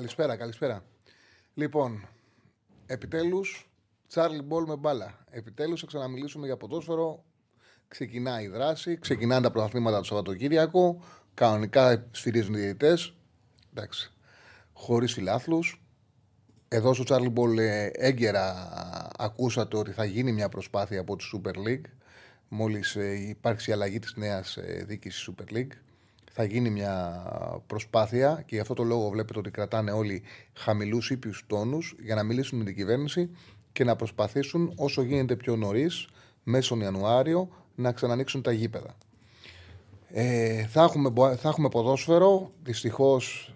Καλησπέρα, καλησπέρα. Λοιπόν, επιτέλους, Τσάρλι Ball με μπάλα. Επιτέλους θα ξαναμιλήσουμε για ποδόσφαιρο. Ξεκινάει η δράση, ξεκινάνε τα πρωταθλήματα το Σαββατοκύριακο. Κανονικά σφυρίζουν οι διαιτητές. Εντάξει. Χωρίς φιλάθλους. Εδώ στο Τσάρλι Ball ε, έγκαιρα ακούσατε ότι θα γίνει μια προσπάθεια από τη Super League. Μόλις υπάρξει η αλλαγή της νέας διοίκησης Super League θα γίνει μια προσπάθεια και γι' αυτό το λόγο βλέπετε ότι κρατάνε όλοι χαμηλούς ήπιους τόνους για να μιλήσουν με την κυβέρνηση και να προσπαθήσουν όσο γίνεται πιο νωρίς, μέσω Ιανουάριο, να ξανανοίξουν τα γήπεδα. Ε, θα, έχουμε, θα έχουμε ποδόσφαιρο, δυστυχώς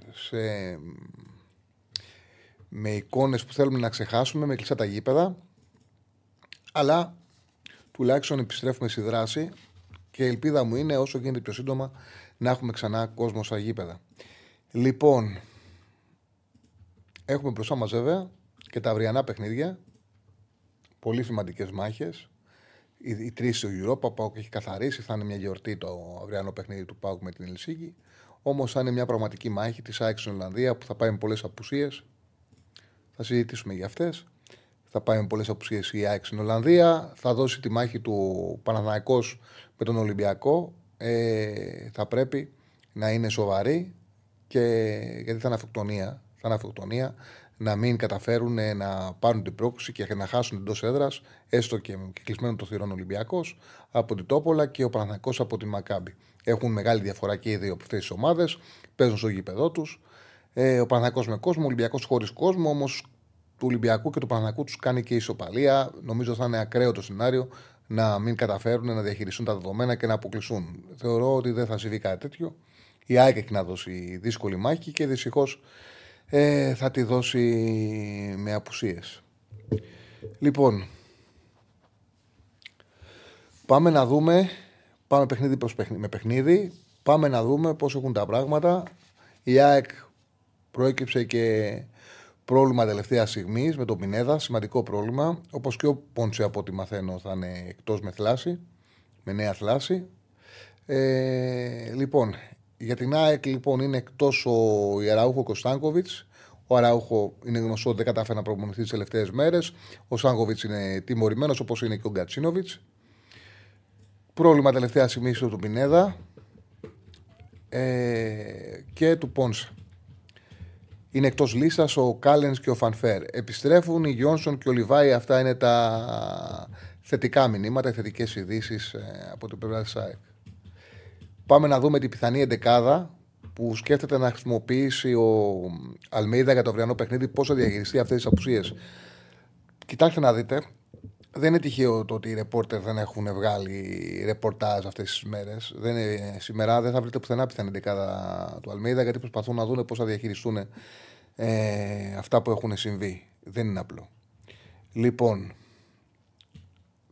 με εικόνες που θέλουμε να ξεχάσουμε, με κλειστά τα γήπεδα, αλλά τουλάχιστον επιστρέφουμε στη δράση και η ελπίδα μου είναι όσο γίνεται πιο σύντομα να έχουμε ξανά κόσμο στα γήπεδα. Λοιπόν, έχουμε μπροστά μας βέβαια και τα αυριανά παιχνίδια. Πολύ σημαντικές μάχες. Οι, οι τρεις στο Europa, ο Πάουκ έχει καθαρίσει. Θα είναι μια γιορτή το αυριανό παιχνίδι του Πάουκ με την Ελσίγη. Όμως θα είναι μια πραγματική μάχη της ΑΕΚ στην Ολλανδία που θα πάει με πολλές απουσίες. Θα συζητήσουμε για αυτές. Θα πάει με πολλές απουσίες η ΑΕΚ στην Ολλανδία. Θα δώσει τη μάχη του Παναθηναϊκός με τον Ολυμπιακό ε, θα πρέπει να είναι σοβαρή και, γιατί θα είναι αυτοκτονία, θα είναι αυτοκτονία να μην καταφέρουν να πάρουν την πρόκληση και να χάσουν εντός έδρας, έστω και κλεισμένο το θηρόν Ολυμπιακός, από την Τόπολα και ο Παναθανικό από την Μακάμπη. Έχουν μεγάλη διαφορά και οι δύο από αυτές τις ομάδες, παίζουν στο γήπεδό τους. Ε, ο Παναθανικό με κόσμο, ο Ολυμπιακός χωρίς κόσμο, όμως του Ολυμπιακού και του Παναθανικού τους κάνει και ισοπαλία. Νομίζω θα είναι ακραίο το σενάριο να μην καταφέρουν να διαχειριστούν τα δεδομένα και να αποκλειστούν. Θεωρώ ότι δεν θα συμβεί κάτι τέτοιο. Η ΑΕΚ έχει να δώσει δύσκολη μάχη και δυστυχώς ε, θα τη δώσει με απουσίες. Λοιπόν, πάμε να δούμε. Πάμε παιχνίδι προς παιχνίδι, με παιχνίδι. Πάμε να δούμε πώς έχουν τα πράγματα. Η ΑΕΚ προέκυψε και πρόβλημα τελευταία στιγμής με τον Πινέδα, σημαντικό πρόβλημα. Όπως και ο Πόνσε, από ό,τι μαθαίνω, θα είναι εκτός με θλάση, με νέα θλάση. Ε, λοιπόν, για την ΑΕΚ λοιπόν είναι εκτός ο Ιεραούχο Κωνστάνκοβιτ. Ο Αράουχο είναι γνωστό ότι δεν κατάφερε να προπονηθεί τις τελευταίες μέρες. Ο Σάνκοβιτ είναι τιμωρημένος όπως είναι και ο Γκατσίνοβιτς. Πρόβλημα τελευταία στιγμής του Πινέδα ε, και του Πόνσε είναι εκτός λίστα ο Κάλενς και ο Φανφέρ. Επιστρέφουν οι Γιόνσον και ο Λιβάη. Αυτά είναι τα θετικά μηνύματα, οι θετικές ειδήσεις ε, από την πλευρά της ΑΕΚ. Πάμε να δούμε την πιθανή εντεκάδα που σκέφτεται να χρησιμοποιήσει ο Αλμίδα για το αυριανό παιχνίδι, πώς θα διαχειριστεί αυτές τις απουσίες. Κοιτάξτε να δείτε, δεν είναι τυχαίο το ότι οι ρεπόρτερ δεν έχουν βγάλει ρεπορτάζ αυτές τις μέρες. Σήμερα δεν θα βρείτε πουθενά πιθανή δεκάδα του Αλμίδα γιατί προσπαθούν να δουν πώς θα διαχειριστούν ε, αυτά που έχουν συμβεί. Δεν είναι απλό. Λοιπόν,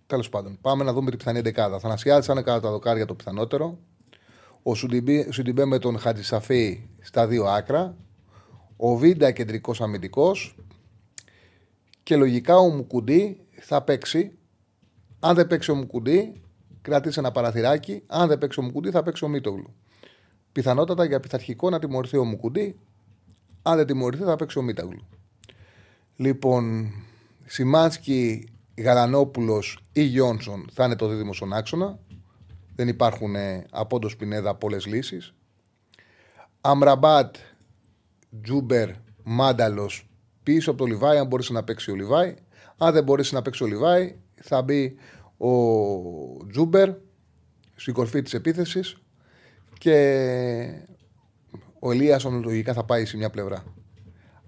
τέλος πάντων, πάμε να δούμε την πιθανή δεκάδα. Θα ανασιάζει κατά τα δοκάρια το πιθανότερο. Ο Σουντιμπέ με τον Χατζησαφή στα δύο άκρα. Ο Βίντα κεντρικός αμυντικός. Και λογικά ο Μουκουντή θα παίξει. Αν δεν παίξει ο Μουκουντή, κρατήσει ένα παραθυράκι. Αν δεν παίξει ο Μουκουντή, θα παίξει ο Μίτογλου. Πιθανότατα για πειθαρχικό να τιμωρηθεί ο Μουκουντή. Αν δεν τιμωρηθεί, θα παίξει ο Μίταγλου. Λοιπόν, Σιμάνσκι, Γαλανόπουλος ή Γιόνσον θα είναι το δίδυμο στον άξονα. Δεν υπάρχουν ε, από το Πινέδα πολλές λύσεις. Αμραμπάτ, Τζούμπερ, Μάνταλος πίσω από το Λιβάη, αν μπορέσει να παίξει ο Λιβάη. Αν δεν μπορέσει να παίξει ο Λιβάη, θα μπει ο Τζούμπερ στην κορφή της επίθεσης και ο Ελίασον λογικά θα πάει σε μια πλευρά.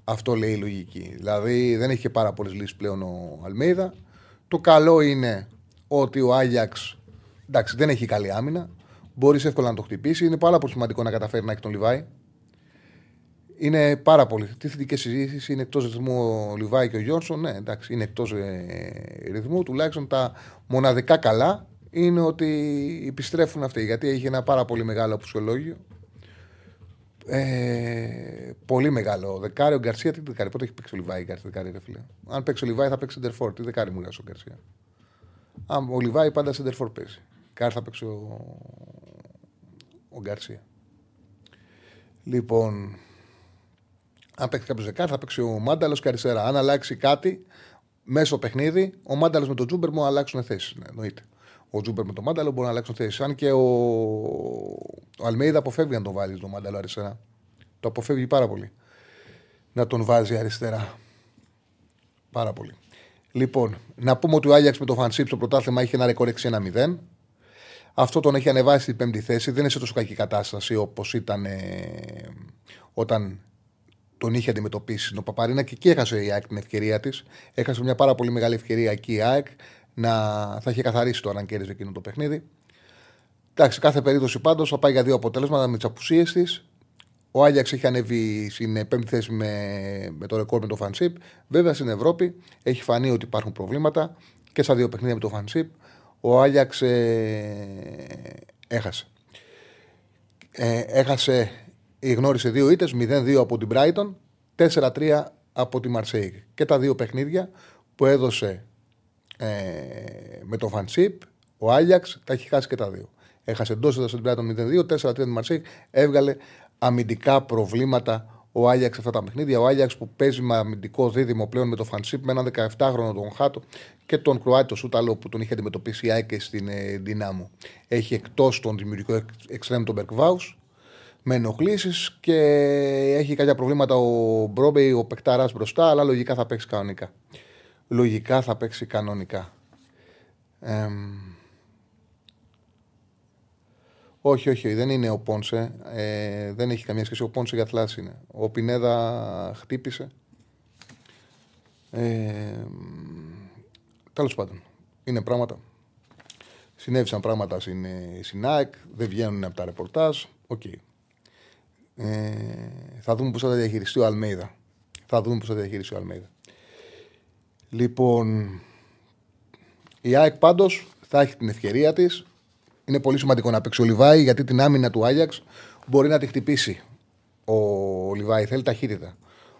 Αυτό λέει η λογική. Δηλαδή δεν έχει και πάρα πολλές λύσεις πλέον ο Αλμέιδα. Το καλό είναι ότι ο Άγιαξ εντάξει, δεν έχει καλή άμυνα. Μπορείς εύκολα να το χτυπήσει. Είναι πάρα πολύ σημαντικό να καταφέρει να έχει τον Λιβάη. Είναι πάρα πολύ. Τι θετικές συζητήσεις είναι εκτός ρυθμού ο Λιβάη και ο Γιόνσον. Ναι, εντάξει, είναι εκτός ε, ρυθμού. Τουλάχιστον τα μοναδικά καλά είναι ότι επιστρέφουν αυτοί. Γιατί έχει ένα πάρα πολύ μεγάλο απουσιολόγιο. Ε, πολύ μεγάλο. Δεκάρι ο Γκαρσία, τι δεκάρι. Πότε έχει παίξει ο Λιβάη δεκάρι, ρε φίλε. Αν παίξει ο Λιβάη θα παίξει Σεντερφόρ. Τι δεκάρι μου γράφει ο Γκαρσία. Αν ο Λιβάη πάντα Σεντερφόρ παίζει. Κάρι θα παίξει ο, ο Γκαρσία. Λοιπόν, αν παίξει κάποιος δεκάρι θα παίξει ο Μάνταλος και αριστερά. Αν αλλάξει κάτι μέσω παιχνίδι, ο Μάνταλος με τον Τζούμπερ μου αλλάξουν θέσεις. Ναι, εννοείται ο Τζούμπερ με τον Μάνταλο μπορεί να αλλάξουν θέση. Αν και ο, ο Αλμέιδα αποφεύγει να τον βάλει τον Μάνταλο αριστερά. Το αποφεύγει πάρα πολύ. Να τον βάζει αριστερά. Πάρα πολύ. Λοιπόν, να πούμε ότι ο Άγιαξ με το Φανσίπ στο πρωτάθλημα είχε ένα ρεκόρ 6-1-0. Αυτό τον έχει ανεβάσει στην πέμπτη θέση. Δεν είναι σε τόσο κακή κατάσταση όπως ήταν ε, όταν τον είχε αντιμετωπίσει ο Παπαρίνα και εκεί έχασε η ΑΕΚ την ευκαιρία της. Έχασε μια πάρα πολύ μεγάλη ευκαιρία εκεί η ΑΕΚ να θα είχε καθαρίσει το αν κέρδιζε εκείνο το παιχνίδι. Εντάξει, κάθε περίπτωση πάντως θα πάει για δύο αποτέλεσματα με τις απουσίες της. Ο Άγιαξ έχει ανέβει στην πέμπτη θέση με, με το ρεκόρ με το Φανσίπ. Βέβαια στην Ευρώπη έχει φανεί ότι υπάρχουν προβλήματα και στα δύο παιχνίδια με το Φανσίπ. Ο Άγιαξ ε, έχασε. Ε, έχασε, γνώρισε δύο ήττες, 0-2 από την Brighton, 4-3 από τη Μαρσέικ. Και τα δύο παιχνίδια που έδωσε ε, με το Φανσίπ, ο Άγιαξ τα έχει χάσει και τα δύο. Έχασε εντός έδρας στην Brighton 0-2, 4-3 την Μαρσέικ, έβγαλε αμυντικά προβλήματα ο Άγιαξ αυτά τα παιχνίδια. Ο Άγιαξ που παίζει με αμυντικό δίδυμο πλέον με το Φανσίπ, με έναν 17χρονο τον Χάτο και τον Κροάτιο Σούταλο που τον είχε αντιμετωπίσει η Άικε στην ε, Δυνάμου. Έχει εκτός τον δημιουργικό εξτρέμ τον Μπερκβάου με ενοχλήσεις και έχει κάποια προβλήματα ο Μπρόμπεϊ, ο Πεκτάρα μπροστά, αλλά λογικά θα παίξει κανονικά λογικά θα παίξει κανονικά. όχι, όχι, δεν είναι ο Πόνσε. Ε, δεν έχει καμία σχέση. Ο Πόνσε για θλάση είναι. Ο Πινέδα χτύπησε. Ε, Τέλος πάντων. Είναι πράγματα. Συνέβησαν πράγματα στην, στην ΑΕΚ. Δεν βγαίνουν από τα ρεπορτάζ. Οκ. Ε, θα δούμε πώς θα διαχειριστεί ο Αλμέιδα. Θα δούμε πώς θα διαχειριστεί ο Αλμέιδα. Λοιπόν, η ΑΕΚ πάντως θα έχει την ευκαιρία της. Είναι πολύ σημαντικό να παίξει ο Λιβάη γιατί την άμυνα του Άγιαξ μπορεί να τη χτυπήσει. Ο Λιβάη θέλει ταχύτητα.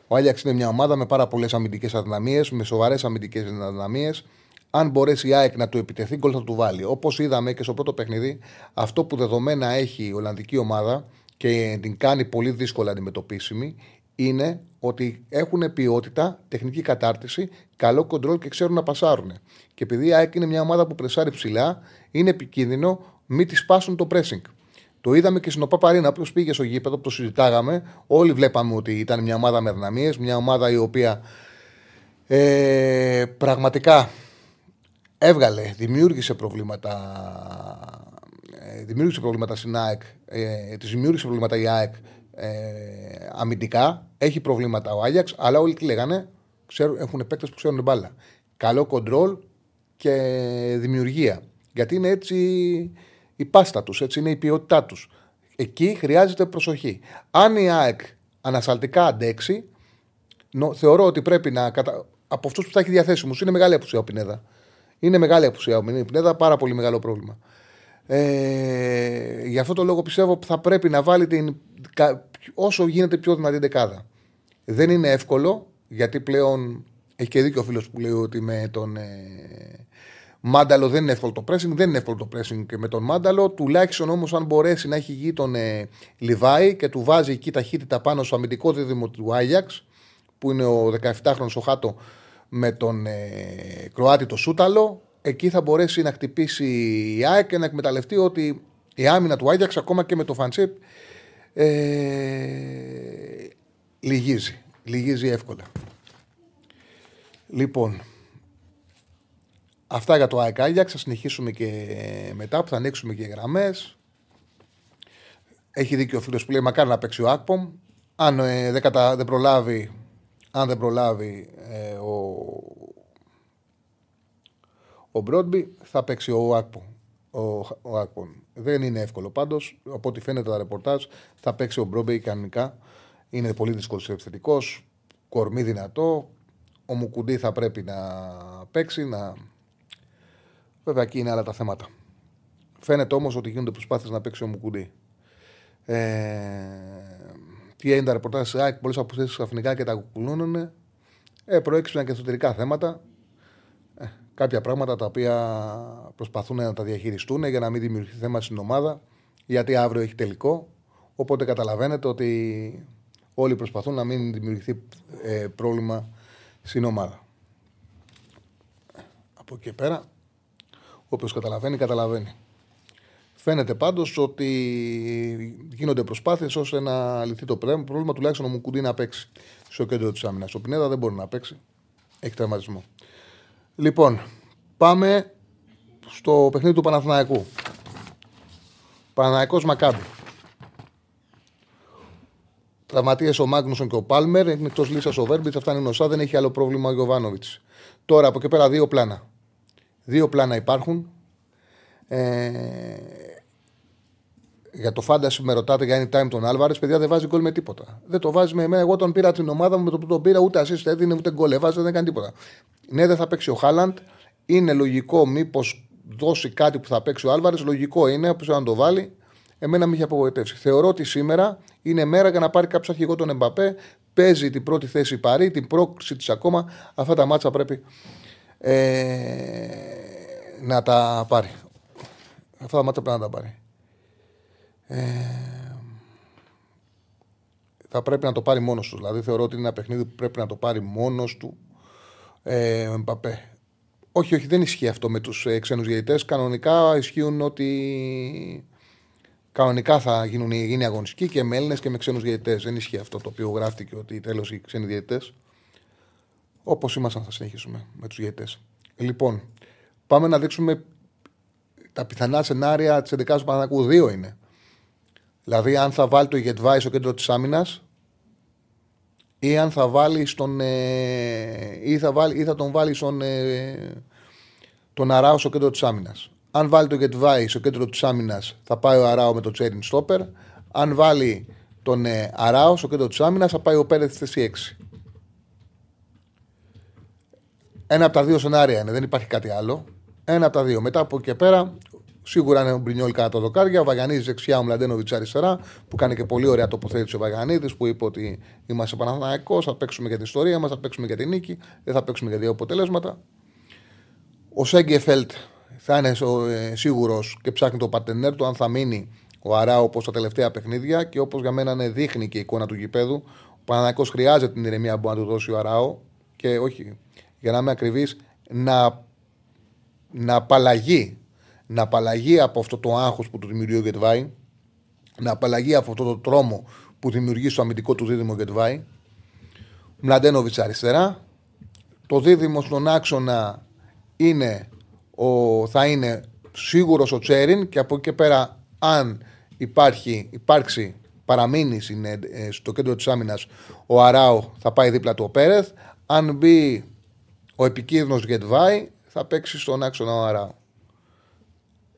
Ο Άγιαξ είναι μια ομάδα με πάρα πολλές αμυντικές αδυναμίες, με σοβαρές αμυντικές αδυναμίες. Αν μπορέσει η ΑΕΚ να του επιτεθεί, γκολ θα του βάλει. Όπως είδαμε και στο πρώτο παιχνίδι, αυτό που δεδομένα έχει η Ολλανδική ομάδα και την κάνει πολύ δύσκολα αντιμετωπίσιμη είναι ότι έχουν ποιότητα, τεχνική κατάρτιση, καλό κοντρόλ και ξέρουν να πασάρουν. Και επειδή η ΑΕΚ είναι μια ομάδα που πρεσάρει ψηλά, είναι επικίνδυνο μην της σπάσουν το pressing. Το είδαμε και στην ΟΠΑ όποιο πήγε στο γήπεδο, το συζητάγαμε. Όλοι βλέπαμε ότι ήταν μια ομάδα με δυναμίε, μια ομάδα η οποία ε, πραγματικά έβγαλε, δημιούργησε προβλήματα. Ε, δημιούργησε προβλήματα στην ΑΕΚ, ε, τη δημιούργησε προβλήματα η ΑΕΚ ε, αμυντικά. Έχει προβλήματα ο Άγιαξ, αλλά όλοι τι λέγανε, ξέρουν, έχουν παίκτες που ξέρουν μπάλα. Καλό κοντρόλ και δημιουργία. Γιατί είναι έτσι η πάστα τους, έτσι είναι η ποιότητά τους. Εκεί χρειάζεται προσοχή. Αν η ΑΕΚ ανασταλτικά αντέξει, θεωρώ ότι πρέπει να. Κατα... Από αυτούς που θα έχει διαθέσιμους, είναι μεγάλη απουσία ο Πινέδα. Είναι μεγάλη απουσία ο Πινέδα, πάρα πολύ μεγάλο πρόβλημα. Ε, γι' αυτό το λόγο πιστεύω ότι θα πρέπει να βάλει την, όσο γίνεται πιο δυνατή δεκάδα. Δεν είναι εύκολο, γιατί πλέον έχει και δίκιο ο φίλος που λέει ότι με τον ε, Μάνταλο δεν είναι εύκολο το pressing. Δεν είναι εύκολο το pressing και με τον Μάνταλο. Τουλάχιστον όμως, αν μπορέσει να έχει γη τον ε, Λιβάη και του βάζει εκεί ταχύτητα πάνω στο αμυντικό δίδυμο του Άγιαξ, που είναι ο 17χρονο ο Χάτο με τον ε, Κροάτι το Σούταλο, εκεί θα μπορέσει να χτυπήσει η ΑΕΚ και να εκμεταλλευτεί ότι η άμυνα του Άγιαξ, ακόμα και με το Φαντσίπ, ε, λυγίζει. Λυγίζει εύκολα. Λοιπόν, αυτά για το ΑΕΚ Άγιαξ. Θα συνεχίσουμε και μετά που θα ανοίξουμε και γραμμές. Έχει δίκιο ο φίλος που λέει: Μακάρι να παίξει ο Ακπομ. Αν ε, δεν, κατα... δεν προλάβει, αν δεν προλάβει ε, ο, ο Μπρόντμπι, θα παίξει ο Ακπομ ο, ο Δεν είναι εύκολο πάντως. Από ό,τι φαίνεται τα ρεπορτάζ, θα παίξει ο Μπρόμπεϊ κανονικά. Είναι πολύ δύσκολος επιθετικός. Κορμί δυνατό. Ο Μουκουντή θα πρέπει να παίξει. Να... Βέβαια εκεί είναι άλλα τα θέματα. Φαίνεται όμως ότι γίνονται προσπάθειες να παίξει ο Μουκουντή. Ε, τι έγινε τα ρεπορτάζ της ΑΕΚ, πολλές αποθέσει ξαφνικά και τα κουκουλώνουν. Ε, προέκυψαν και εσωτερικά θέματα. Ε, κάποια πράγματα τα οποία προσπαθούν να τα διαχειριστούν για να μην δημιουργηθεί θέμα στην ομάδα. Γιατί αύριο έχει τελικό. Οπότε καταλαβαίνετε ότι όλοι προσπαθούν να μην δημιουργηθεί ε, πρόβλημα στην ομάδα. Από εκεί πέρα, όποιος καταλαβαίνει, καταλαβαίνει. Φαίνεται πάντως ότι γίνονται προσπάθειες ώστε να λυθεί το πρόβλημα, τουλάχιστον ο Μουκουντή να παίξει στο κέντρο της άμυνας. Ο Πινέδα δεν μπορεί να παίξει. Έχει τραυματισμό. Λοιπόν, πάμε στο παιχνίδι του Παναθηναϊκού. Παναθηναϊκός Μακάμπι. Τραυματίες ο Μάγνουσον και ο Πάλμερ. Είναι εκτός λύσας ο Βέρμπιτς. Αυτά είναι γνωστά. Δεν έχει άλλο πρόβλημα ο Γιωβάνοβιτς. Τώρα από εκεί πέρα δύο πλάνα. Δύο πλάνα υπάρχουν. Ε, για το φάνταση με ρωτάτε για anytime τον Άλβαρες, παιδιά δεν βάζει γκολ με τίποτα. Δεν το βάζει με εμένα. Εγώ τον πήρα την ομάδα μου με το που τον πήρα, ούτε ασύ έδινε ούτε γκολ. Έβαζε, δεν κάνει τίποτα. Ναι, δεν θα παίξει ο Χάλαντ. Είναι λογικό μήπως δώσει κάτι που θα παίξει ο Άλβαρες. Λογικό είναι, όπως να το βάλει. Εμένα με είχε απογοητεύσει. Θεωρώ ότι σήμερα είναι μέρα για να πάρει κάποιος αρχηγό τον Εμπαπέ. Παίζει την πρώτη θέση παρή, την πρόκληση της ακόμα. Αυτά τα μάτσα πρέπει ε, να τα πάρει. Αυτά τα μάτσα πρέπει να τα πάρει. Ε, θα πρέπει να το πάρει μόνος του. Δηλαδή θεωρώ ότι είναι ένα παιχνίδι που πρέπει να το πάρει μόνος του ε, ο Εμπαπέ. Όχι, όχι, δεν ισχύει αυτό με τους ε, ξένους διαιτητές. Κανονικά ισχύουν ότι. Κανονικά θα γίνουν, γίνει αγωνιστικοί και με Έλληνες και με ξένους διαιτητές. Δεν ισχύει αυτό το οποίο γράφτηκε ότι τέλος οι ξένοι διαιτητές. Όπως ήμασταν, θα συνεχίσουμε με τους διαιτητές. Λοιπόν, πάμε να δείξουμε τα πιθανά σενάρια της 11ης του Παναγού. Δύο είναι. Δηλαδή, αν θα βάλει το Γετβάη στο κέντρο της άμυνας ή αν θα βάλει στον. Ε, ή, θα βάλει, ή θα τον βάλει στον. Ε, τον Αράο στο κέντρο της άμυνας. Αν βάλει το Γετβάη στο κέντρο της άμυνας, θα πάει ο Αράο με το Τσέριν Στόπερ. Αν βάλει τον ε, Αράο στο κέντρο της άμυνας, θα πάει ο Πέρεθ στη θέση 6. Ένα από τα δύο σενάρια είναι, δεν υπάρχει κάτι άλλο. Ένα από τα δύο. Μετά από εκεί και πέρα, Σίγουρα είναι ο Μπρινιόλ κατά το δοκάρια. Ο Βαγανίδη δεξιά, ο Μλαντένοβιτς αριστερά, που κάνει και πολύ ωραία τοποθέτηση ο Βαγανίδη, που είπε ότι είμαστε Παναθαναϊκό, θα παίξουμε για την ιστορία μας, θα παίξουμε για την νίκη, δεν θα παίξουμε για δύο αποτελέσματα. Ο Σέγκεφελτ θα είναι ε, σίγουρος και ψάχνει το παρτενέρ του αν θα μείνει ο Αρά όπως τα τελευταία παιχνίδια και όπως για μένα δείχνει και η εικόνα του γηπέδου. Ο Παναναναϊκό χρειάζεται την ηρεμία που μπορεί να του δώσει ο Αράο και όχι, για να είμαι ακριβής, να, να απαλλαγεί να απαλλαγεί από αυτό το άγχος που του δημιουργεί ο Γετβάη, να απαλλαγεί από αυτό το τρόμο που δημιουργεί στο αμυντικό του δίδυμο Γετβάη. Μλαντένοβιτς αριστερά. Το δίδυμο στον άξονα είναι ο, θα είναι σίγουρος ο Τσέριν και από εκεί και πέρα, αν υπάρχει, υπάρξει παραμείνει ε, στο κέντρο της άμυνας ο Αράου θα πάει δίπλα του ο Πέρεθ. Αν μπει ο επικίνδυνος Γετβάη, θα παίξει στον άξονα ο Αράου.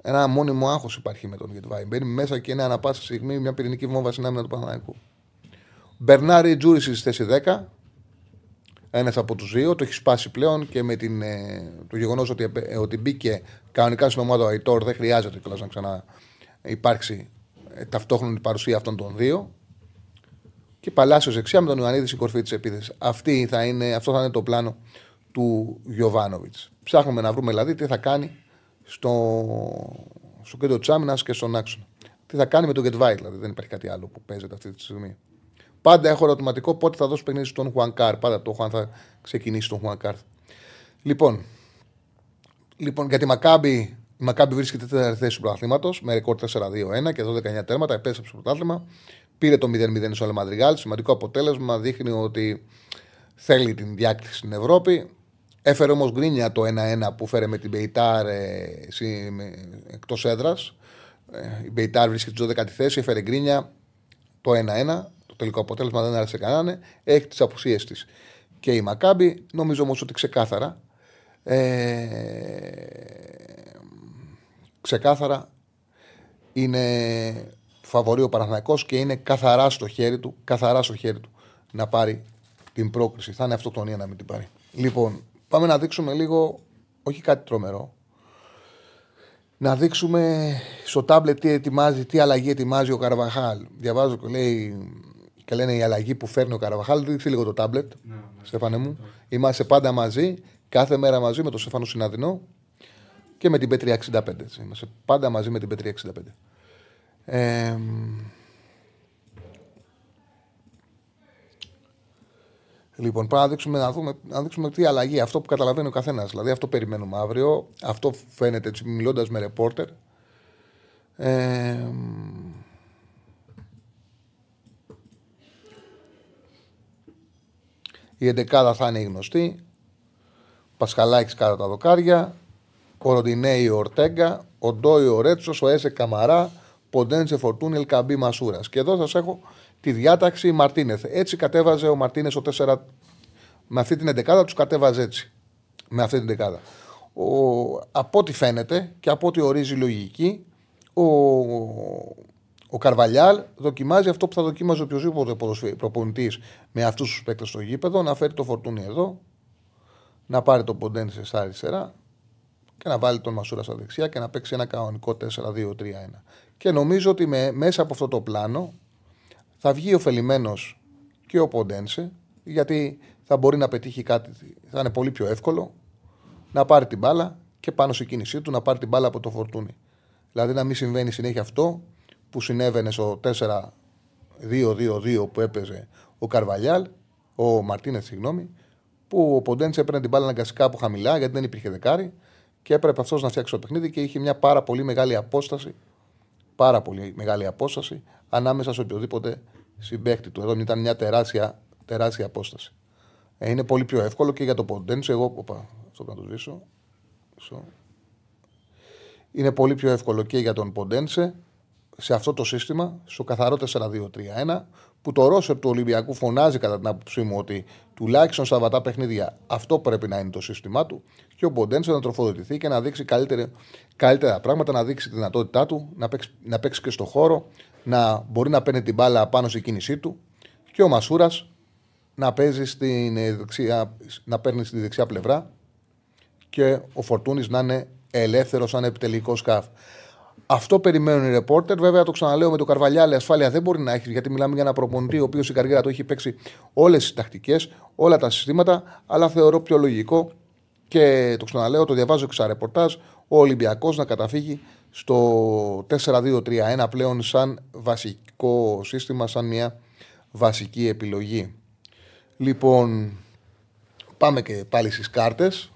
Ένα μόνιμο άγχος υπάρχει με τον Γετβάη. Μπαίνει μέσα και είναι ανα πάσα στιγμή μια πυρηνική βόμβα στην άμυνα του Παναναναϊκού. Μπερνάρη Τζούρι στη θέση 10. Ένας από τους δύο. Το έχει σπάσει πλέον και με την, ε, το γεγονός ότι, ε, ότι μπήκε κανονικά στην ομάδα ο Αϊτόρ δεν χρειάζεται κιόλας να ξανά υπάρξει ε, ταυτόχρονη παρουσία αυτών των δύο. Και Παλάσιος δεξιά με τον Ιωαννίδη στην κορφή της επίθεσης. Αυτό θα είναι το πλάνο του Γιωβάνοβιτς. Ψάχνουμε να βρούμε δηλαδή τι θα κάνει στο, στο κέντρο της άμυνας και στον άξονα. Τι θα κάνει με τον Get δηλαδή δεν υπάρχει κάτι άλλο που παίζεται αυτή τη στιγμή. Πάντα έχω ερωτηματικό πότε θα δώσει παιχνίδι στον Χουανκάρ. Πάντα το Χουαν θα ξεκινήσει τον Χουανκάρ. Λοιπόν, λοιπόν, για τη Μακάμπη, η Μακάμπη βρίσκεται τέταρτη θέση του πρωταθλήματος με ρεκόρ 4-2-1 και 12-19 τέρματα. Επέστρεψε στο πρωτάθλημα. Πήρε το 0-0 στο Αλεμαντριγάλ. Σημαντικό αποτέλεσμα. Δείχνει ότι θέλει την διάκριση στην Ευρώπη. Έφερε όμως γκρίνια το 1-1 που φέρε με την Μπεϊτάρ ε, εκτός έδρας. Ε, η Μπεϊτάρ βρίσκεται στο 12η θέση, έφερε γκρίνια το 1-1. Το τελικό αποτέλεσμα δεν άρεσε κανέναν. Έχει τις απουσίες της και η Μακάμπη. Νομίζω όμως ότι ξεκάθαρα. Ε, ξεκάθαρα είναι φαβορεί ο Παναθηναϊκός και είναι καθαρά στο χέρι του, καθαρά στο χέρι του να πάρει την πρόκριση. Θα είναι αυτοκτονία να μην την πάρει. Λοιπόν, πάμε να δείξουμε λίγο, όχι κάτι τρομερό, να δείξουμε στο τάμπλετ τι ετοιμάζει, τι αλλαγή ετοιμάζει ο Καρβαχάλ. Διαβάζω και λέει και λένε η αλλαγή που φέρνει ο Καρβαχάλ. Δείξει λίγο το τάμπλετ, ναι, ναι. Στέφανε μου. Είμαστε πάντα μαζί, κάθε μέρα μαζί με τον Στέφανο Συναδεινό και με την Πέτρια 65. Είμαστε πάντα μαζί με την Πέτρια 65. Ε, Λοιπόν, πρέπει να δείξουμε, να, δούμε, να δείξουμε τι αλλαγή, αυτό που καταλαβαίνει ο καθένας. Δηλαδή, αυτό περιμένουμε αύριο. Αυτό φαίνεται έτσι, μιλώντας με ρεπόρτερ. Ε, η εντεκάδα θα είναι γνωστή. Πασχαλάκης κατά τα δοκάρια. Ο Ροντινέη ο Ορτέγκα. Ο Ντόι ο Ρέτσος. Ο Έσε Καμαρά. Ποντένσε Φορτούνι Ελκαμπή Μασούρας. Και εδώ σας έχω τη διάταξη Μαρτίνεθ. Έτσι κατέβαζε ο Μαρτίνεθ ο 4. Με αυτή την 11 τους κατέβαζε έτσι. Με αυτή την 11. Ο, από ό,τι φαίνεται και από ό,τι ορίζει η λογική, ο, ο Καρβαλιάλ δοκιμάζει αυτό που θα δοκίμαζε οποιοδήποτε προπονητής με αυτούς τους παίκτες στο γήπεδο, να φέρει το φορτούνι εδώ, να πάρει το Ποντένσε στα αριστερά και να βάλει τον Μασούρα στα δεξιά και να παίξει ένα κανονικό 4-2-3-1. Και νομίζω ότι με, μέσα από αυτό το πλάνο θα βγει ωφελημένο και ο Ποντένσε, γιατί θα μπορεί να πετύχει κάτι, θα είναι πολύ πιο εύκολο να πάρει την μπάλα και πάνω σε κίνησή του να πάρει την μπάλα από το φορτούνι. Δηλαδή να μην συμβαίνει συνέχεια αυτό που συνέβαινε στο 4-2-2-2 που έπαιζε ο Καρβαλιάλ, ο Μαρτίνε, συγγνώμη, που ο Ποντένσε έπαιρνε την μπάλα αναγκαστικά από χαμηλά γιατί δεν υπήρχε δεκάρι και έπρεπε αυτός να φτιάξει το παιχνίδι και είχε μια πάρα πολύ μεγάλη απόσταση. Πάρα πολύ μεγάλη απόσταση ανάμεσα σε οποιοδήποτε συμπέχτη του. Εδώ ήταν μια τεράστια, τεράστια απόσταση. Ε, είναι πολύ πιο εύκολο και για το Ποντένσε. Εγώ, οπα, αυτό να το σβήσω. Είναι πολύ πιο εύκολο και για τον Ποντένσε σε αυτό το σύστημα, στο καθαρό 4-2-3-1, που το ρόσερ του Ολυμπιακού φωνάζει κατά την άποψή μου ότι τουλάχιστον στα βατά παιχνίδια αυτό πρέπει να είναι το σύστημά του και ο Ποντένσε να τροφοδοτηθεί και να δείξει καλύτερα, καλύτερα πράγματα, να δείξει τη δυνατότητά του, να παίξει, να παίξει και στο χώρο, να μπορεί να παίρνει την μπάλα πάνω στη κίνησή του και ο Μασούρας να παίζει στην δεξιά, να παίρνει στη δεξιά πλευρά και ο Φορτούνης να είναι ελεύθερος σαν επιτελικός σκάφ. Αυτό περιμένουν οι ρεπόρτερ. Βέβαια, το ξαναλέω με το Καρβαλιάλε, ασφάλεια δεν μπορεί να έχεις, γιατί μιλάμε για ένα προπονητή ο οποίος η καριέρα του έχει παίξει όλες τις τακτικές, όλα τα συστήματα. Αλλά θεωρώ πιο λογικό και το ξαναλέω, το διαβάζω και στα ρεπορτάζ, ο Ολυμπιακός να καταφύγει στο 4-2-3-1 πλέον σαν βασικό σύστημα, σαν μια βασική επιλογή. Λοιπόν, πάμε και πάλι στις κάρτες.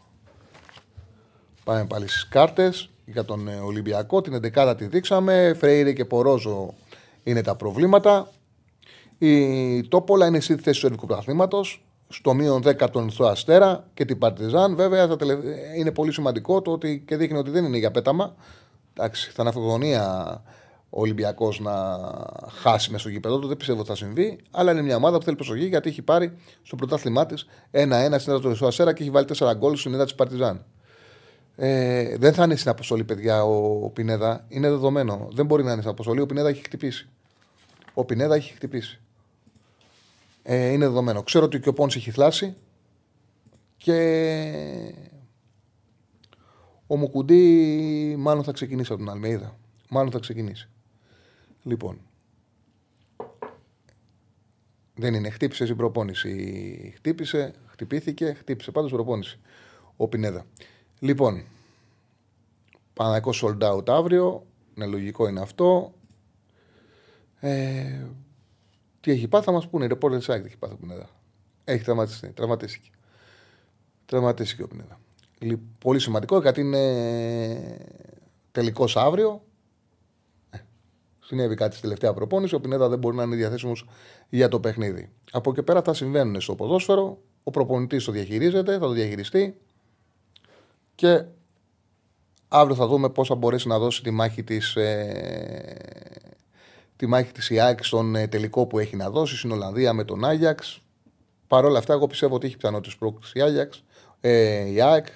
Πάμε πάλι στις κάρτες για τον ε, Ολυμπιακό. Την 11 τη δείξαμε. Φρέιρε και Πορόζο είναι τα προβλήματα. Η Τόπολα είναι στη θέση του ελληνικού πρωταθλήματος. Στο μείον 10 τον Ιθρό Αστέρα και την Παρτιζάν. Βέβαια είναι πολύ σημαντικό το ότι και δείχνει ότι δεν είναι για πέταμα. Εντάξει, θα είναι αυτογονία ο Ολυμπιακός να χάσει μέσα στο γήπεδο του. Δεν πιστεύω ότι θα συμβεί. Αλλά είναι μια ομάδα που θέλει προσοχή γιατί έχει πάρει στο πρωτάθλημά της 1-1 στην έδρα του Αστέρα και έχει βάλει 4 γκολ στην έδρα της Παρτιζάν. Ε, δεν θα είναι στην αποστολή, παιδιά, ο, ο Πινέδα. Είναι δεδομένο. Δεν μπορεί να είναι στην αποστολή. Ο Πινέδα έχει χτυπήσει. Ο Πινέδα έχει χτυπήσει. Ε, είναι δεδομένο. Ξέρω ότι και ο Πόνς έχει θλάσει και ο Μουκουντή μάλλον θα ξεκινήσει από την Αλμέιδα. Μάλλον θα ξεκινήσει. Λοιπόν. Δεν είναι. Χτύπησε η προπόνηση. Χτύπησε, χτυπήθηκε, χτύπησε. Πάντως προπόνηση. Ο Πινέδα. Λοιπόν, Παναγικός sold out αύριο. Ναι, λογικό είναι αυτό. Ε, τι έχει πάθει, θα μας πούνε. Ρεπόρτερ site έχει πάθει ο Πινέδα. Έχει τραυματιστεί. Τραυματίστηκε. Τραυματίστηκε ο Πινέδα. Πολύ σημαντικό γιατί είναι τελικός αύριο. Ε, συνέβη κάτι στη τελευταία προπόνηση. Ο Πινέδα δεν μπορεί να είναι διαθέσιμος για το παιχνίδι. Από εκεί πέρα θα συμβαίνουν στο ποδόσφαιρο. Ο προπονητής το διαχειρίζεται, θα το διαχειριστεί και αύριο θα δούμε πώς θα μπορέσει να δώσει τη μάχη της, ε, τη μάχη της ΙΑΚ στον ε, τελικό που έχει να δώσει στην Ολλανδία με τον Άγιαξ. Παρ' όλα αυτά, εγώ πιστεύω ότι έχει πιθανότητες πρόκληση η Άγιαξ. Ε, η ΑΕΚ.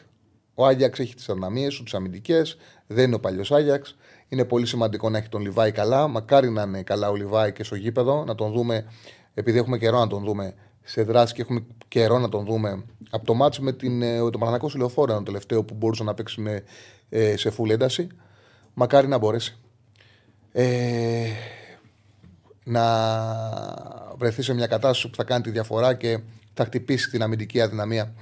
Ο Άγιαξ έχει τις αδυναμίες του, τις αμυντικές. Δεν είναι ο παλιός Άγιαξ. Είναι πολύ σημαντικό να έχει τον Λιβάη καλά. Μακάρι να είναι καλά ο Λιβάη και στο γήπεδο, να τον δούμε, επειδή έχουμε καιρό να τον δούμε σε δράση και έχουμε καιρό να τον δούμε. Από το μάτσο με την, ε, το Παναγιακό Συλλοφόρο, το τελευταίο που μπορούσε να παίξει με, ε, σε full ένταση. Μακάρι να μπορέσει. Ε, να βρεθεί σε μια κατάσταση που θα κάνει τη διαφορά και θα χτυπήσει την αμυντική αδυναμία τη,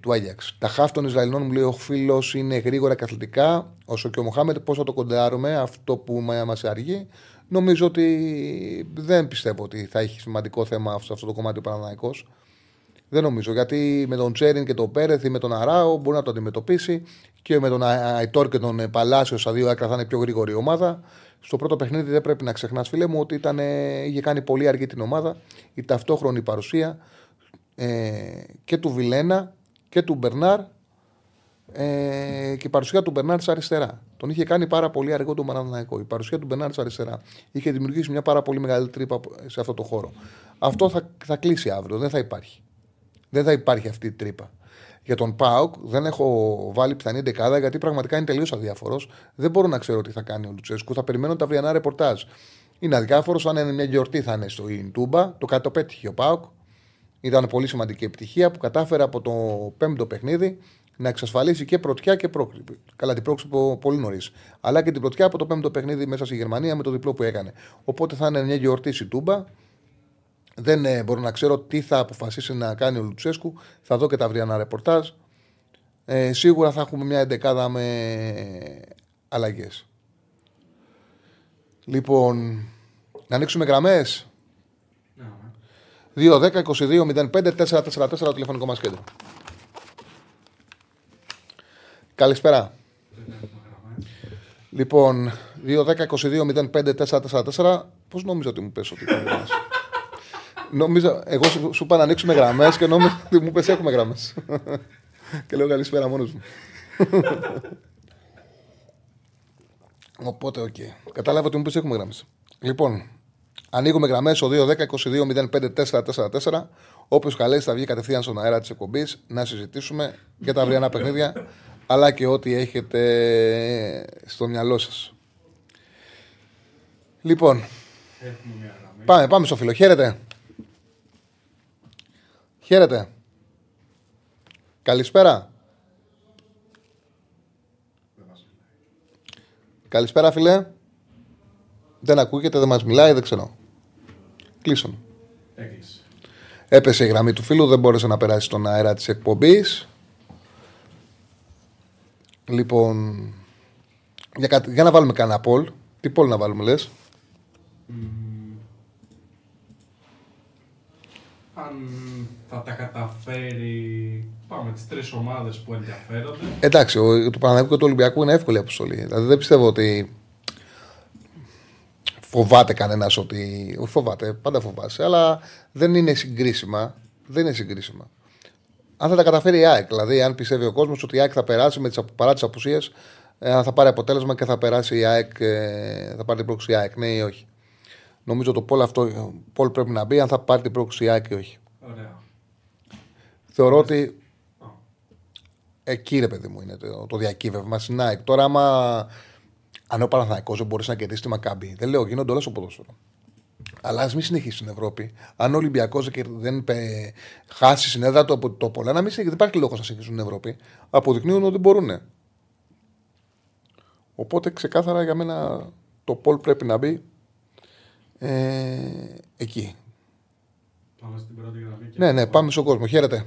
του Άγιαξ. Τα χάφ των Ισραηλινών μου λέει ο φίλος είναι γρήγορα και αθλητικά. Όσο και ο Μοχάμετ, πώς θα το κοντάρουμε, αυτό που μα αργεί. Νομίζω ότι δεν πιστεύω ότι θα έχει σημαντικό θέμα σε αυτό το κομμάτι ο Παναναναϊκός. Δεν νομίζω. Γιατί με τον Τσέριν και τον Πέρεθ ή με τον Αράο μπορεί να το αντιμετωπίσει και με τον Αϊτόρ και τον Παλάσιο στα δύο άκρα θα είναι πιο γρήγορη ομάδα. Στο πρώτο παιχνίδι δεν πρέπει να ξεχνάς, φίλε μου, ότι ήταν, είχε κάνει πολύ αργή την ομάδα. Η ταυτόχρονη παρουσία ε, και του Βιλένα και του Μπερνάρ ε, και η παρουσία του Μπερνάρ αριστερά. Τον είχε κάνει πάρα πολύ αργό το Μαραναναϊκό. Η παρουσία του Μπερνάρ αριστερά είχε δημιουργήσει μια πάρα πολύ μεγάλη τρύπα σε αυτό το χώρο. Αυτό θα, θα κλείσει αύριο. Δεν θα υπάρχει. Δεν θα υπάρχει αυτή η τρύπα. Για τον Πάουκ δεν έχω βάλει πιθανή δεκάδα γιατί πραγματικά είναι τελείως αδιάφορος. Δεν μπορώ να ξέρω τι θα κάνει ο Λουτσέσκου. Θα περιμένω τα αυριανά ρεπορτάζ. Είναι αδιάφορος. Αν είναι μια γιορτή θα είναι στο Ιντούμπα. Το κάτι το πέτυχε ο Πάουκ. Ήταν πολύ σημαντική επιτυχία που κατάφερε από το πέμπτο παιχνίδι να εξασφαλίσει και πρωτιά και πρόκληση. Καλά, την πρόκληση πολύ νωρίς. Αλλά και την πρωτιά από το πέμπτο παιχνίδι μέσα στη Γερμανία με το διπλό που έκανε. Οπότε θα είναι μια γιορτή η Τούμπα. Δεν ε, μπορώ να ξέρω τι θα αποφασίσει να κάνει ο Λουτσέσκου. Θα δω και τα αυριανά ρεπορτάζ. Ε, σίγουρα θα έχουμε μια εντεκάδα με αλλαγές. Λοιπόν, να ανοίξουμε γραμμές. 2-10-22-05-444 το τηλεφωνικό μας κέντρο. Καλησπέρα. Λοιπόν, 2-10-22-05-444. Πώς νόμιζα ότι μου πες ότι ήταν Νόμιζα, εγώ σου, σου είπα να ανοίξουμε γραμμές και νόμιζα ότι μου πες έχουμε γραμμές. και λέω καλησπέρα μόνος μου. Οπότε, OK. Okay. Κατάλαβα ότι μου πες έχουμε γραμμές. Λοιπόν, Ανοίγουμε γραμμές στο 2-10-22-05-444. Όποιος καλέσει θα βγει κατευθείαν στον αέρα της εκπομπής να συζητήσουμε για τα αυριανά παιχνίδια αλλά και ό,τι έχετε στο μυαλό σας. Λοιπόν, πάμε, πάμε στο φίλο. Χαίρετε. Χαίρετε. Καλησπέρα. Καλησπέρα, φίλε. Δεν ακούγεται, δεν μας μιλάει, δεν ξέρω. Κλείσον. Έκλεισε. Έπεσε η γραμμή του φίλου, δεν μπόρεσε να περάσει στον αέρα της εκπομπής. Λοιπόν, για, για να βάλουμε κανένα πόλ. Τι πόλ να βάλουμε, λες; αν θα τα καταφέρει. Πάμε τις τρεις ομάδες που ενδιαφέρονται. Εντάξει, ο, το Παναγιώτο και του Ολυμπιακού είναι εύκολη αποστολή. Δηλαδή δεν πιστεύω ότι φοβάται κανένας ότι. Όχι φοβάται, πάντα φοβάσαι, αλλά δεν είναι συγκρίσιμα. Δεν είναι συγκρίσιμα. Αν θα τα καταφέρει η ΑΕΚ, δηλαδή αν πιστεύει ο κόσμος ότι η ΑΕΚ θα περάσει με τις, παρά τις απουσίες, ε, θα πάρει αποτέλεσμα και θα περάσει η ΑΕΚ, ε, θα πάρει την πρόκληση η ΑΕΚ, ναι ή όχι. Νομίζω το πόλ αυτό πόλ πρέπει να μπει αν θα πάρει την πρόκληση η ΑΕΚ ή όχι. Ωραία. Θεωρώ ότι εκεί ρε παιδί μου είναι το, το διακύβευμα στην ΑΕΚ. Τώρα, άμα αν ο Παναθηναϊκός δεν μπορέσει να κερδίσει τη Μακάμπη, δεν λέω γίνονται όλα στο ποδόσφαιρο. Αλλά ας μην συνεχίσει στην Ευρώπη. Αν ο Ολυμπιακός δεν χάσει συνέδρα του από το πολλά, να μην δεν υπάρχει λόγος να συνεχίσουν στην Ευρώπη. Αποδεικνύουν ότι μπορούν. Οπότε ξεκάθαρα για μένα το Πολ πρέπει να μπει ε, εκεί. Πάμε στην πρώτη γραμμή. Ναι, ναι, πάμε στον κόσμο. Χαίρετε.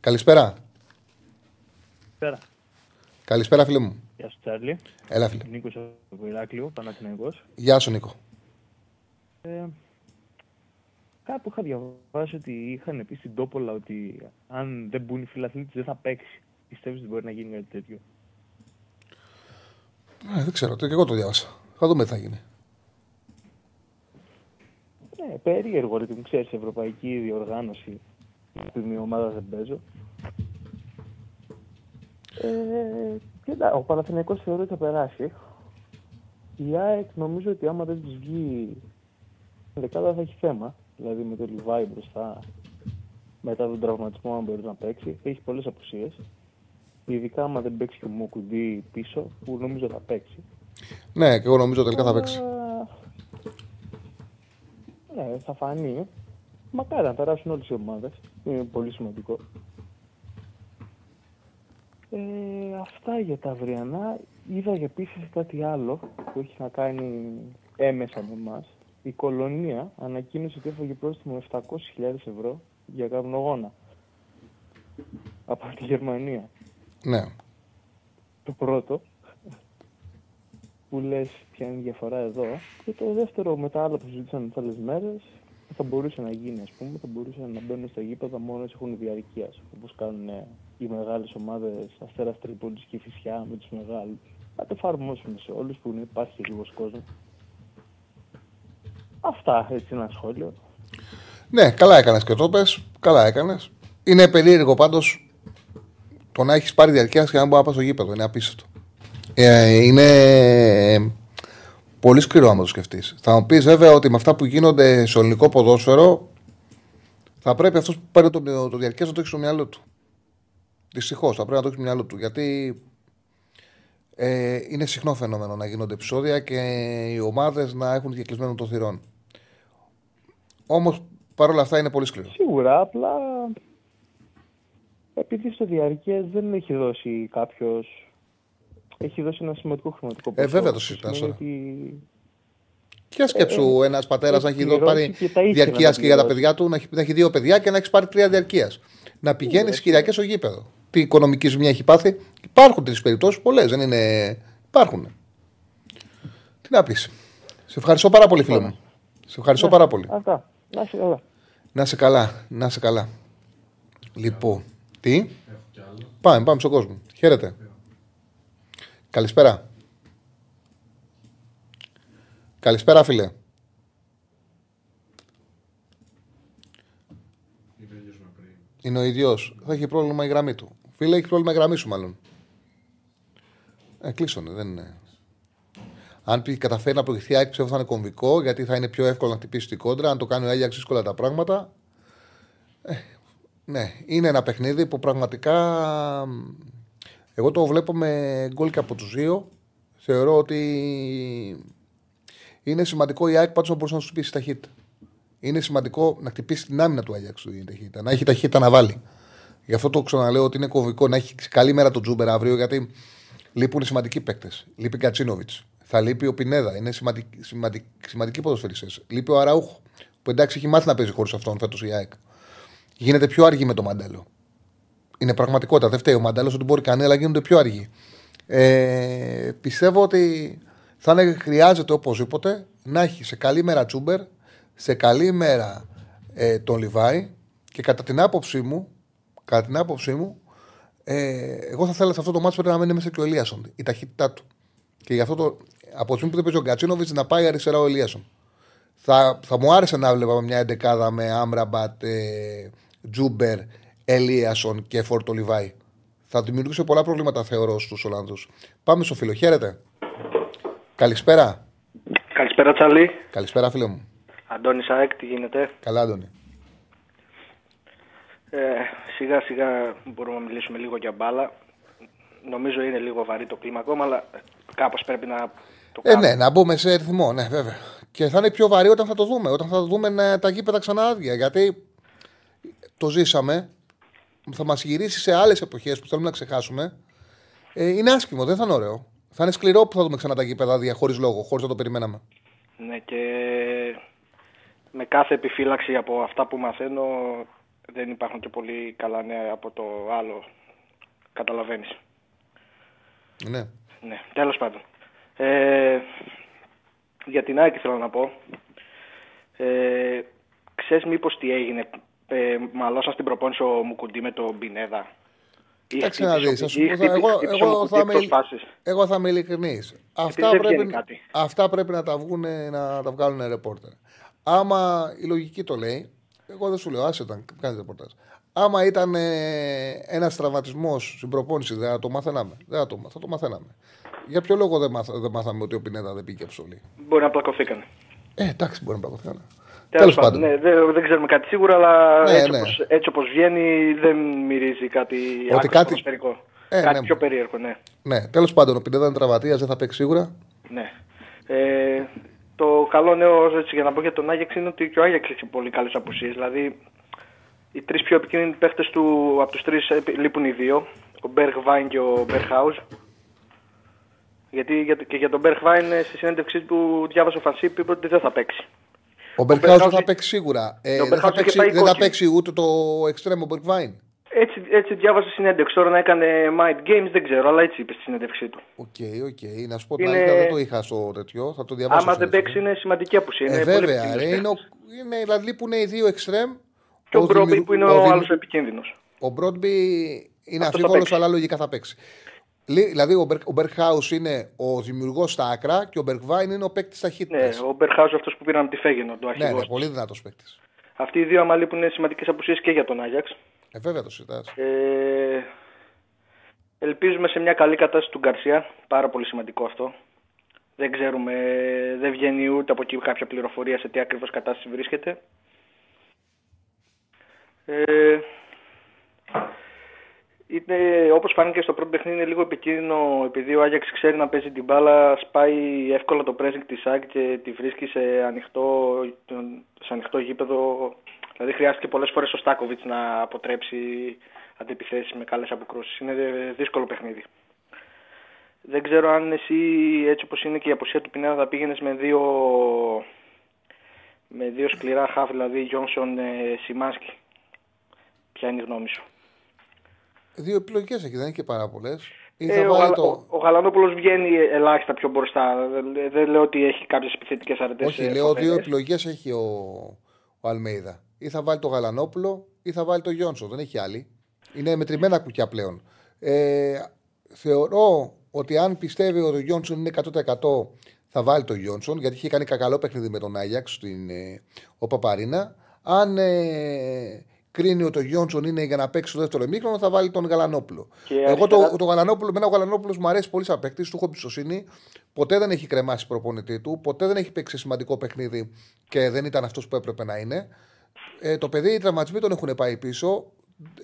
Καλησπέρα. Καλησπέρα. Καλησπέρα, φίλε μου. Γεια σου, Τσάρλι. Έλα, φίλε. Νίκος από Ηράκλειο, Παναθηναϊκός. Γεια σου, Νίκο. Ε, κάπου είχα διαβάσει ότι είχαν πει στην Τόπολα ότι αν δεν μπουν οι φιλαθλήτε δεν θα παίξει. Πιστεύεις ότι μπορεί να γίνει κάτι τέτοιο; Ε, δεν ξέρω, και εγώ το διάβασα. Θα δούμε τι θα γίνει. Ναι, περίεργο ότι μου ξέρεις ευρωπαϊκή διοργάνωση. Που μια ομάδα δεν παίζω. Ε, Κοίτα, ο Παναθηναϊκός θεωρεί ότι θα περάσει. Η ΑΕΚ νομίζω ότι άμα δεν της βγει η δεκάδα θα έχει θέμα. Δηλαδή με το Λιβάη μπροστά, μετά τον τραυματισμό αν μπορεί να παίξει. Έχει πολλές απουσίες. Ειδικά άμα δεν παίξει και ο Μουκουντή πίσω, που νομίζω θα παίξει. Ναι, και εγώ νομίζω τελικά θα παίξει. Αλλά, Ναι, θα φανεί. Μακάρι να περάσουν όλες οι ομάδες. Είναι πολύ σημαντικό. Ε, αυτά για τα αυριανά. Είδα για επίσης κάτι άλλο που έχει να κάνει έμεσα με εμάς. Η κολονία ανακοίνωσε ότι έφαγε πρόστιμο 700.000 ευρώ για καπνογόνα. Από τη Γερμανία. Ναι. Το πρώτο που λες ποια είναι η διαφορά εδώ και το δεύτερο με τα άλλα που συζήτησαν τις άλλες μέρες θα μπορούσε να γίνει ας πούμε, θα μπορούσε να μπαίνουν στα γήπεδα μόνο όσοι έχουν διαρκείας όπως κάνουν ε, οι μεγάλες ομάδες Αστέρας Τρίπολης και η Φυσιά με τους μεγάλους. Θα το εφαρμόσουμε σε όλους που υπάρχει λίγος κόσμος. Αυτά έτσι ένα σχόλιο. Ναι, καλά έκανες και το πες. Καλά έκανες. Είναι περίεργο πάντως το να έχεις πάρει διαρκεία και να μπορείς να πας στο γήπεδο. Είναι απίστευτο. Ε, είναι πολύ σκληρό άμα το σκεφτείς. Θα μου πεις βέβαια ότι με αυτά που γίνονται στο ελληνικό ποδόσφαιρο θα πρέπει αυτός που πάρει το, το διαρκεία να το έχει στο μυαλό του. Δυστυχώς θα πρέπει να το έχει στο μυαλό του. Γιατί ε, είναι συχνό φαινόμενο να γίνονται επεισόδια και οι ομάδες να έχουν διακλεισμένο το θυρών. Όμως παρόλα αυτά είναι πολύ σκληρό. Σίγουρα, απλά επειδή στο διαρκεία δεν έχει δώσει κάποιος. Έχει δώσει ένα σημαντικό χρηματικό Ε, ποσό. βέβαια το που συζητάς σημαίνει τώρα. ότι Και σκέψου ένας πατέρας να έχει δω- πληρώσει πάρει Ε, και τα ήθελε διαρκείας να και για τα πληρώσει. παιδιά του, να έχει, να έχει δύο παιδιά και να έχεις πάρει τρία διαρκείας. Να πηγαίνεις Ναι, στι Κυριακές στο γήπεδο. Τι οικονομική ζημιά έχει πάθει. Υπάρχουν τέτοιες περιπτώσεις, πολλές. Δεν είναι. Υπάρχουν. Τι να πεις. Σε ευχαριστώ πάρα πολύ, φίλε μου. Σε ευχαριστώ πάρα πολύ. Αυτά. Να είσαι καλά. Να σε καλά. Να σε καλά. Λοιπόν, τι; Έχω κι άλλο. Πάμε, πάμε στον κόσμο. Χαίρετε. Καλησπέρα. Καλησπέρα, φίλε. Είναι ο ίδιος με πριν. Είναι ο ίδιο. Θα έχει πρόβλημα η γραμμή του. Φίλε, έχει πρόβλημα η γραμμή σου, μάλλον. Ε, κλείσωνε, δεν είναι. Αν πει καταφέρει να προηγηθεί η ΑΕΚ, πιστεύω θα είναι κομβικό, γιατί θα είναι πιο εύκολο να χτυπήσει την κόντρα. Αν το κάνει ο Άγιαξ δύσκολα τα πράγματα. Ε, ναι, είναι ένα παιχνίδι που πραγματικά. Μ, Εγώ το βλέπω με γκολ και από τους δύο. Θεωρώ ότι είναι σημαντικό η ΑΕΚ πάντως να μπορούσε να σου χτυπήσει ταχύτητα. Είναι σημαντικό να χτυπήσει την άμυνα του Άγιαξ του η ταχύτητα. Να έχει ταχύτητα να βάλει. Γι' αυτό το ξαναλέω ότι είναι κομβικό να έχει καλή μέρα τον Τζούμπερ αύριο, γιατί λείπουν οι σημαντικοί παίκτες. Λείπει Κατσίνοβιτς. Θα λείπει ο Πινέδα. Είναι σημαντικοί σημαντικ, σημαντικοί ποδοσφαιριστές. Λείπει ο Αραούχο. Που εντάξει έχει μάθει να παίζει χωρίς αυτόν φέτος η ΑΕΚ. Γίνεται πιο αργή με το Μαντέλο. Είναι πραγματικότητα. Δεν φταίει ο Μαντέλο ότι μπορεί κανένα, αλλά γίνονται πιο αργοί. Ε, πιστεύω ότι θα είναι, χρειάζεται οπωσδήποτε να έχει σε καλή μέρα Τσούμπερ, σε καλή μέρα ε, τον Λιβάη και κατά την άποψή μου, κατά την άποψή μου ε, εγώ θα θέλα σε αυτό το ματς πρέπει να μένει μέσα και ο Ελίασον, η ταχύτητά του. Και γι' αυτό το, από τη στιγμή που δεν παίζει ο Γκατσίνοβιτς να πάει αριστερά ο Ελίασον. Θα, θα μου άρεσε να βλέπα μια εντεκάδα με Άμραμπατ, ε, Τζούμπερ, Ελίασον και φορ το Λιβάη. Θα δημιουργούσε πολλά προβλήματα, θεωρώ, στους Ολλανδούς. Πάμε στο φίλο. Χαίρετε. Καλησπέρα. Καλησπέρα Τσαλή. Καλησπέρα, φίλε μου. Αντώνη Σάεκ, τι γίνεται; Καλά, Άντωνη. Ε, σιγά σιγά μπορούμε να μιλήσουμε λίγο για μπάλα. Νομίζω είναι λίγο βαρύ το κλίμα ακόμα, αλλά κάπως πρέπει να το Ε, κάνουμε. ναι, να μπούμε σε ρυθμό, ναι, βέβαια. Και θα είναι πιο βαρύ όταν θα το δούμε. Όταν θα δούμε ναι, τα γήπεδα ξανά άδεια. Γιατί το ζήσαμε, θα μας γυρίσει σε άλλες εποχές που θέλουμε να ξεχάσουμε. Ε, είναι άσχημο, δεν θα είναι ωραίο. Θα είναι σκληρό που θα δούμε ξανά τα γήπεδα άδεια χωρίς λόγο, χωρίς να το περιμέναμε. Ναι, και με κάθε επιφύλαξη από αυτά που μαθαίνω δεν υπάρχουν και πολύ καλά νέα από το άλλο. Καταλαβαίνεις. Ναι. Ναι, τέλος πάντων. Ε, για την Άκη θέλω να πω. Ε, ξέρεις μήπως τι έγινε. Ε, μαλώσαν στην προπόνηση ο Μουκουντή με τον Μπινέδα. Ή Κοίταξε να χτύπησε δεις. ο- ή χτύπησε- Εγώ, χτύπησε ο εγώ, Μουκουντή θα είμαι, εκτός φάσης. εγώ θα είμαι ειλικρινής. Αυτά, δεν πρέπει, βγαίνει κάτι. αυτά πρέπει να τα, βγουνε, να τα βγάλουν ρεπόρτερ. Άμα η λογική το λέει, εγώ δεν σου λέω, άσε ήταν, κάνεις ρεπορτάζ. Άμα ήταν ε, ένας τραυματισμός στην προπόνηση, δεν θα το μαθαίναμε. Δεν θα το, θα το μαθαίναμε. Για ποιο λόγο δεν, μάθα, δεν μάθαμε ότι ο Πινέδα δεν πήγε ψωλή. Μπορεί να πλακωθήκαν. Ε, εντάξει, μπορεί να πραγματικά. Τέλος πάντων, ναι, δεν, δεν ξέρουμε κάτι σίγουρα, αλλά Ναι, έτσι, ναι. Όπως, έτσι όπως βγαίνει δεν μυρίζει κάτι Ότι άκρως κάτι- ποδοσφαιρικό. Ε, Κάτι ναι. πιο περίεργο, ναι. Ναι, τέλος πάντων, ο Πινέδα είναι τραυματίας, δεν θα παίξει σίγουρα. ναι. Ε, το καλό νέο έτσι, για να πω για τον Άγιαξ είναι ότι και ο Άγιαξ έχει πολύ καλές απουσίες. Δηλαδή, οι τρεις πιο επικίνδυνοι παίχτες του από τους τρεις λείπουν οι δύο. Ο Μπέργκ Βάιν και ο Μπερχάουζ. Γιατί για, και για τον Μπέργκ Βάιν ε, στη συνέντευξή του διάβασε ο Φανσίπ είπε ότι δεν θα παίξει. Ο Μπερκάουζ Berghuis- θα παίξει σίγουρα. Ε, ο δεν, θα Berghuis είχε παίξει, πάει δεν θα κόκκινη. παίξει ούτε το εξτρέμο Μπερκβάιν. Έτσι, έτσι διάβασε συνέντευξη. Τώρα να έκανε mind games δεν ξέρω, αλλά έτσι είπε στη συνέντευξή του. Οκ, οκ. Να σου πω την Είναι- αλήθεια, δεν το είχα στο τέτοιο. Θα το διαβάσω. Άμα στο δεν τέτοιο. παίξει είναι σημαντική απουσία. Ε, είναι πολύ βέβαια, ρε, επικίνδυνος είναι, ο, παίκτης. είναι, δηλαδή λείπουν οι δύο εξτρέμ. Και ο Μπρόμπι δημιουργ- που είναι ο ο, δημιου- άλλος επικίνδυνος. Ο Μπρόντμπι είναι θα αφίβολο, παίξει. αλλά λογικά θα παίξει. Λι- Δηλαδή, ο, Μπερ, ο Μπερχάου είναι ο δημιουργός στα άκρα και ο Μπερκβάιν είναι ο παίκτης ταχύτητας. Ναι, ο Μπερχάουζ αυτός που πήραν από τη Φέγενο, το ναι, αρχηγός. ναι, πολύ δυνατός παίκτης. Αυτοί οι δύο, άμα λείπουν, είναι σημαντικές απουσίες και για τον Άγιαξ. Ε, βέβαια το συζητάς. Ε, ελπίζουμε σε μια καλή κατάσταση του Γκαρσία. Πάρα πολύ σημαντικό αυτό. Δεν ξέρουμε, δεν βγαίνει ούτε από εκεί κάποια πληροφορία σε τι ακριβώς κατάσταση βρίσκεται. Ε, είναι, όπως φάνηκε στο πρώτο παιχνίδι είναι λίγο επικίνδυνο επειδή ο Άγιαξ ξέρει να παίζει την μπάλα, σπάει εύκολα το pressing της ΣΑΚ και τη βρίσκει σε ανοιχτό, σε ανοιχτό γήπεδο. Δηλαδή χρειάστηκε πολλές φορές ο Στάκοβιτς να αποτρέψει αντιπιθέσεις με καλές αποκρούσεις. Είναι δύσκολο παιχνίδι. Δεν ξέρω αν εσύ έτσι όπως είναι και η αποσία του Πινέδα θα πήγαινες με δύο, με δύο σκληρά χαφ, δηλαδή Γιόνσον ε, Σιμάσκι. Ποια είναι η γνώμη σου; Δύο επιλογές έχει, δεν είναι και πάρα πολλές. Ή θα Ε, ο, βάλει Γαλα- το. ο, ο Γαλανόπουλος βγαίνει ελάχιστα πιο μπροστά. Δεν, δεν λέω ότι έχει κάποιες επιθετικές αρετές. Όχι, ε, λέω φοβερές. δύο επιλογές έχει ο, ο Αλμέιδα. Ή θα βάλει το Γαλανόπουλο ή θα βάλει το Γιόνσον. Δεν έχει άλλη. Είναι μετρημένα κουκιά πλέον. Ε, θεωρώ ότι αν πιστεύει ότι ο Γιόνσον είναι 100% θα βάλει το Γιόνσον γιατί είχε κάνει κακαλό παιχνίδι με τον Άγιαξ στην ε, ο Παπαρίνα. Αν ε, κρίνει ότι ο Γιόνσον είναι για να παίξει το δεύτερο ημίχρονο, θα βάλει τον Γαλανόπουλο. Και Εγώ το, αριστερά- το Γαλανόπουλο, εμένα ο Γαλανόπουλος μου αρέσει πολύ σαν παίκτης, του έχω εμπιστοσύνη. Ποτέ δεν έχει κρεμάσει προπονητή του, ποτέ δεν έχει παίξει σημαντικό παιχνίδι και δεν ήταν αυτός που έπρεπε να είναι. Ε, το παιδί, οι τραυματισμοί τον έχουν πάει πίσω.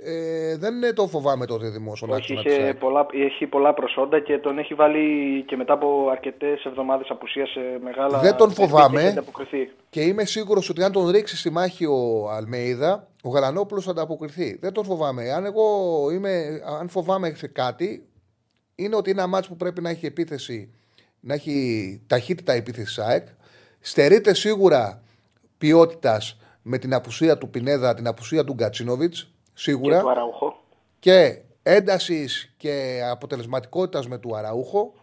Ε, δεν είναι το φοβάμαι το δίδυμο στον Όχι, άξονα είχε της ΑΕΚ. πολλά, έχει πολλά προσόντα και τον έχει βάλει και μετά από αρκετές εβδομάδες απουσίας σε μεγάλα. Δεν τον παιχνίδια φοβάμαι. και έχει ανταποκριθεί. Και είμαι σίγουρος ότι αν τον ρίξει στη μάχη ο Αλμέιδα, ο Γαλανόπουλος θα ανταποκριθεί. Δεν τον φοβάμαι. Αν εγώ είμαι, αν φοβάμαι σε κάτι, είναι ότι είναι ένα μάτσο που πρέπει να έχει επίθεση, να έχει ταχύτητα επίθεση ΣΑΕΚ. Στερείται σίγουρα ποιότητας με την απουσία του Πινέδα, την απουσία του Γκατσίνοβιτς. Σίγουρα. Και του Αραούχο. και έντασης και αποτελεσματικότητας με του Αραούχο.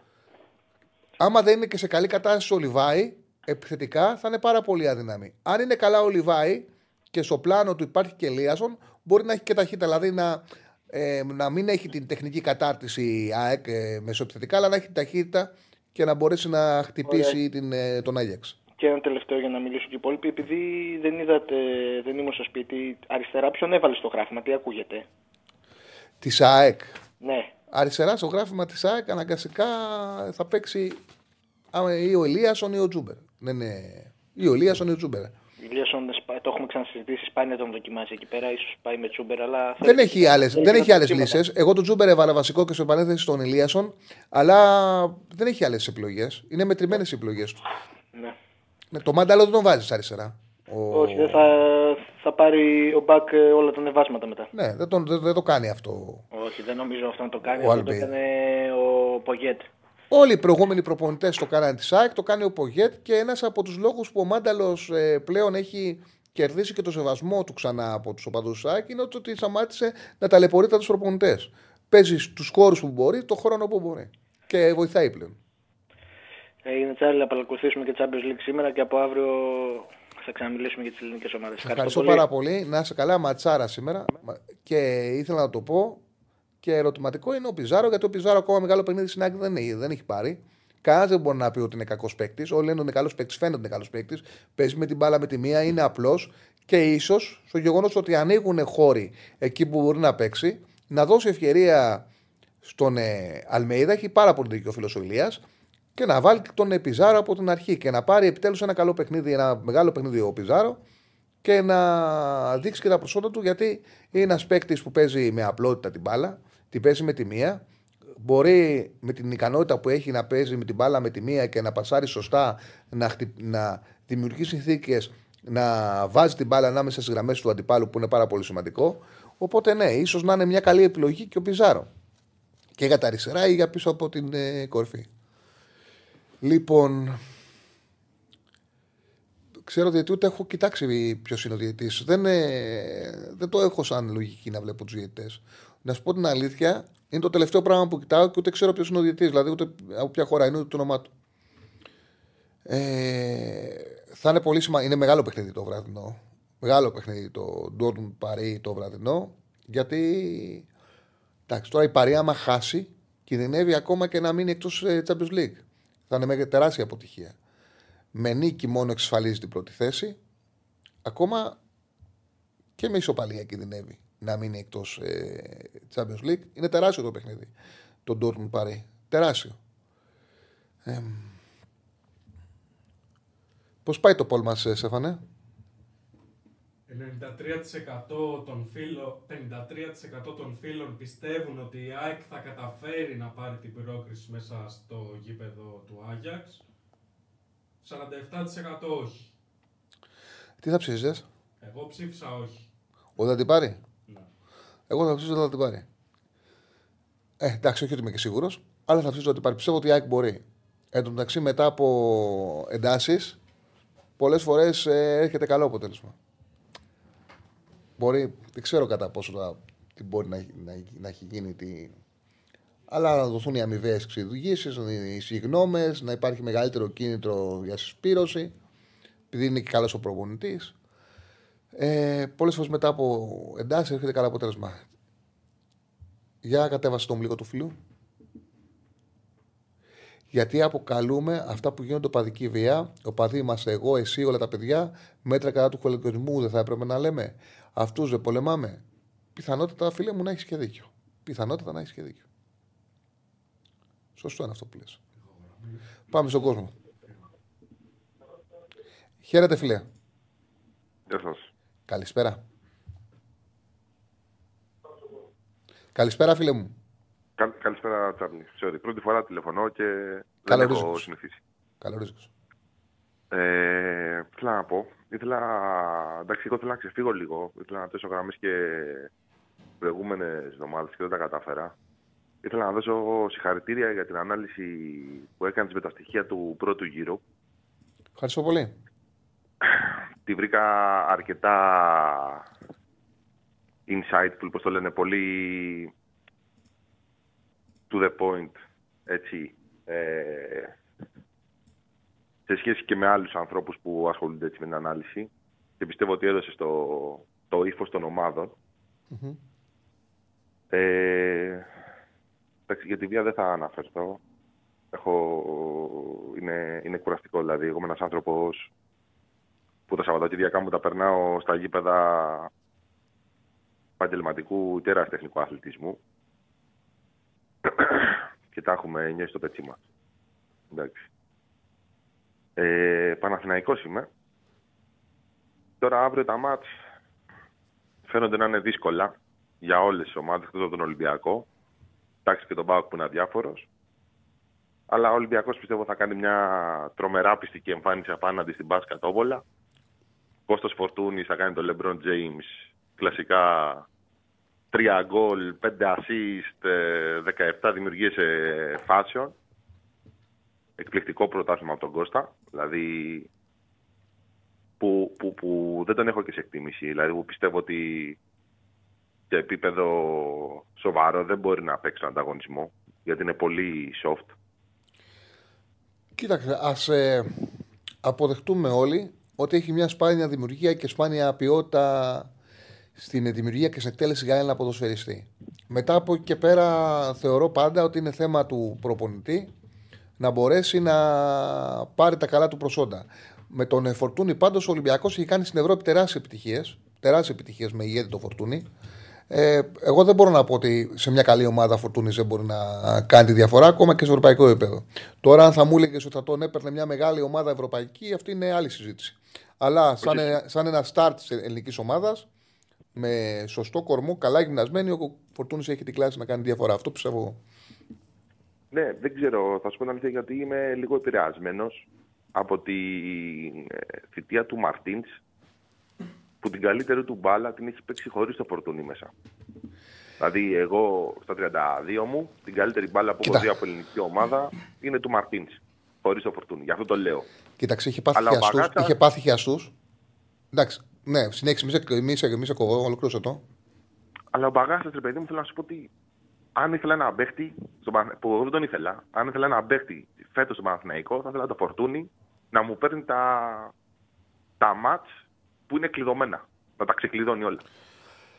Άμα δεν είναι και σε καλή κατάσταση ο Λιβάη, επιθετικά θα είναι πάρα πολύ αδύναμη. Αν είναι καλά ο Λιβάη και στο πλάνο του υπάρχει και Λίασον, μπορεί να έχει και ταχύτητα. Δηλαδή να, ε, να μην έχει την τεχνική κατάρτιση η ΑΕΚ ε, μεσοεπιθετικά, αλλά να έχει την ταχύτητα και να μπορέσει να χτυπήσει την, ε, τον Άγιαξ. Και ένα τελευταίο για να μιλήσουν και οι υπόλοιποι. Επειδή δεν είδατε, δεν ήμουν στο σπίτι, αριστερά ποιον έβαλες στο γράφημα, τι ακούγεται; Της ΑΕΚ. Ναι. Αριστερά στο γράφημα της ΑΕΚ αναγκαστικά θα παίξει άμα, ή ο Ελίασον ή ο Τζούμπερ. Ναι, ναι. Ή ο Ελίασον ή ο Τζούμπερ. Ελίασον, το έχουμε ξανασυζητήσει, σπάνια να τον δοκιμάζει εκεί πέρα, ίσως πάει με Τζούμπερ, αλλά. Δεν έχει άλλε δεν έχει άλλες δοκίματα. λύσεις. Εγώ τον Τζούμπερ έβαλα βασικό και στο επανέθεση στον Ελίασον, αλλά δεν έχει άλλες επιλογές. Είναι μετρημένες οι επιλογές του. Ναι. Ναι, το μάνταλο δεν τον βάζεις αριστερά. Ο... Όχι, δεν θα, θα πάρει ο Μπακ ε, όλα τα ανεβάσματα μετά. Ναι, δεν, τον, δεν, δεν το κάνει αυτό. Όχι, δεν νομίζω αυτό να το κάνει. Ο αυτό το Αλμπέιδα. έκανε ο Πογέτ. Όλοι οι προηγούμενοι προπονητές το κάνανε τη ΣΑΕΚ, το κάνει ο Πογέτ και ένας από τους λόγους που ο Μάνταλος πλέον έχει κερδίσει και το σεβασμό του ξανά από τους οπαδούς της ΣΑΕΚ είναι ότι σταμάτησε να ταλαιπωρεί τους προπονητές. Παίζει στους χώρους που μπορεί, το χρόνο που μπορεί. Και βοηθάει πλέον. Έγινε Τσάρλι να παρακολουθήσουμε και Champions League σήμερα και από αύριο θα ξαναμιλήσουμε για τις ελληνικές ομάδες. Σα ευχαριστώ πάρα πολύ. Να είσαι καλά, ματσάρα σήμερα. Μα- Και ήθελα να το πω. Και ερωτηματικό είναι ο Πιζάρο, γιατί ο Πιζάρο ακόμα μεγάλο παιχνίδι στην άκρη δεν έχει, δεν έχει πάρει. Κανένα δεν μπορεί να πει ότι είναι κακός παίκτης. Όλοι λένε ότι είναι καλός παίκτης, φαίνεται ότι είναι καλός παίκτης. Παίζει με την μπάλα με τη μία, είναι απλός. Και ίσως στο γεγονός ότι ανοίγουν χώροι εκεί που μπορεί να παίξει, να δώσει ευκαιρία στον ε, Αλμέιδα. Έχει πάρα πολύ δίκιο ο φίλος ο Ηλίας, και να βάλει τον ε, Πιζάρο από την αρχή και να πάρει επιτέλους ένα καλό παιχνίδι, ένα μεγάλο παιχνίδι ο Πιζάρο και να δείξει και τα προσόντα του γιατί είναι ένας παίκτης που παίζει με απλότητα την μπάλα, την παίζει με τη μία, μπορεί με την ικανότητα που έχει να παίζει με την μπάλα με τη μία και να πασάρει σωστά, να, χτυ... να δημιουργεί συνθήκε να βάζει την μπάλα ανάμεσα στις γραμμές του αντιπάλου που είναι πάρα πολύ σημαντικό. Οπότε ναι, ίσως να είναι μια καλή επιλογή και ο Πιζάρο. Και για τα αριστερά ή για πίσω από την ε, κορφή. Λοιπόν, ξέρω ότι ούτε έχω κοιτάξει ποιος είναι ο διαιτή. Δεν, ε, δεν το έχω σαν λογική να βλέπω τους διαιτητές. Να σου πω την αλήθεια, είναι το τελευταίο πράγμα που κοιτάω και ούτε ξέρω ποιος είναι ο διαιτή. Δηλαδή, ούτε από ποια χώρα είναι, ούτε το όνομά του. Ε, θα είναι πολύ σημαντικό. Είναι μεγάλο παιχνίδι το βραδινό. Μεγάλο παιχνίδι το Dortmund Παρί το βραδινό. Γιατί εντάξει, τώρα η Παρί, άμα χάσει, κινδυνεύει ακόμα και να μείνει εκτός ε, Champions League. Θα είναι με τεράστια αποτυχία. Με νίκη μόνο εξασφαλίζει την πρώτη θέση. Ακόμα και με ισοπαλία κινδυνεύει να μείνει εκτός ε, Champions League. Είναι τεράστιο το παιχνίδι. Το Dortmund Παρί. Τεράστιο. Ε, Πώς πάει το πόλ μας, Σέφανε. 93% των, φίλων, 53% των φίλων πιστεύουν ότι η ΑΕΚ θα καταφέρει να πάρει την πρόκριση μέσα στο γήπεδο του Άγιαξ. 47% όχι. Τι θα ψήφιζες; Εγώ ψήφισα όχι. Ότι θα την πάρει; Ναι. Εγώ θα ψήφιζα ότι θα την πάρει. Ε, εντάξει, όχι ότι είμαι και σίγουρος, αλλά θα ψήφιζα ότι πάρει. Πιστεύω ότι η ΑΕΚ μπορεί. Εν τω μεταξύ, μετά από εντάσεις, πολλές φορές ε, έρχεται καλό αποτέλεσμα. Μπορεί, δεν ξέρω κατά πόσο θα, τι μπορεί να, να, να έχει γίνει. Τι... Αλλά να δοθούν οι αμοιβαίες εξειδικήσεις, οι συγγνώμες, να υπάρχει μεγαλύτερο κίνητρο για συσπήρωση, επειδή είναι και καλός ο προπονητής. Ε, Πολλές φορές μετά από εντάσεις έρχεται καλό αποτέλεσμα. Για κατέβασε το λίγο του φιλού. Γιατί αποκαλούμε αυτά που γίνονται οπαδική βία. Ο παδί μας, εγώ, εσύ, όλα τα παιδιά, μέτρα κατά του χολικοσμού δεν θα έπρεπε να λέμε. Αυτούς δεν πολεμάμε. Πιθανότατα, φίλε μου, να έχεις και δίκιο. Πιθανότατα να έχεις και δίκιο. Σωστό είναι αυτό που λες. Πάμε στον κόσμο. Χαίρετε, φίλε. Γεια σας. Καλησπέρα. Καλησπέρα, φίλε μου. Καλ, καλησπέρα, Τσάρλι. Sorry. Πρώτη φορά τηλεφωνώ και δεν Καλώς έχω ήρθες. συνηθίσει. Καλό ρίσκο. Ε, ήθελα να πω, ήθελα, εντάξει, εγώ ήθελα να ξεφύγω λίγο. Ήθελα να θέσω γραμμές και προηγούμενες εβδομάδες και δεν τα κατάφερα. Ήθελα να δώσω συγχαρητήρια για την ανάλυση που έκανες με τα στοιχεία του πρώτου γύρου. Ευχαριστώ πολύ. Τη βρήκα αρκετά insightful, πώς το λένε, πολύ to the point, έτσι, ε, σε σχέση και με άλλους ανθρώπους που ασχολούνται έτσι με την ανάλυση και πιστεύω ότι έδωσε το, το ύφος των ομάδων. Μμμ. Ε, εντάξει, για τη βία δεν θα αναφερθώ. Έχω, είναι, είναι κουραστικό δηλαδή. Εγώ είμαι ένας άνθρωπος που τα Σαββατοκύριακά μου τα περνάω στα γήπεδα επαγγελματικού τέρας τεχνικού αθλητισμού και τα έχουμε νιώσει στο πετσί μας. Εντάξει. Ε, Παναθηναϊκός είμαι. Τώρα αύριο τα μάτς φαίνονται να είναι δύσκολα για όλες τις ομάδες εκτός από τον Ολυμπιακό. Εντάξει και τον Πάοκ που είναι αδιάφορος. Αλλά ο Ολυμπιακός πιστεύω θα κάνει μια τρομερά πιστική εμφάνιση απέναντι στην Μπάσκα Τόβολα. Κώστας Φορτούνης θα κάνει τον LeBron James κλασικά 3 γκολ, 5 assist, ε, 17 δημιουργίες ε, φάσεων. Εκπληκτικό πρωτάθλημα από τον Κώστα. Δηλαδή που, που, που δεν τον έχω και σε εκτίμηση. Δηλαδή που πιστεύω ότι σε επίπεδο σοβαρό δεν μπορεί να παίξει τον ανταγωνισμό γιατί είναι πολύ soft. Κοίταξε, ας ε, αποδεχτούμε όλοι ότι έχει μια σπάνια δημιουργία και σπάνια ποιότητα στην δημιουργία και στην εκτέλεση για έναν ποδοσφαιριστή. Μετά από εκεί και πέρα θεωρώ πάντα ότι είναι θέμα του προπονητή να μπορέσει να πάρει τα καλά του προσόντα. Με τον Φορτούνη πάντως ο Ολυμπιακός έχει κάνει στην Ευρώπη τεράστιες επιτυχίες. Τεράστιες επιτυχίες με ηγέτη το Φορτούνη. Ε, εγώ δεν μπορώ να πω ότι σε μια καλή ομάδα Φορτούνης δεν μπορεί να κάνει τη διαφορά ακόμα και σε ευρωπαϊκό επίπεδο. Τώρα, αν θα μου έλεγες ότι θα τον έπαιρνε μια μεγάλη ομάδα ευρωπαϊκή, αυτή είναι άλλη συζήτηση. Αλλά σαν, ένα- σαν ένα start της ελληνικής ομάδας, με σωστό κορμό, καλά γυμνασμένη, ο Φορτούνης έχει την κλάση να κάνει διαφορά. Αυτό πιστεύω εγώ. Ναι, δεν ξέρω, θα σου πω την αλήθεια γιατί είμαι λίγο επηρεασμένος από τη ε, θητεία του Μαρτίν που την καλύτερη του μπάλα την έχει παίξει χωρίς το φορτούνι μέσα. Δηλαδή, εγώ στα 32 μου, την καλύτερη μπάλα που έχω δει από ελληνική ομάδα είναι του Μαρτίν. Χωρίς το φορτούνι. Γι' αυτό το λέω. Κοίταξε, είχε πάθει Αλλά ο χιαστούς, Παγάσας- είχε πάθει χιαστούς. Εντάξει, ναι, συνέχισε, μη σε, μη σε, μη σε κοβώ, ολοκλήρωσε το. Αλλά ο Μπαγάστα, ρε παιδί μου, θέλω να σου πω ότι αν ήθελα ένα παίχτη, στον Παναθ- που εγώ δεν τον ήθελα, αν ήθελα ένα παίχτη φέτος στον Παναθηναϊκό, θα ήθελα το φορτούνι να μου παίρνει τα, τα μάτς που είναι κλειδωμένα. Να τα ξεκλειδώνει όλα.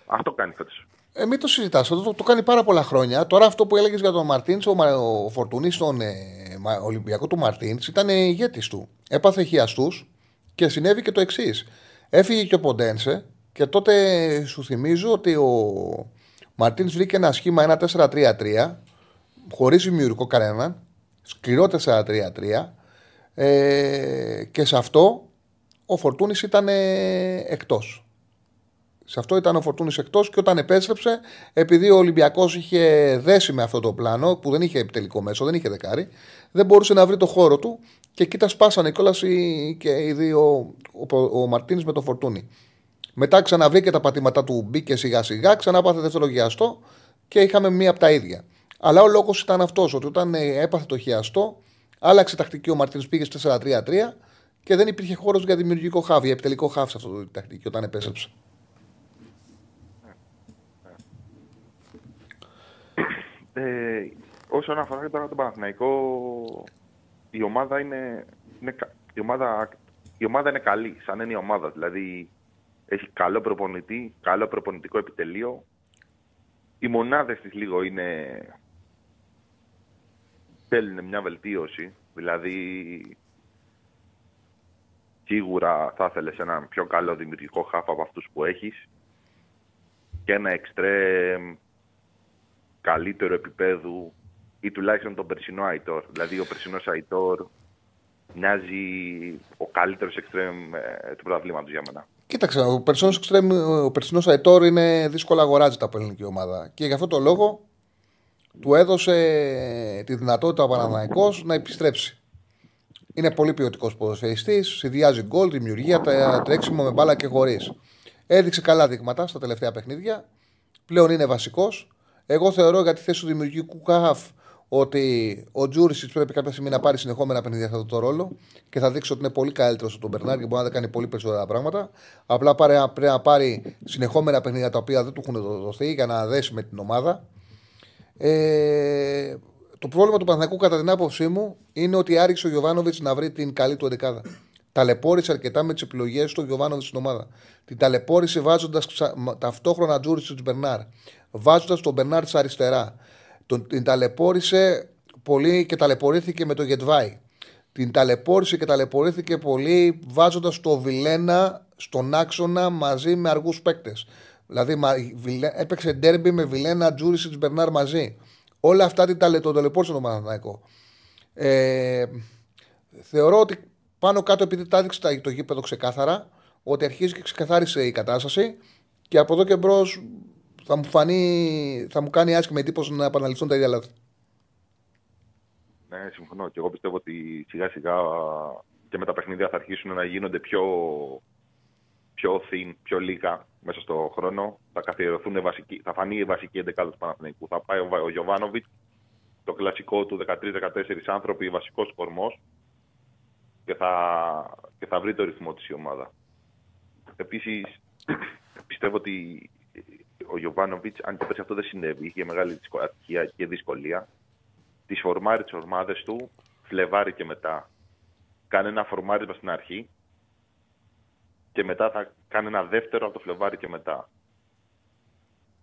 Αυτό κάνει φέτος. Ε, μην το συζητάς. Το, το, το κάνει πάρα πολλά χρόνια. Τώρα αυτό που έλεγες για τον Μαρτίνς, ο, Μα- ο Φορτουνή στον ε, Μα- Ολυμπιακό του Μαρτίνς ήταν ηγέτης του. Έπαθε χιαστούς και συνέβη και το εξής. Έφυγε και ο Ποντένσε και τότε σου θυμίζω ότι ο Μαρτίνς βρήκε ένα σχήμα ένα 4-3-3 χωρίς δημιουργικό κανέναν. Σκληρό 4-3-3. Ε, και σε αυτό ο Φορτούνης ήταν εκτός. Σε αυτό ήταν ο Φορτούνης εκτός και όταν επέστρεψε, επειδή ο Ολυμπιακός είχε δέσει με αυτό το πλάνο, που δεν είχε επιτελικό μέσο, δεν είχε δεκάρι, δεν μπορούσε να βρει το χώρο του και εκεί τα σπάσανε κιόλας και οι δύο, ο, ο Μαρτίνης με τον Φορτούνη. Μετά ξαναβρήκε τα πατήματά του, μπήκε σιγά σιγά, ξανά πάθε δευτερογιαστό και είχαμε μία από τα ίδια. Αλλά ο λόγος ήταν αυτός, ότι όταν ε, έπαθε το χιαστό, άλλαξε τακτική ο Μαρτίνης, πήγε στο 4-3-3 και δεν υπήρχε χώρος για δημιουργικό χάβι, για επιτελικό χάβι σε αυτό το τακτική όταν επέστρεψε. Ε, όσον αφορά τώρα τον Παναθηναϊκό, η ομάδα είναι, είναι, κα- η ομάδα, η ομάδα είναι καλή, σαν είναι η ομάδα. Δηλαδή, έχει καλό προπονητή, καλό προπονητικό επιτελείο. Οι μονάδες της λίγο είναι... θέλουν μια βελτίωση. Δηλαδή, σίγουρα θα ήθελες έναν πιο καλό δημιουργικό χάφ από αυτούς που έχεις και ένα εξτρέμ καλύτερο επίπεδου ή τουλάχιστον τον περσινό Αϊτόρ. Δηλαδή ο περσινός Αϊτόρ μοιάζει ο καλύτερος εξτρέμ ε, του πρωταθλήματος για μένα. Κοίταξε, ο περσινός εξτρέμ, ο περσινός Αϊτόρ είναι δύσκολα αγοράζεται από ελληνική ομάδα. Και γι' αυτό το λόγο του έδωσε τη δυνατότητα ο Παναναναϊκός να επιστρέψει. Είναι πολύ ποιοτικός ποδοσφαιριστής, συνδυάζει γκολ, δημιουργία, τα- τρέξιμο με μπάλα και χωρίς. Έδειξε καλά δείγματα στα τελευταία παιχνίδια. Πλέον είναι βασικός. Εγώ θεωρώ για τη θέση του δημιουργικού ΚΑΦ ότι ο Τζούρισιτς πρέπει κάποια στιγμή να πάρει συνεχόμενα παιχνίδια σε αυτό το ρόλο και θα δείξει ότι είναι πολύ καλύτερος από τον Μπερνάρ και μπορεί να κάνει πολύ περισσότερα πράγματα. Απλά πάρε- πρέπει να πάρει συνεχόμενα παιχνίδια τα οποία δεν του έχουν δοθεί για να δέσει με την ομάδα. Ε, το πρόβλημα του Παναθηναϊκού κατά την άποψή μου είναι ότι άρχισε ο Γιωβάνοβιτς να βρει την καλή του εντεκάδα. Ταλαιπώρησε αρκετά με τις επιλογές του ο Γιωβάνοβιτς στην ομάδα. Την ταλαιπώρησε βάζοντας ταυτόχρονα Τζούρισιτς Μπερνάρ. Βάζοντας τον Μπερνάρ τη αριστερά. Τον, την ταλαιπώρησε πολύ και ταλαιπωρήθηκε με το Γετβάη. Την ταλαιπώρησε και ταλαιπωρήθηκε πολύ βάζοντας το Βιλένα στον άξονα μαζί με αργούς παίκτες. Δηλαδή μα- Βιλέ- έπαιξε ντέρμπι με Βιλένα, Τζούρισιτς, Μπερνάρ μαζί. Όλα αυτά την ταλαι, τον ταλαιπώρησε τον Παναθηναϊκό. Ε, θεωρώ ότι πάνω κάτω επειδή τα έδειξε τα- το γήπεδο ξεκάθαρα, ότι αρχίζει και ξεκαθάρισε η κατάσταση και από εδώ και μπρος θα μου φανεί, θα μου κάνει άσχημη εντύπωση να επαναληφθούν τα ίδια λάθη. Ναι, συμφωνώ. Και εγώ πιστεύω ότι σιγά σιγά και με τα παιχνίδια θα αρχίσουν να γίνονται πιο, πιο thin, πιο λίγα μέσα στο χρόνο. Θα καθιερωθούν βασικοί, θα φανεί η βασική εντεκάδα του Παναθηναϊκού. Θα πάει ο, Βα- ο Γιωβάνοβιτς, το κλασικό του 13-14 άνθρωποι, βασικός κορμός και θα, και θα βρει το ρυθμό της η ομάδα. Επίσης, πιστεύω ότι ο Γιωβάνοβιτς, αν και πέρσι αυτό δεν συνέβη, είχε μεγάλη δυσκο- ατυχία και δυσκολία, τις φορμάρει τις ομάδες του, Φλεβάρι και μετά. Κάνει ένα φορμάρισμα στην αρχή και μετά θα κάνει ένα δεύτερο από το Φλεβάρι και μετά.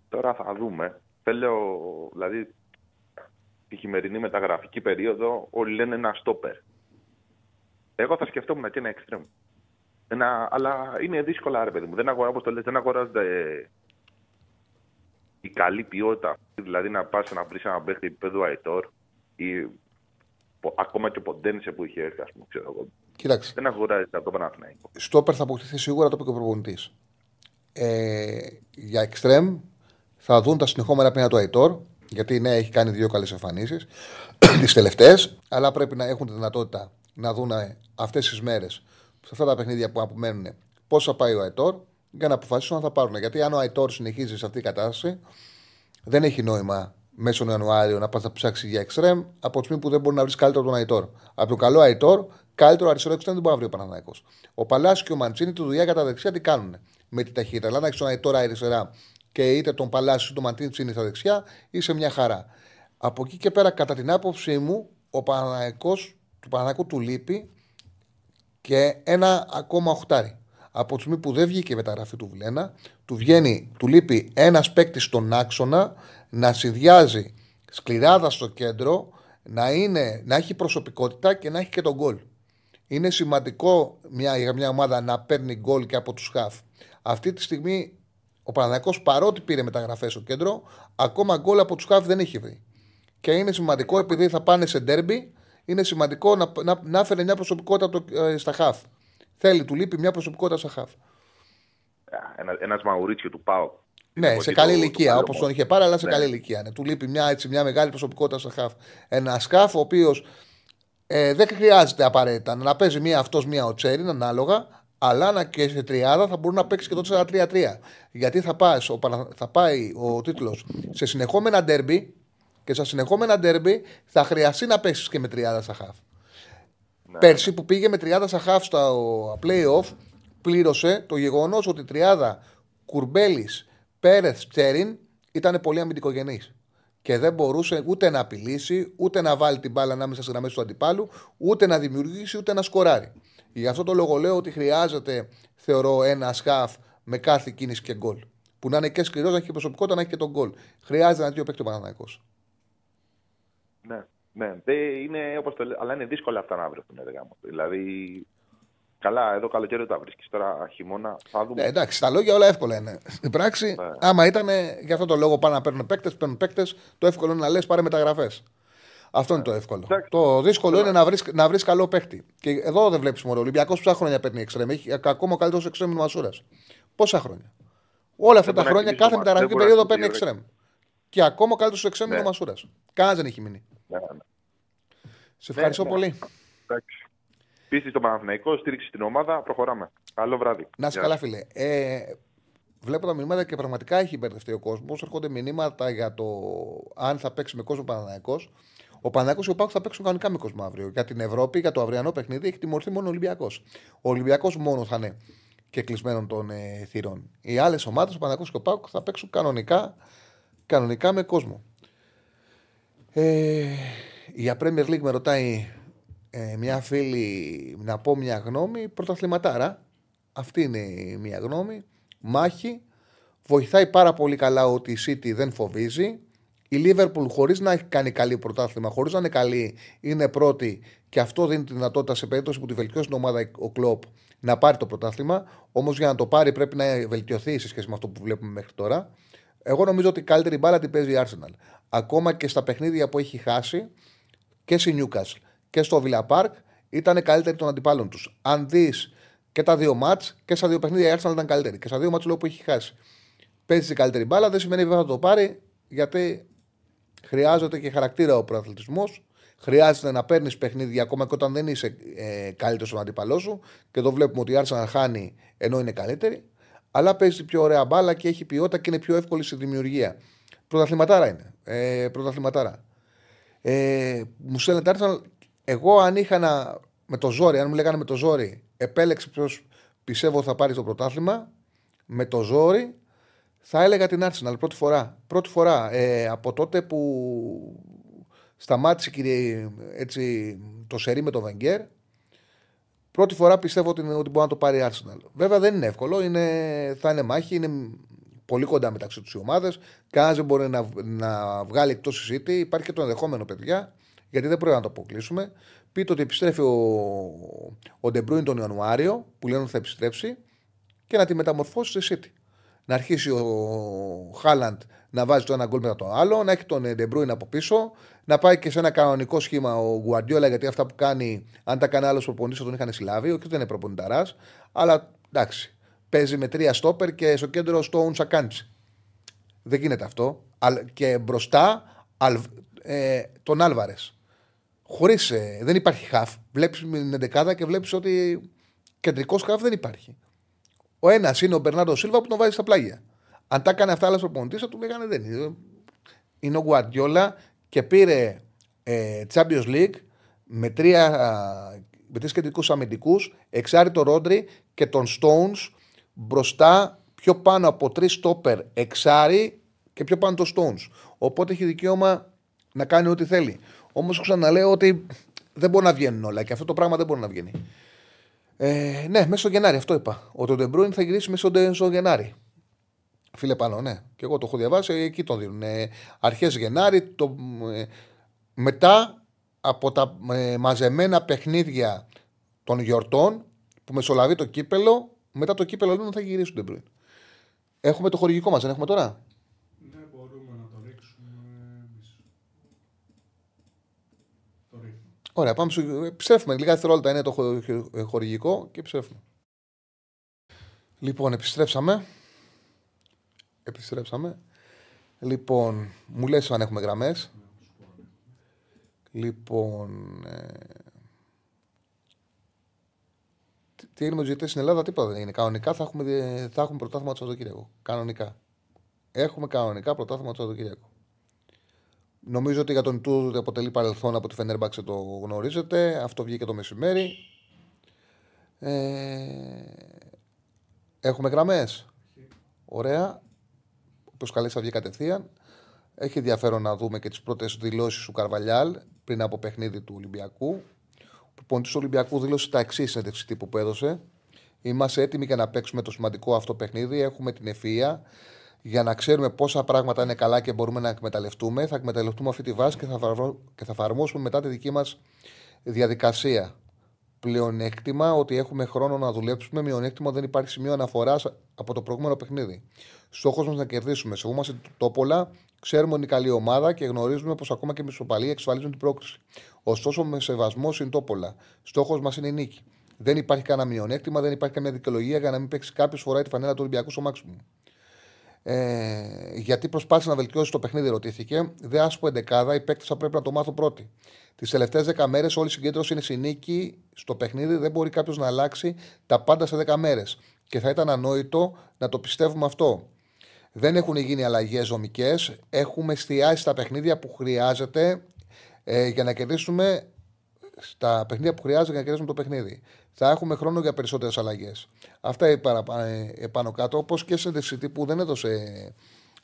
Τώρα θα δούμε. Θέλω, δηλαδή, τη χειμερινή μεταγραφική περίοδο όλοι λένε ένα στόπερ. Εγώ θα σκεφτόμουν και ένα εξτρέμ. Ένα, αλλά είναι δύσκολα, ρε παιδί μου. Δεν, αγορά, όπως το λες, δεν αγοράζονται η καλή ποιότητα. Δηλαδή να πας να βρεις ένα παίχτη επίπεδου Αϊτόρ ή πο- ακόμα και ο Ποντένσε που είχε έρθει, ας πούμε, ξέρω εγώ. Κοίταξε. Δεν αγοράζεται από το Παναθηναϊκό. Στόπερ θα αποκτηθεί σίγουρα το είπε και ο προπονητής. Ε, για εξτρέμ θα δουν τα συνεχόμενα παιχνίδια του Αϊτόρ. Γιατί ναι, έχει κάνει δύο καλές εμφανίσεις, τις τελευταίες, αλλά πρέπει να έχουν τη δυνατότητα να δουν αυτές τις μέρες, σε αυτά τα παιχνίδια που απομένουν, πώς θα πάει ο Αϊτόρ για να αποφασίσουν αν θα πάρουν. Γιατί αν ο Αϊτόρ συνεχίζει σε αυτή την κατάσταση, δεν έχει νόημα μέσω Ιανουάριο να πας να ψάξεις για εξτρέμ από τη στιγμή που δεν μπορεί να βρεις καλύτερο τον Αϊτόρ. Από τον καλό Αϊτόρ, καλύτερο αριστερό εξτρέμ δεν μπορεί να βρει ο Παναναναϊκό. Ο Παλάσιος και ο Μαντσίνη τη δουλειά κατά δεξιά τι κάνουν με τη ταχύτητα. Αλλά να έχεις τον Αϊτόρ αριστερά και είτε τον Παλάσιο είτε τον Μαντσίνη στα δεξιά, είσαι μια χαρά. Από εκεί και πέρα, κατά την άποψή μου, ο Παναναναϊκό του Παναναναϊκού του λείπει και ένα ακόμα οχτάρι. Από τη στιγμή που δεν βγήκε η μεταγραφή του Βλένα, του βγαίνει, του λείπει ένας παίκτης στον άξονα να συνδυάζει σκληράδα στο κέντρο, να, είναι, να έχει προσωπικότητα και να έχει και τον γκολ. Είναι σημαντικό μια, για μια ομάδα να παίρνει γκολ και από τους χαφ. Αυτή τη στιγμή ο Παναγιακό παρότι πήρε μεταγραφές στο κέντρο, ακόμα γκολ από τους χαφ δεν έχει βρει. Και είναι σημαντικό επειδή θα πάνε σε ντέρμπι, είναι σημαντικό να, να, να φέρει μια προσωπικότητα το, ε, στα χαφ. Θέλει, του λείπει μια προσωπικότητα στα χαφ. Ένα ένας Μαουρίτσιο του Πάου. Ναι, σε καλή ηλικία, όπως τον είχε πάρει, αλλά σε ναι. καλή ηλικία. Ναι. Του λείπει μια, έτσι, μια μεγάλη προσωπικότητα στα χαφ. Ένα σκάφ ο οποίος ε, δεν χρειάζεται απαραίτητα να παίζει μία αυτός, μία ο Τσέριν, ανάλογα, αλλά να και σε τριάδα θα μπορεί να παίξει και το 4-3-3. Γιατί θα, πάει, ο, θα πάει ο τίτλος σε συνεχόμενα ντέρμπι και στα συνεχόμενα ντέρμπι θα χρειαστεί να παίξεις και με τριάδα στα χαφ. Ναι. Πέρσι που πήγε με τριάδα στα χαφ στα playoff, πλήρωσε το γεγονός ότι η τριάδα Κουρμπέλης, Πέρεθ, Τσέριν ήταν πολύ αμυντικογενή. Και δεν μπορούσε ούτε να απειλήσει, ούτε να βάλει την μπάλα ανάμεσα στις γραμμές του αντιπάλου, ούτε να δημιουργήσει, ούτε να σκοράρει. Γι' αυτό το λόγο λέω ότι χρειάζεται, θεωρώ, ένα σκάφ με κάθε κίνηση και γκολ. Που να είναι και σκληρός, να έχει και προσωπικότητα, να έχει και τον γκολ. Χρειάζεται ένα δύο παίκτη ο Παναναναϊκό. Ναι, ναι. Είναι, όπως το, αλλά είναι δύσκολα αυτά να βρεθούν. Δηλαδή, Καλά, εδώ καλοκαίρι τα βρίσκεις. Τώρα χειμώνα θα δούμε. Ε, εντάξει, τα λόγια όλα εύκολα είναι. Στην πράξη, ναι. άμα ήταν για αυτό το λόγο πάνε να παίρνουν παίκτες, παίρνουν παίκτες, το εύκολο είναι να λες πάρε μεταγραφές. Αυτό είναι το εύκολο. Το δύσκολο είναι να βρεις να βρεις καλό παίκτη. Και εδώ δεν βλέπεις μόνο. Ο Ολυμπιακός πόσα χρόνια παίρνει εξτρέμ; Έχει ακόμα ο καλύτερος εξτρέμ Μασούρας. Πόσα χρόνια; Όλα αυτά τα χρόνια, κάθε μεταγραφική περίοδο παίρνει εξτρέμ. Και ακόμα ο καλύτερος εξτρέμ είναι ο Μασούρας. Κανένας δεν έχει μείνει. Ναι, ναι. Σε ευχαριστώ πολύ. Πίστη στο Παναθηναϊκό, στήριξη στην ομάδα, προχωράμε. Καλό βράδυ. Να είσαι καλά, φίλε. Ε, βλέπω τα μηνύματα και πραγματικά έχει μπερδευτεί ο κόσμος. Έρχονται μηνύματα για το αν θα παίξει με κόσμο Παναναναϊκό. Ο Παναναναϊκό και ο Πάκος θα παίξουν κανονικά με κόσμο αύριο. Για την Ευρώπη, για το αυριανό παιχνίδι, έχει τιμωρηθεί μόνο ο Ολυμπιακός. Ο Ολυμπιακός μόνο θα είναι και κλεισμένο των ε, θυρών. Οι άλλες ομάδες, ο Παναναναϊκό και ο Πάκος, θα παίξουν κανονικά, κανονικά με κόσμο. Ε, για Premier League με ρωτάει ε, μια φίλη να πω μια γνώμη, πρωταθληματάρα. Αυτή είναι μια γνώμη. Μάχη. Βοηθάει πάρα πολύ καλά ότι η City δεν φοβίζει. Η Liverpool χωρίς να έχει κάνει καλή πρωτάθλημα, χωρίς να είναι καλή, είναι πρώτη και αυτό δίνει τη δυνατότητα σε περίπτωση που τη βελτιώσει την ομάδα ο Κλοπ να πάρει το πρωτάθλημα. Όμως για να το πάρει πρέπει να βελτιωθεί σε σχέση με αυτό που βλέπουμε μέχρι τώρα. Εγώ νομίζω ότι η καλύτερη μπάλα την παίζει η Arsenal. Ακόμα και στα παιχνίδια που έχει χάσει και στη Newcastle και στο Villa Park ήταν καλύτεροι των αντιπάλων τους. Αν δεις και τα δύο μάτς και στα δύο παιχνίδια η Arsenal ήταν καλύτερη. Και στα δύο μάτς λόγω που έχει χάσει. Παίζει την καλύτερη μπάλα, δεν σημαίνει βέβαια θα το πάρει, γιατί χρειάζεται και χαρακτήρα ο προαθλητισμός. Χρειάζεται να παίρνεις παιχνίδια ακόμα και όταν δεν είσαι ε, καλύτερος στον αντίπαλό σου. Και εδώ βλέπουμε ότι η Arsenal χάνει ενώ είναι καλύτερη. Αλλά παίζει πιο ωραία μπάλα και έχει ποιότητα και είναι πιο εύκολη στη δημιουργία. Πρωταθληματάρα είναι. Ε, πρωταθληματάρα. Ε, μου στέλνετε Arsenal εγώ αν είχα να, με το ζόρι, αν μου λέγανε με το ζόρι, επέλεξε ποιος πιστεύω θα πάρει το πρωτάθλημα, με το ζόρι θα έλεγα την Arsenal πρώτη φορά. Πρώτη φορά ε, από τότε που σταμάτησε κύριε, έτσι, το σερί με τον Βενγκέρ. Πρώτη φορά πιστεύω ότι, ότι μπορεί να το πάρει η Arsenal. Βέβαια δεν είναι εύκολο, είναι, θα είναι μάχη, είναι πολύ κοντά μεταξύ τους οι ομάδες. Κανένα δεν μπορεί να, να βγάλει εκτός συζήτηση. Υπάρχει και το ενδεχόμενο, παιδιά, γιατί δεν πρέπει να το αποκλείσουμε. Πείτε ότι επιστρέφει ο, ο Ντεμπρούιν τον Ιανουάριο, που λένε ότι θα επιστρέψει, και να τη μεταμορφώσει στη City. Να αρχίσει ο Χάλαντ να βάζει το ένα γκολ μετά το άλλο, να έχει τον Ντεμπρούιν από πίσω, να πάει και σε ένα κανονικό σχήμα ο Γουαρδιόλα, γιατί αυτά που κάνει, αν τα κάνει άλλος προπονητής, τον είχαν συλλάβει, όχι δεν είναι προπονηταράς, αλλά εντάξει. Παίζει με τρία στόπερ και στο κέντρο στο Ουνσακάντσι. Δεν γίνεται αυτό. Και μπροστά Αλβ, ε, τον Άλβαρες. Χωρίς. Ε, δεν υπάρχει χαφ. Βλέπεις την δεκάδα και βλέπεις ότι κεντρικός χαφ δεν υπάρχει. Ο ένας είναι ο Μπερνάρντο Σίλβα που τον βάζει στα πλάγια. Αν τα έκανε αυτά άλλα προπονητής, θα του λέγανε δεν είναι. Είναι ο Γουαρδιόλα και πήρε ε, Champions League με τρία με τρεις κεντρικούς αμυντικούς, εξάρι τον Ρόντρι και τον Stones μπροστά πιο πάνω από τρεις στόπερ εξάρι και πιο πάνω το Stones. Οπότε έχει δικαίωμα να κάνει ό,τι θέλει. Όμως ξαναλέω ότι δεν μπορεί να βγαίνουν όλα και αυτό το πράγμα δεν μπορεί να βγαίνει. Ε, ναι, μέσα στο Γενάρη, αυτό είπα. Ότι ο Ντεμπρούιν θα γυρίσει μέσα στο Γενάρη. Φίλε Πάνο, ναι. Και εγώ το έχω διαβάσει, εκεί τον δίνουν. Ε, Αρχές Γενάρη, το, ε, μετά από τα ε, μαζεμένα παιχνίδια των γιορτών που μεσολαβεί το κύπελο, μετά το κύπελο λένε θα γυρίσουν Ντεμπρούιν. Έχουμε το χορηγικό μας, δεν έχουμε τώρα; Ναι, μπορούμε να το ρίξουμε. Το ρίχνουμε. Ωραία, πάμε στο. Ψεύουμε. Λίγα δευτερόλεπτα είναι το χο- χορηγικό και ψεύουμε. Λοιπόν, επιστρέψαμε. Επιστρέψαμε. Λοιπόν, μου λες αν έχουμε γραμμές. Λοιπόν, ε... τι- τι έγινε με του διαιτητέ στην Ελλάδα, τίποτα δεν είναι. Κανονικά θα έχουμε, δι- θα έχουμε πρωτάθλημα το Σαββατοκύριακο. Κανονικά. Έχουμε κανονικά πρωτάθλημα το Σαββατοκύριακο. Νομίζω ότι για τον Τούρ ότι αποτελεί παρελθόν από τη Φενέρμπαξε το γνωρίζετε. Αυτό βγήκε το μεσημέρι. Ε... Έχουμε γραμμές. Ωραία. Όπως καλέ θα βγει κατευθείαν. Έχει ενδιαφέρον να δούμε και τις πρώτες δηλώσεις του Καρβαλιάλ πριν από παιχνίδι του Ολυμπιακού. Ο προπονητή του Ολυμπιακού δήλωσε τα εξής συνέντευξη τύπου που έδωσε. Είμαστε έτοιμοι για να παίξουμε το σημαντικό αυτό παιχνίδι. Έχουμε την ευφυα για να ξέρουμε πόσα πράγματα είναι καλά και μπορούμε να εκμεταλλευτούμε. Θα εκμεταλλευτούμε αυτή τη βάση και θα, φαρμο- και θα εφαρμόσουμε μετά τη δική μας διαδικασία. Πλεονέκτημα ότι έχουμε χρόνο να δουλέψουμε. Μειονέκτημα δεν υπάρχει σημείο αναφοράς από το προηγούμενο παιχνίδι. Στόχος μας να κερδίσουμε. Σεβόμαστε την Τόπολα, ξέρουμε ότι είναι καλή ομάδα και γνωρίζουμε πως ακόμα και με ισοπαλία εξασφαλίζουν την πρόκληση. Ωστόσο, με σεβασμό είναι Τόπολα. Στόχος μας είναι η νίκη. Δεν υπάρχει κανένα μειονέκτημα, δεν υπάρχει καμία δικαιολογία για να μην παίξει κάποιος φορά τη φανέλα του Ολυμπιακού στο μάξιμου. Ε, γιατί προσπάθησε να βελτιώσει το παιχνίδι, ρωτήθηκε. Δεν άσπω εντεκάδα, οι παίκτες θα πρέπει να το μάθουν πρώτοι. Τις τελευταίες 10 μέρες όλη η συγκέντρωση είναι στη νίκη στο παιχνίδι. Δεν μπορεί κάποιος να αλλάξει τα πάντα σε 10 μέρες. Και θα ήταν ανόητο να το πιστεύουμε αυτό. Δεν έχουν γίνει αλλαγές δομικές. Έχουμε εστιάσει στα παιχνίδια που χρειάζεται ε, για να κερδίσουμε στα παιχνίδια που χρειάζεται για να κερδίσουμε το παιχνίδι. Θα έχουμε χρόνο για περισσότερες αλλαγές. Αυτά είναι παραπα- ε, επάνω κάτω. Όπως και σε δεξιτή που δεν έδωσε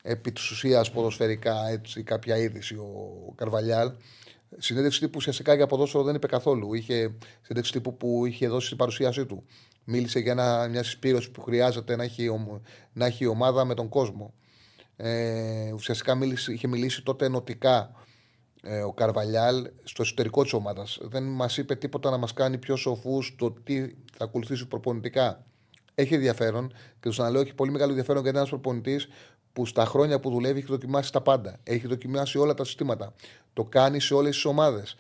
επί της ουσίας ποδοσφαιρικά έτσι, κάποια είδηση ο Καρβαλιάλ. Συνέντευξη τύπου ουσιαστικά για ποδόσφαιρο δεν είπε καθόλου. Είχε συνέντευξη τύπου που είχε δώσει στην παρουσίασή του. Μίλησε για ένα, μια συσπήρωση που χρειάζεται να έχει, η ομ- να έχει η ομάδα με τον κόσμο. Ε, ουσιαστικά μίλησε, είχε μιλήσει τότε ενωτικά ε, ο Καρβαλιάλ στο εσωτερικό της ομάδας. Δεν μας είπε τίποτα να μας κάνει πιο σοφούς το τι θα ακολουθήσει προπονητικά. Έχει ενδιαφέρον και του ξαναλέω: έχει πολύ μεγάλο ενδιαφέρον γιατί είναι ένας προπονητής που στα χρόνια που δουλεύει έχει δοκιμάσει τα πάντα. Έχει δοκιμάσει όλα τα συστήματα. Το κάνει σε όλες τις ομάδες.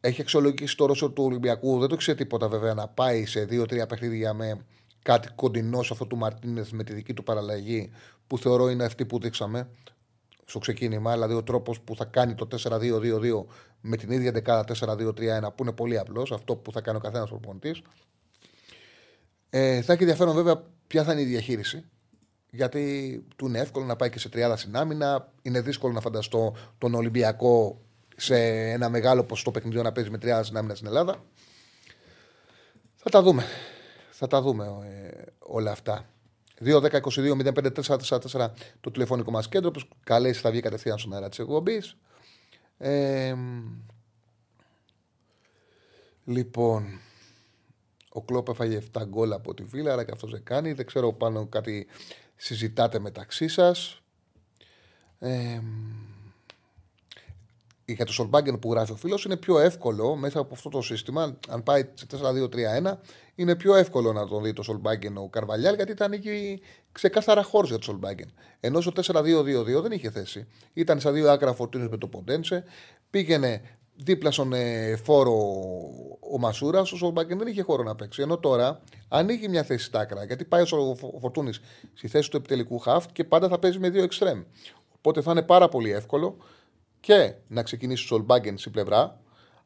Έχει αξιολογήσει το ρόσο του Ολυμπιακού. Δεν το ξέρει τίποτα βέβαια να πάει σε δύο-τρία παιχνίδια με κάτι κοντινό σε αυτό του Μαρτίνεθ με τη δική του παραλλαγή που θεωρώ είναι αυτή που δείξαμε στο ξεκίνημα. Δηλαδή ο τρόπος που θα κάνει το 4-2-2-2 με την ίδια δεκάδα 4-2-3-1 που είναι πολύ απλός, αυτό που θα κάνει ο καθένας προπονητής. Ε, θα έχει ενδιαφέρον βέβαια ποια θα είναι η διαχείριση. Γιατί του είναι εύκολο να πάει και σε τριάδα στην άμυνα. Είναι δύσκολο να φανταστώ τον Ολυμπιακό σε ένα μεγάλο ποσοστό παιχνιδιών να παίζει με τριάδα στην άμυνα στην Ελλάδα. Θα τα δούμε. Θα τα δούμε ε, όλα αυτά. 2-10-22-05-4-4 το τηλεφωνικό μας κέντρο. Που καλέσει θα βγει κατευθείαν στον αέρα της εκπομπής. Ε, λοιπόν, ο Κλόπ έφαγε 7 γκολ από τη Βίλα, αλλά και αυτός δεν κάνει. Δεν ξέρω πάνω κάτι συζητάτε μεταξύ σας. Ε, για το Σολμπάγκεν που γράφει ο φίλος είναι πιο εύκολο μέσα από αυτό το σύστημα. Αν πάει σε 4-2-3-1, είναι πιο εύκολο να τον δει το Σολμπάγκεν ο Καρβαλιάλ γιατί θα ανοίγει ξεκάθαρα χώρος για το Σολμπάγκεν. Ενώ στο 4-2-2-2 δεν είχε θέση. Ήταν στα δύο άκρα φορτίνε με το Ποντένσε. Πήγαινε δίπλα στον ε, φόρο ο Μασούρας. Ο Σολμπάγκεν δεν είχε χώρο να παίξει. Ενώ τώρα ανοίγει μια θέση στα άκρα γιατί πάει ο Φορτούνης στη θέση του επιτελικού χαφτ και πάντα θα παίζει με δύο εξτρέμ. Οπότε θα είναι πάρα πολύ εύκολο και να ξεκινήσει ο Σολμπάγκεν στην πλευρά,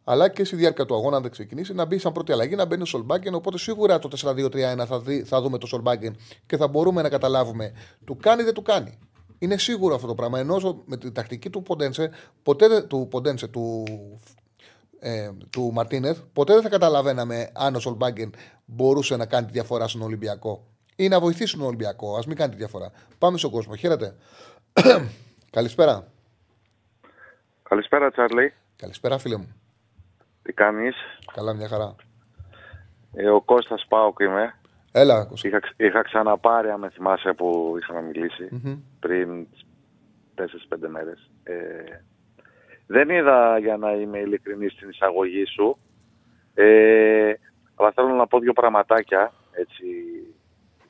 αλλά και στη διάρκεια του αγώνα, αν δεν ξεκινήσει, να μπει σαν πρώτη αλλαγή, να μπαίνει ο Σολμπάγκεν. Οπότε σίγουρα το 4-2-3-1 θα, δει, θα δούμε το Σολμπάγκεν και θα μπορούμε να καταλάβουμε του κάνει δεν του κάνει. Είναι σίγουρο αυτό το πράγμα. Ενώ με την τακτική του Ποντένσε, ποτέ δεν- του Ποντένσε, του, ε, του Μαρτίνεθ, ποτέ δεν θα καταλαβαίναμε αν ο Σολμπάγκεν μπορούσε να κάνει τη διαφορά στον Ολυμπιακό ή να βοηθήσει τον Ολυμπιακό. Α μην κάνει τη διαφορά. Πάμε στον κόσμο. Χαίρετε. Καλησπέρα. Καλησπέρα, Τσάρλι. Καλησπέρα, φίλε μου. Τι κάνεις; Καλά, μια χαρά. Ε, ο Κώστας Πάοκ είμαι. Έλα, Κώστα. Είχα, ξ- είχα ξαναπάρει, αν με θυμάσαι, που είχαμε μιλήσει Μμμ. πριν 4-5 μέρες. Ε, δεν είδα, για να είμαι ειλικρινής, την εισαγωγή σου. Ε, αλλά θέλω να πω δύο πραγματάκια, έτσι,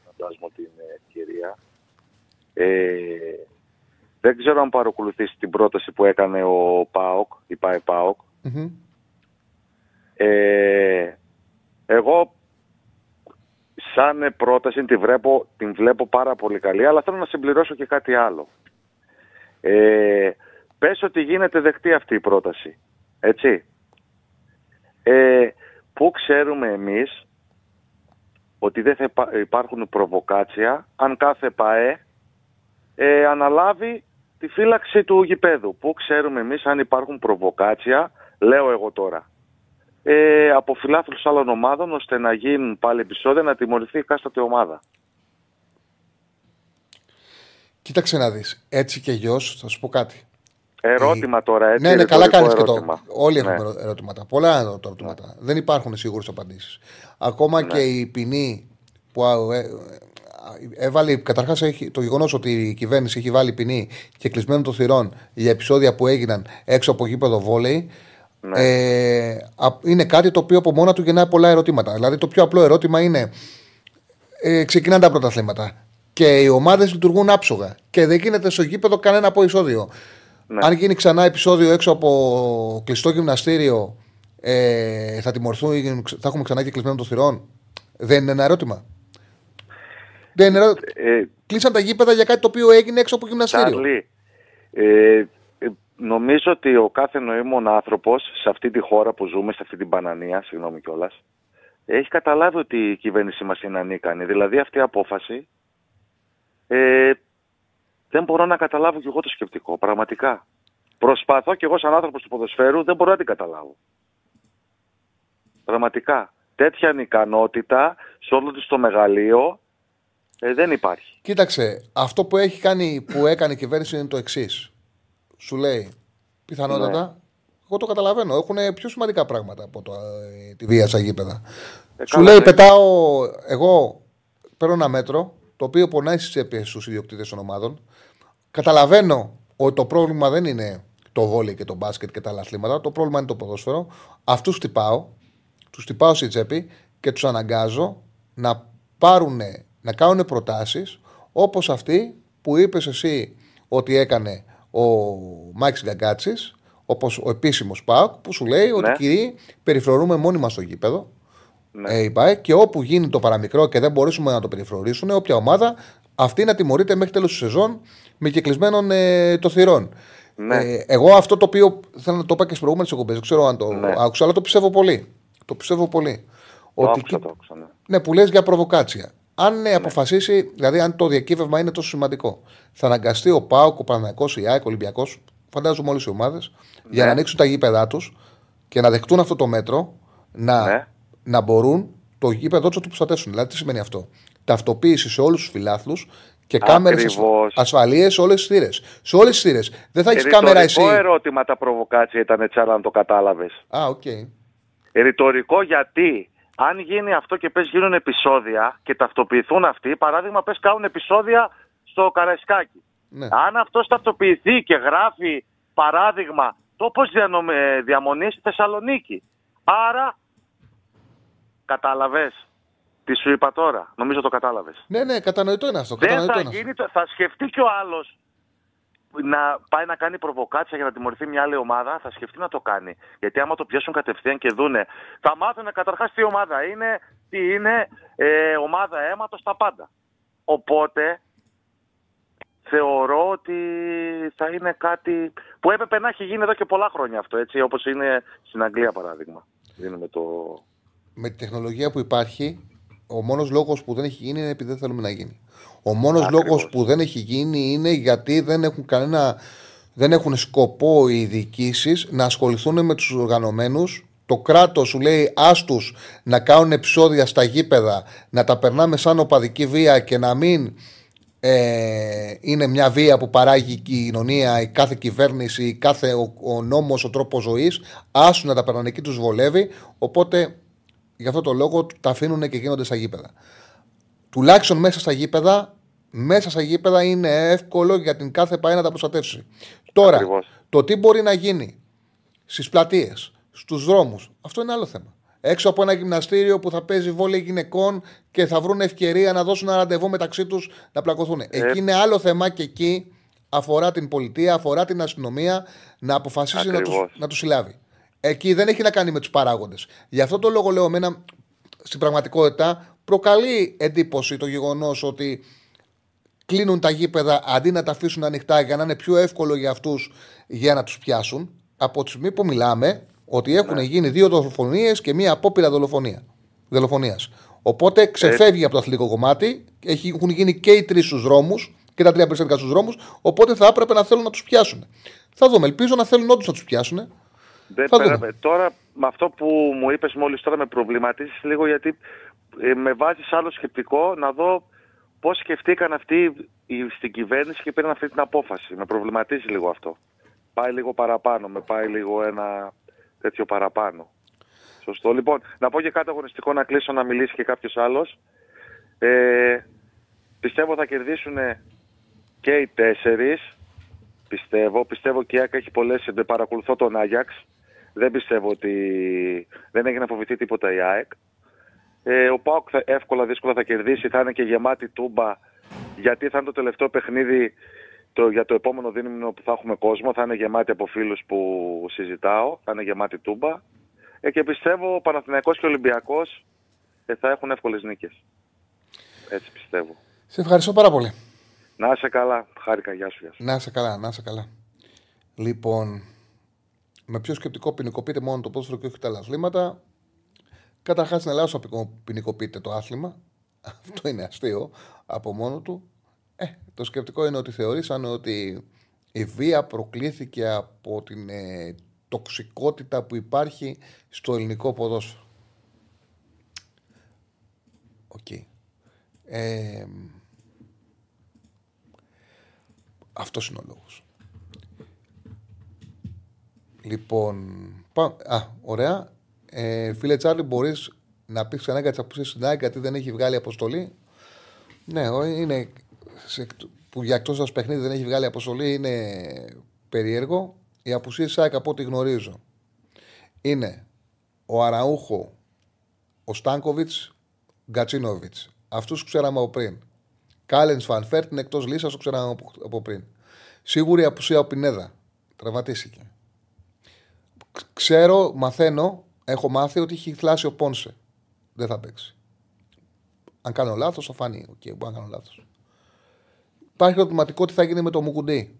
φαντάζομαι την ευκαιρία. Ε, δεν ξέρω αν παρακολουθήσει την πρόταση που έκανε ο ΠΑΟΚ, η ΠΑΕ ΠΑΟΚ, Μμμ. Ε, εγώ σαν πρόταση τη βλέπω, την βλέπω πάρα πολύ καλή, αλλά θέλω να συμπληρώσω και κάτι άλλο. Ε, πες ότι γίνεται δεκτή αυτή η πρόταση, έτσι. Ε, πού ξέρουμε εμείς ότι δεν θα υπά- υπάρχουν προβοκάτσια αν κάθε ΠΑΕ ε, αναλάβει τη φύλαξη του γηπέδου. Πού ξέρουμε εμείς αν υπάρχουν προβοκάτσια, λέω εγώ τώρα, ε, από φιλάθλους άλλων ομάδων ώστε να γίνουν πάλι επεισόδια να τιμωρηθεί η κάστατη ομάδα. Κοίταξε να δεις. Έτσι και γιος, θα σου πω κάτι. Ερώτημα τώρα, έτσι. ναι, ναι, καλά ρητορικό κάνεις και το. ερώτημα. Όλοι Ναι. έχουμε ερω- ερωτήματα. Πολλά ερωτήματα. Δεν υπάρχουν σίγουρες απαντήσεις. Ακόμα Ναι. και η ποινή που α, ε, ε, έβαλε. Καταρχάς, το γεγονός ότι η κυβέρνηση έχει βάλει ποινή και κλεισμένο των θυρών για επεισόδια που έγιναν έξω από γήπεδο βόλεϊ. Ναι. Ε, α- είναι κάτι το οποίο από μόνα του γεννάει πολλά ερωτήματα. Δηλαδή, το πιο απλό ερώτημα είναι. Ε, ξεκινάνε τα πρωταθλήματα και οι ομάδες λειτουργούν άψογα και δεν γίνεται στο γήπεδο κανένα από εισόδιο. Ναι. Αν γίνει ξανά επεισόδιο έξω από κλειστό γυμναστήριο, ε, θα τιμωρηθούν, ή θα έχουμε ξανά και κλεισμένο των θυρών. Δεν είναι ένα ερώτημα. Δεν είναι ερώτημα. Ε, Κλείσαν τα γήπεδα για κάτι το οποίο έγινε έξω από γυμναστήριο. Τσάρλι, ε, ε, νομίζω ότι ο κάθε νοήμων άνθρωπος σε αυτή τη χώρα που ζούμε, σε αυτή την Πανανία, συγγνώμη κιόλας, έχει καταλάβει ότι η κυβέρνησή μας είναι ανίκανη. Δηλαδή αυτή η απόφαση ε, δεν μπορώ να καταλάβω κι εγώ το σκεπτικό, πραγματικά. Προσπαθώ κι εγώ σαν άνθρωπος του ποδοσφαίρου, δεν μπορώ να την καταλάβω. Πραγματικά. Τέτοια ανικανότητα σε όλο της το μεγαλείο ε, δεν υπάρχει. Κοίταξε, αυτό που, έχει κάνει, που έκανε η κυβέρνηση είναι το εξής. Σου λέει, πιθανότατα, Ναι. εγώ το καταλαβαίνω, έχουν πιο σημαντικά πράγματα από το, ε, τη βία στα γήπεδα. Ε, Σου καλά, λέει, ναι. πετάω, εγώ παίρνω ένα μέτρο το οποίο πονάει στις τσέπε στους ιδιοκτήτες των ομάδων. Καταλαβαίνω ότι το πρόβλημα δεν είναι το βόλεϊ και το μπάσκετ και τα άλλα αθλήματα. Το πρόβλημα είναι το ποδόσφαιρο. Αυτούς χτυπάω, τους χτυπάω στη τσέπη και τους αναγκάζω να πάρουν, να κάνουν προτάσεις όπως αυτή που είπες εσύ ότι έκανε ο Μάιξ Γκαγκάτση, όπως ο επίσημος ΠΑΟΚ, που σου λέει ότι Ναι. κυρίοι περιφρονούμε μόνοι μα στο γήπεδο. Ναι. Ε, η ΠΑΕ, και όπου γίνει το παραμικρό και δεν μπορέσουμε να το περιφρονήσουμε, όποια ομάδα αυτή να τιμωρείται μέχρι τέλος της σεζόν με κυκλισμένων ε, το θυρών. Ναι. Ε, εγώ αυτό το οποίο θέλω να το είπα και στις προηγούμενες εκπομπές, δεν ξέρω αν το Ναι. άκουσα, αλλά το πιστεύω πολύ. Το πιστεύω πολύ. Το Ότι άκουσα, κοι- το άκουσα, ναι. ναι, που λες για προβοκάτσια. Αν ε, αποφασίσει, δηλαδή αν το διακύβευμα είναι τόσο σημαντικό, θα αναγκαστεί ο Πάοκ, ο Παναγιακό, η ΑΕΚ, ο Ολυμπιακός, φαντάζομαι όλες οι ομάδες, για Ναι. να ανοίξουν τα γήπεδά τους και να δεχτούν αυτό το μέτρο να, Ναι. να μπορούν το γήπεδο τους να το προστατεύσουν. Δηλαδή, τι σημαίνει αυτό; Ταυτοποίηση σε όλους τους φιλάθλους και κάμερες Ακριβώς. ασφαλείας σε όλες τις θύρες. Σε όλες τις θύρες. Δεν θα έχεις κάμερα εσύ. Ρητορικό ερώτημα τα προβοκάτσια ήταν έτσι, αν το κατάλαβες. Α, οκ. Ρητορικό γιατί; Αν γίνει αυτό και πες γίνουν επεισόδια και ταυτοποιηθούν αυτοί, παράδειγμα πες κάνουν επεισόδια στο Καραϊσκάκι. Ναι. Αν αυτός ταυτοποιηθεί και γράφει παράδειγμα τόπος διανομ- ε, διαμονής στη Θεσσαλονίκη. Άρα κατάλαβες τι σου είπα τώρα; Νομίζω το κατάλαβες. ναι, ναι, κατανοητό είναι αυτό. Δεν Κατανοητό θα είναι αυτό. γίνει, το- θα σκεφτεί και ο άλλος να πάει να κάνει προβοκάτσια για να τιμωρηθεί μια άλλη ομάδα, θα σκεφτεί να το κάνει. Γιατί άμα το πιάσουν κατευθείαν και δούνε, θα μάθουν καταρχάς τι ομάδα είναι, τι είναι, ε, ομάδα αίματος, τα πάντα. Οπότε θεωρώ ότι θα είναι κάτι που έπρεπε να έχει γίνει εδώ και πολλά χρόνια αυτό, έτσι, όπως είναι στην Αγγλία παράδειγμα. Δίνουμε το... Με τη τεχνολογία που υπάρχει, ο μόνος λόγος που δεν έχει γίνει είναι επειδή δεν θέλουμε να γίνει. Ο μόνος λόγος που δεν έχει γίνει είναι γιατί δεν έχουν κανένα. Δεν έχουν σκοπό οι διοικήσεις να ασχοληθούν με τους οργανωμένους. Το κράτος σου λέει άστου να κάνουν επεισόδια στα γήπεδα, να τα περνάμε σαν οπαδική βία και να μην ε, είναι μια βία που παράγει η κοινωνία, η κάθε κυβέρνηση, η κάθε, ο, ο νόμος, ο τρόπος ζωής, άσου να τα περνάνε εκεί, τους βολεύει, οπότε γι' αυτό το λόγο τα αφήνουν και γίνονται στα γήπεδα. Τουλάχιστον μέσα στα γήπεδα, μέσα στα γήπεδα είναι εύκολο για την κάθε πάει να τα προστατεύσει. Τώρα, Ακριβώς. το τι μπορεί να γίνει στις πλατείες, στους δρόμους, αυτό είναι άλλο θέμα. Έξω από ένα γυμναστήριο που θα παίζει βόλεϊ γυναικών και θα βρουν ευκαιρία να δώσουν ένα ραντεβού μεταξύ τους να πλακωθούν. Εκεί είναι άλλο θέμα και εκεί αφορά την πολιτεία, αφορά την αστυνομία να αποφασίσει να τους, Ακριβώς. να τους συλλάβει. Εκεί δεν έχει να κάνει με τους παράγοντες. Γι' αυτό το λόγο λέω εμένα στην πραγματικότητα προκαλεί εντύπωση το γεγονός ότι κλείνουν τα γήπεδα αντί να τα αφήσουν ανοιχτά για να είναι πιο εύκολο για αυτούς για να τους πιάσουν. Από τη στιγμή που μιλάμε ότι έχουν γίνει δύο δολοφονίες και μία απόπειρα δολοφονία. Δολοφονίας. Οπότε ξεφεύγει από το αθλητικό κομμάτι, έχει- έχουν γίνει και οι τρεις στους δρόμους και τα τρία περιστατικά στους δρόμους, οπότε θα έπρεπε να θέλουν να τους πιάσουν. Θα δούμε. Ελπίζω να θέλουν όντως να τους πιάσουν. Δεν Θα πέρα- δούμε. τώρα με αυτό που μου είπες μόλις τώρα με προβληματίσεις λίγο γιατί ε, με βάζεις άλλο σκεπτικό να δω πώς σκεφτήκαν αυτοί οι- στην κυβέρνηση και πήραν αυτή την απόφαση. Με προβληματίζει λίγο αυτό. Πάει λίγο παραπάνω, με πάει λίγο ένα τέτοιο παραπάνω. Σωστό. Λοιπόν, να πω και κάτι αγωνιστικό να κλείσω να μιλήσει και κάποιος άλλος. Ε, πιστεύω θα κερδίσουν και οι τέσσερις. Πιστεύω. Πιστεύω και η ΑΕΚ έχει πολλές. Δεν παρακολουθώ τον Άγιαξ. Δεν πιστεύω ότι δεν έχει να φοβηθεί τίποτα η ΑΕΚ. Ε, ο Πάοκ θα, εύκολα, δύσκολα θα κερδίσει. Θα είναι και γεμάτη τούμπα. Γιατί θα είναι το τελευταίο παιχνίδι το, για το επόμενο δίμηνο που θα έχουμε κόσμο. Θα είναι γεμάτη από φίλους που συζητάω. Θα είναι γεμάτη τούμπα. Ε, και πιστεύω ο Παναθηναϊκός και ο Ολυμπιακός ε, θα έχουν εύκολες νίκες. Έτσι πιστεύω. Σε ευχαριστώ πάρα πολύ. Να είσαι καλά. Χάρηκα. Γεια σου. Γεια σου. Να είσαι καλά, να είσαι καλά. Λοιπόν, με πιο σκεπτικό ποινικοποιείται μόνο το ποδόσφαιρο και όχι τα άλλα αθλήματα. Καταρχάς στην Ελλάδα σου ποινικοποιείται το άθλημα. Αυτό είναι αστείο από μόνο του. Ε, το σκεπτικό είναι ότι θεωρήσαν ότι η βία προκλήθηκε από την ε, τοξικότητα που υπάρχει στο ελληνικό ποδόσφαιρο. Οκ. Ε, αυτός είναι ο λόγος. Λοιπόν, πά- α, ωραία. Ε, φίλε Τσάρλι, μπορείς να πεις ξανά για τις απουσίες στην ΑΕΚ γιατί δεν έχει βγάλει αποστολή. Ναι, ο- είναι. Σε, που για εκτός έδρας παιχνίδι δεν έχει βγάλει αποστολή είναι περίεργο. Οι απουσίες της ΑΕΚ από ό,τι γνωρίζω είναι ο Αραούχο, ο Στάνκοβιτς, Γκατσίνοβιτς. Αυτούς ξέραμε από πριν. Κάλενς, Φαν Βέερτ είναι εκτός λίστας, το ξέραμε από, από πριν. Σίγουρη απουσία ο Πινέδα. Τραυματίστηκε. Ξέρω, μαθαίνω, έχω μάθει ότι έχει θλάση ο Πόνσε. Δεν θα παίξει. Αν κάνω λάθος, θα φανεί. Οκ, μπορεί να κάνω λάθος. Υπάρχει ερωτηματικό τι θα γίνει με το Μουκουντή.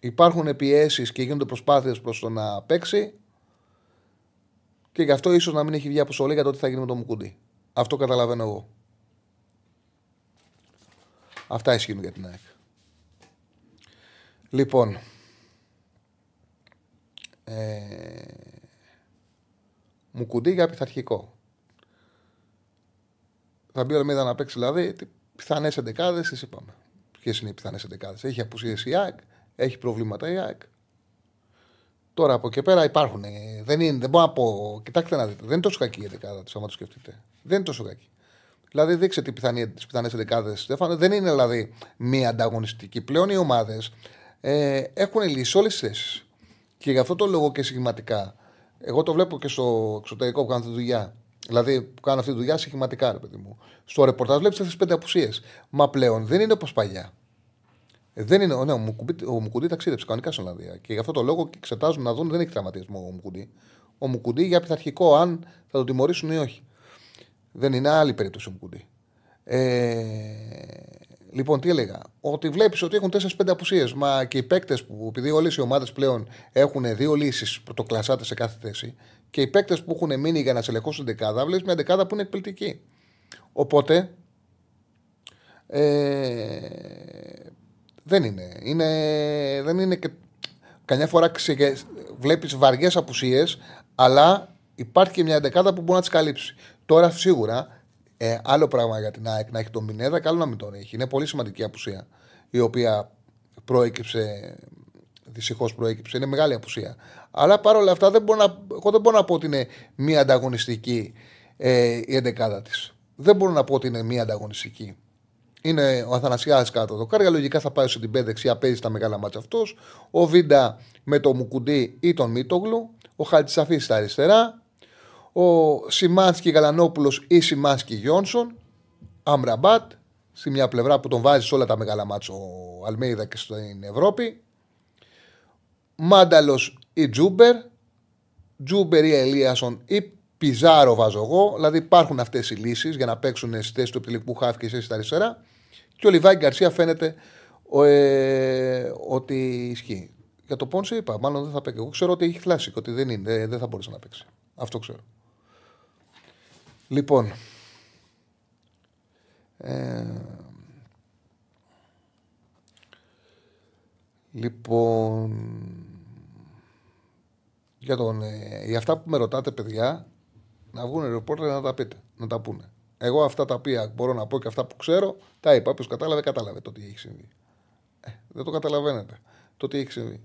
Υπάρχουν πιέσεις και γίνονται προσπάθειες προς το να παίξει. Και γι' αυτό ίσως να μην έχει βγει αποστολή για το τι θα γίνει με το Μουκουντή. Αυτό καταλαβαίνω εγώ. Αυτά ισχύουν για την ΑΕΚ. Λοιπόν, ε, μου κουντί για πειθαρχικό. Θα μπει ο Αλμίδα να παίξει δηλαδή. Πιθανές εντεκάδες, τι είπαμε. Ποιες είναι οι πιθανές εντεκάδες; Έχει απουσίες η ΑΕΚ, έχει προβλήματα η ΑΕΚ. Τώρα από εκεί πέρα υπάρχουν. ε, Δεν, είναι, δεν μπορώ να πω. Κοιτάξτε να δείτε. Δεν είναι τόσο κακή η εντεκάδα του, άμα το σκεφτείτε. Δεν είναι τόσο κακή. Δηλαδή, δείξτε τι πιθανές εντεκάδες, Στέφανο. Δεν είναι δηλαδή μία ανταγωνιστική. Πλέον οι ομάδες ε, έχουν λύσει όλες τις θέσεις. Και γι' αυτό το λόγο και σχηματικά. Εγώ το βλέπω και στο εξωτερικό που κάνω αυτή τη δουλειά. Δηλαδή που κάνω αυτή τη δουλειά σχηματικά, ρε παιδί μου. Στο ρεπορτάζ βλέπεις αυτές τις πέντε απουσίες. Μα πλέον δεν είναι όπως παλιά. Ε, Δεν είναι, ναι, ο Μουκουντή, ο Μουκουντή ταξίδεψε κανονικά στην Ολλανδία. Και γι' αυτό το λόγο και εξετάζουν να δουν δεν έχει τραυματισμό ο Μουκουντή. Ο Μουκουντή για πειθαρχικό, αν θα το τιμωρήσουν ή όχι. Δεν είναι άλλη περίπτωση ο Μουκουντή. Ε, λοιπόν, τι έλεγα; ότι βλέπεις ότι έχουν 4-5 απουσίες. Μα και οι παίκτες που, επειδή όλες οι ομάδες πλέον έχουν δύο λύσεις πρωτοκλασάτε σε κάθε θέση, και οι παίκτες που έχουν μείνει για να σε ελεγχώσουν δεκάδα, βλέπεις μια δεκάδα που είναι εκπληκτική. Οπότε. Ε, δεν είναι. είναι. Δεν είναι και. Καμιά φορά βλέπεις βαριές απουσίες, αλλά υπάρχει και μια δεκάδα που μπορεί να τις καλύψει. Τώρα σίγουρα ε, άλλο πράγμα για την ΑΕΚ να έχει τον Μινέδα, καλό να μην τον έχει. Είναι πολύ σημαντική απουσία η οποία προέκυψε. Δυστυχώς προέκυψε. Είναι μεγάλη απουσία. Αλλά παρόλα αυτά δεν μπορώ να, εγώ δεν μπορώ να πω ότι είναι μία ανταγωνιστική ε, η εντεκάδα της. Δεν μπορώ να πω ότι είναι μία ανταγωνιστική. Είναι ο Αθανασιάδης κάτω το κάρια. Λογικά θα πάει στην πέντε δεξιά, παίζει τα μεγάλα μάτια αυτός. Ο Βίντα με το Μουκουντή ή τον Μίτογλου. Ο Χατζισαφί στα αριστερά ο Σιμάνσκι Γαλανόπουλος ή Σιμάνσκι Γιόνσον, Αμραμπάτ, στη μια πλευρά που τον βάζει σε όλα τα μεγάλα ματς ο Αλμέιδα και στην Ευρώπη. Μάνταλος ή Τσούμπερ, Τσούμπερ ή Ελίασον ή Πιζάρο βάζω εγώ. Δηλαδή υπάρχουν αυτές οι λύσεις για να παίξουν στη θέση του επιτελικού χαφ και στα αριστερά. Και ο Λιβάι Γκαρσία φαίνεται ε, ότι ισχύει. Για το Πόνσε είπα, μάλλον δεν θα παίξει. Εγώ ξέρω ότι έχει φλάσει και ότι δεν, είναι, δεν θα μπορούσε να παίξει. Αυτό ξέρω. Λοιπόν. Ε, λοιπόν. Για, τον, ε, για αυτά που με ρωτάτε, παιδιά, να βγουν ρεπόρτερ να τα πείτε, να τα πούνε. Εγώ αυτά τα οποία μπορώ να πω και αυτά που ξέρω, τα είπα. Όποιος κατάλαβε, κατάλαβε το τι έχει συμβεί. Ε, δεν το καταλαβαίνετε. Το τι έχει συμβεί.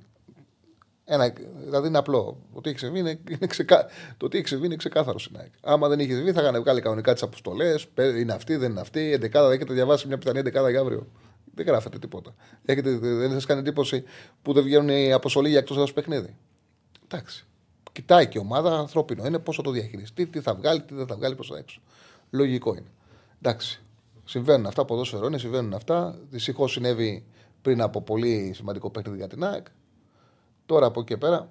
Ένα, δηλαδή είναι απλό. Το τι έχει συμβεί είναι, είναι, ξεκά... το τι έχει συμβεί είναι ξεκάθαρο στην ΑΕΚ. Άμα δεν είχε συμβεί, θα είχαν βγάλει κανονικά τις αποστολές. Είναι αυτή, δεν είναι αυτή. Εντεκάδα, έχετε διαβάσει μια πιθανή εντεκάδα για αύριο. Δεν γράφετε τίποτα. Έχετε, δεν σας κάνει εντύπωση που δεν βγαίνουν οι αποστολή για εκτός έδρα παιχνίδι. Εντάξει. Κοιτάει και η ομάδα, ανθρώπινο είναι πόσο το διαχειριστεί, τι θα βγάλει, τι δεν θα βγάλει προς τα έξω. Λογικό είναι. Εντάξει. Συμβαίνουν αυτά, ποδόσφαιρο είναι, συμβαίνουν αυτά. Δυστυχώς συνέβη πριν από πολύ σημαντικό παιχνίδι για την ΑΕΚ. Τώρα από εκεί και πέρα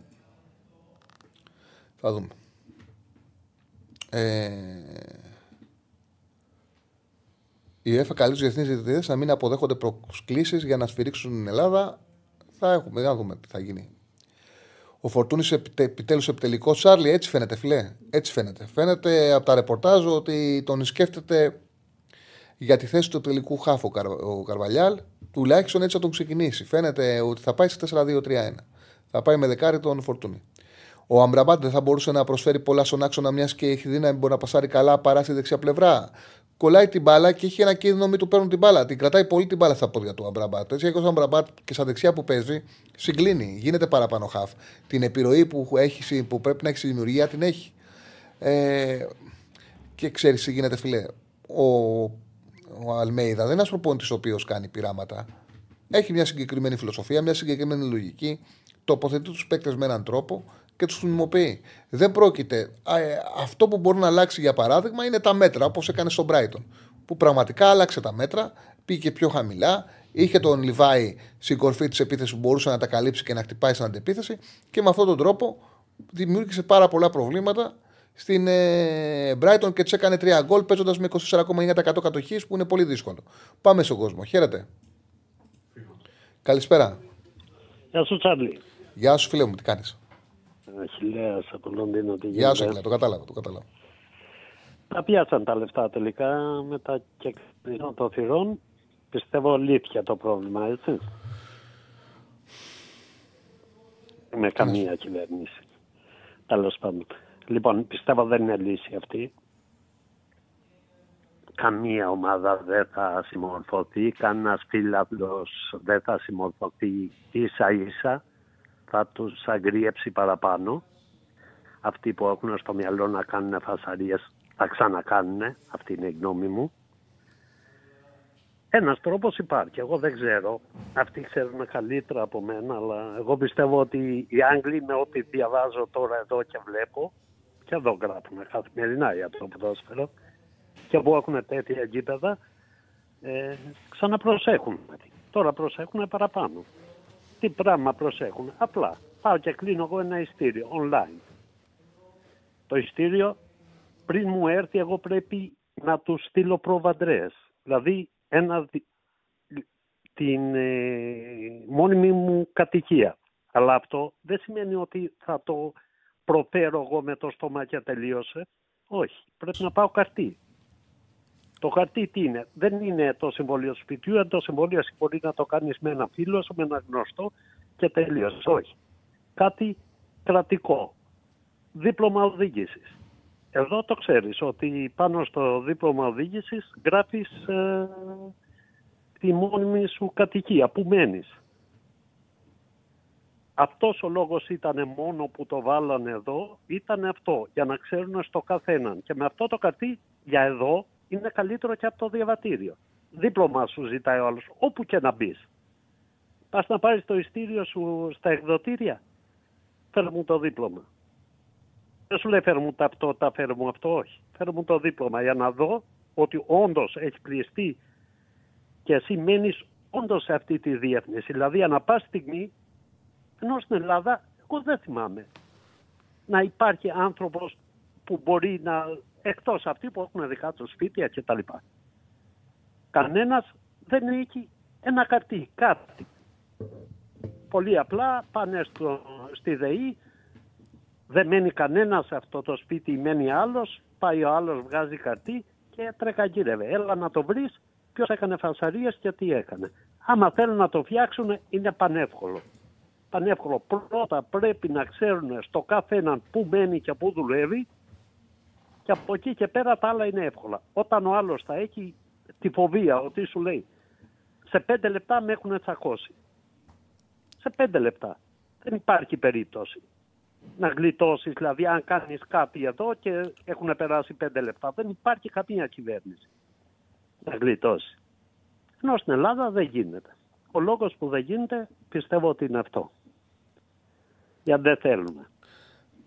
θα δούμε. Ε, η ΕΦΑ καλείς του διεθνείς διαιτητές να μην αποδέχονται προσκλήσεις για να σφυρίξουν την Ελλάδα. Θα έχουμε, να δούμε τι θα γίνει. Ο Φορτούνης επιτέλους επιτελικός Τσάρλι, έτσι φαίνεται, φιλέ. Έτσι φαίνεται. Φαίνεται από τα ρεπορτάζ ότι τον σκέφτεται για τη θέση του τελικού χάφου ο Καρβαλιάλ. Τουλάχιστον έτσι θα τον ξεκινήσει. Φαίνεται ότι θα πάει σε 4-2-3-1 θα πάει με δεκάρι τον Φορτούνη. Ο Αμπραμπάτ δεν θα μπορούσε να προσφέρει πολλά στον άξονα, μιας και έχει δύναμη, μπορεί να πασάρει καλά παρά στη δεξιά πλευρά. Κολλάει την μπάλα και έχει ένα κίνδυνο μη του παίρνουν την μπάλα. Την κρατάει πολύ την μπάλα στα πόδια του Αμπραμπάτ. Έτσι, έχει ο Αμπραμπάτ και στα δεξιά που παίζει, συγκλίνει, γίνεται παραπάνω χαφ. Την επιρροή που, έχει, που πρέπει να έχει στη δημιουργία την έχει. Ε, και ξέρεις τι γίνεται, φιλέ. Ο, ο Αλμέιδα δεν είναι ένας προπόνητης ο οποίος κάνει πειράματα. Έχει μια συγκεκριμένη φιλοσοφία, μια συγκεκριμένη λογική τοποθετεί τους παίκτες με έναν τρόπο και τους χρησιμοποιεί. Δεν πρόκειται. Ε, αυτό που μπορεί να αλλάξει για παράδειγμα είναι τα μέτρα, όπως έκανε στον Brighton. Που πραγματικά άλλαξε τα μέτρα, πήγε πιο χαμηλά, είχε τον Λιβάη στην κορφή της επίθεσης που μπορούσε να τα καλύψει και να χτυπάει στην αντεπίθεση και με αυτόν τον τρόπο δημιούργησε πάρα πολλά προβλήματα στην ε, Brighton και της έκανε τρία γκολ παίζοντας με 24,9% κατοχής που είναι πολύ δύσκολο. Πάμε στον κόσμο. Χαίρετε. Καλησπέρα. Γεια σου, Τσάρλι. Γεια σου, φίλε μου, τι κάνεις; Αχιλέα από Λονδίνο. Τι Γεια σου, Αγγλία, το κατάλαβα. Το κατάλαβα. Τα πιάσαν τα λεφτά τελικά με τα κεκτρινών των θυρών. Πιστεύω αλήθεια το πρόβλημα, έτσι. Με καμία ναι. κυβέρνηση. Τέλος πάντων. Λοιπόν, πιστεύω δεν είναι λύση αυτή. Καμία ομάδα δεν θα συμμορφωθεί, κανένας φίλαθλος δεν θα συμμορφωθεί ίσα ίσα θα τους αγριέψει παραπάνω. Αυτοί που έχουν στο μυαλό να κάνουν φασαρίες θα ξανακάνουν, αυτή είναι η γνώμη μου. Ένας τρόπος υπάρχει, εγώ δεν ξέρω. Αυτοί ξέρουν καλύτερα από μένα, αλλά εγώ πιστεύω ότι οι Άγγλοι με ό,τι διαβάζω τώρα εδώ και βλέπω, και εδώ γράφουν καθημερινά για το ποδόσφαιρο, και που έχουν τέτοια γήπεδα, ε, ξαναπροσέχουν. Τώρα προσέχουν παραπάνω τι πράγμα προσέχουν. Απλά πάω και κλείνω εγώ ένα ειστήριο online. Το ειστήριο πριν μου έρθει εγώ πρέπει να του στείλω προβαντρές. Δηλαδή ένα την ε, μόνιμη μου κατοικία. Αλλά αυτό δεν σημαίνει ότι θα το προφέρω εγώ με το στόμα και τελείωσε. Όχι, πρέπει να πάω καρτί. Το χαρτί τι είναι; Δεν είναι το συμβόλαιο του σπιτιού, είναι το συμβόλαιο μπορεί να το κάνεις με ένα φίλο σου, με ένα γνωστό και τελείωσε. Όχι. Κάτι κρατικό. Δίπλωμα οδήγησης. Εδώ το ξέρεις ότι πάνω στο δίπλωμα οδήγησης γράφεις ε, τη μόνιμη σου κατοικία, που μένεις. Αυτός ο λόγος ήταν μόνο που το βάλανε εδώ, ήταν αυτό, για να ξέρουν στο καθέναν. Και με αυτό το καρτί για εδώ είναι καλύτερο και από το διαβατήριο. Δίπλωμα σου ζητάει ο άλλος, όπου και να μπεις. Πας να πάρεις το ειστήριο σου στα εκδοτήρια, φέρε μου το δίπλωμα. Δεν σου λέει φέρε μου αυτό, τα φέρε μου αυτό, όχι. Φέρε μου το δίπλωμα για να δω ότι όντως έχει πληστεί και εσύ μένεις όντως σε αυτή τη διεύθυνση. Δηλαδή, ανά πάση στιγμή, ενώ στην Ελλάδα, εγώ δεν θυμάμαι να υπάρχει άνθρωπος που μπορεί να, εκτός αυτοί που έχουν δικά τους σπίτια κτλ. Κανένας δεν έχει ένα καρτί, κάτι. Πολύ απλά πάνε στο, στη ΔΕΗ, δεν μένει κανένας σε αυτό το σπίτι, μένει άλλος, πάει ο άλλος, βγάζει καρτί και τρεκαγύρευε. Έλα να το βρεις, ποιος έκανε φασαρίες και τι έκανε. Άμα θέλουν να το φτιάξουν είναι πανεύκολο. Πανεύκολο. Πρώτα πρέπει να ξέρουν στο κάθε έναν πού μένει και πού δουλεύει και από εκεί και πέρα τα άλλα είναι εύκολα. Όταν ο άλλος θα έχει τη φοβία ότι σου λέει σε πέντε λεπτά με έχουν τσακώσει. Σε πέντε λεπτά. Δεν υπάρχει περίπτωση να γλιτώσεις. Δηλαδή, αν κάνεις κάτι εδώ και έχουν περάσει πέντε λεπτά, δεν υπάρχει καμία κυβέρνηση να γλιτώσει. Ενώ στην Ελλάδα δεν γίνεται. Ο λόγος που δεν γίνεται πιστεύω ότι είναι αυτό. Γιατί δεν θέλουμε.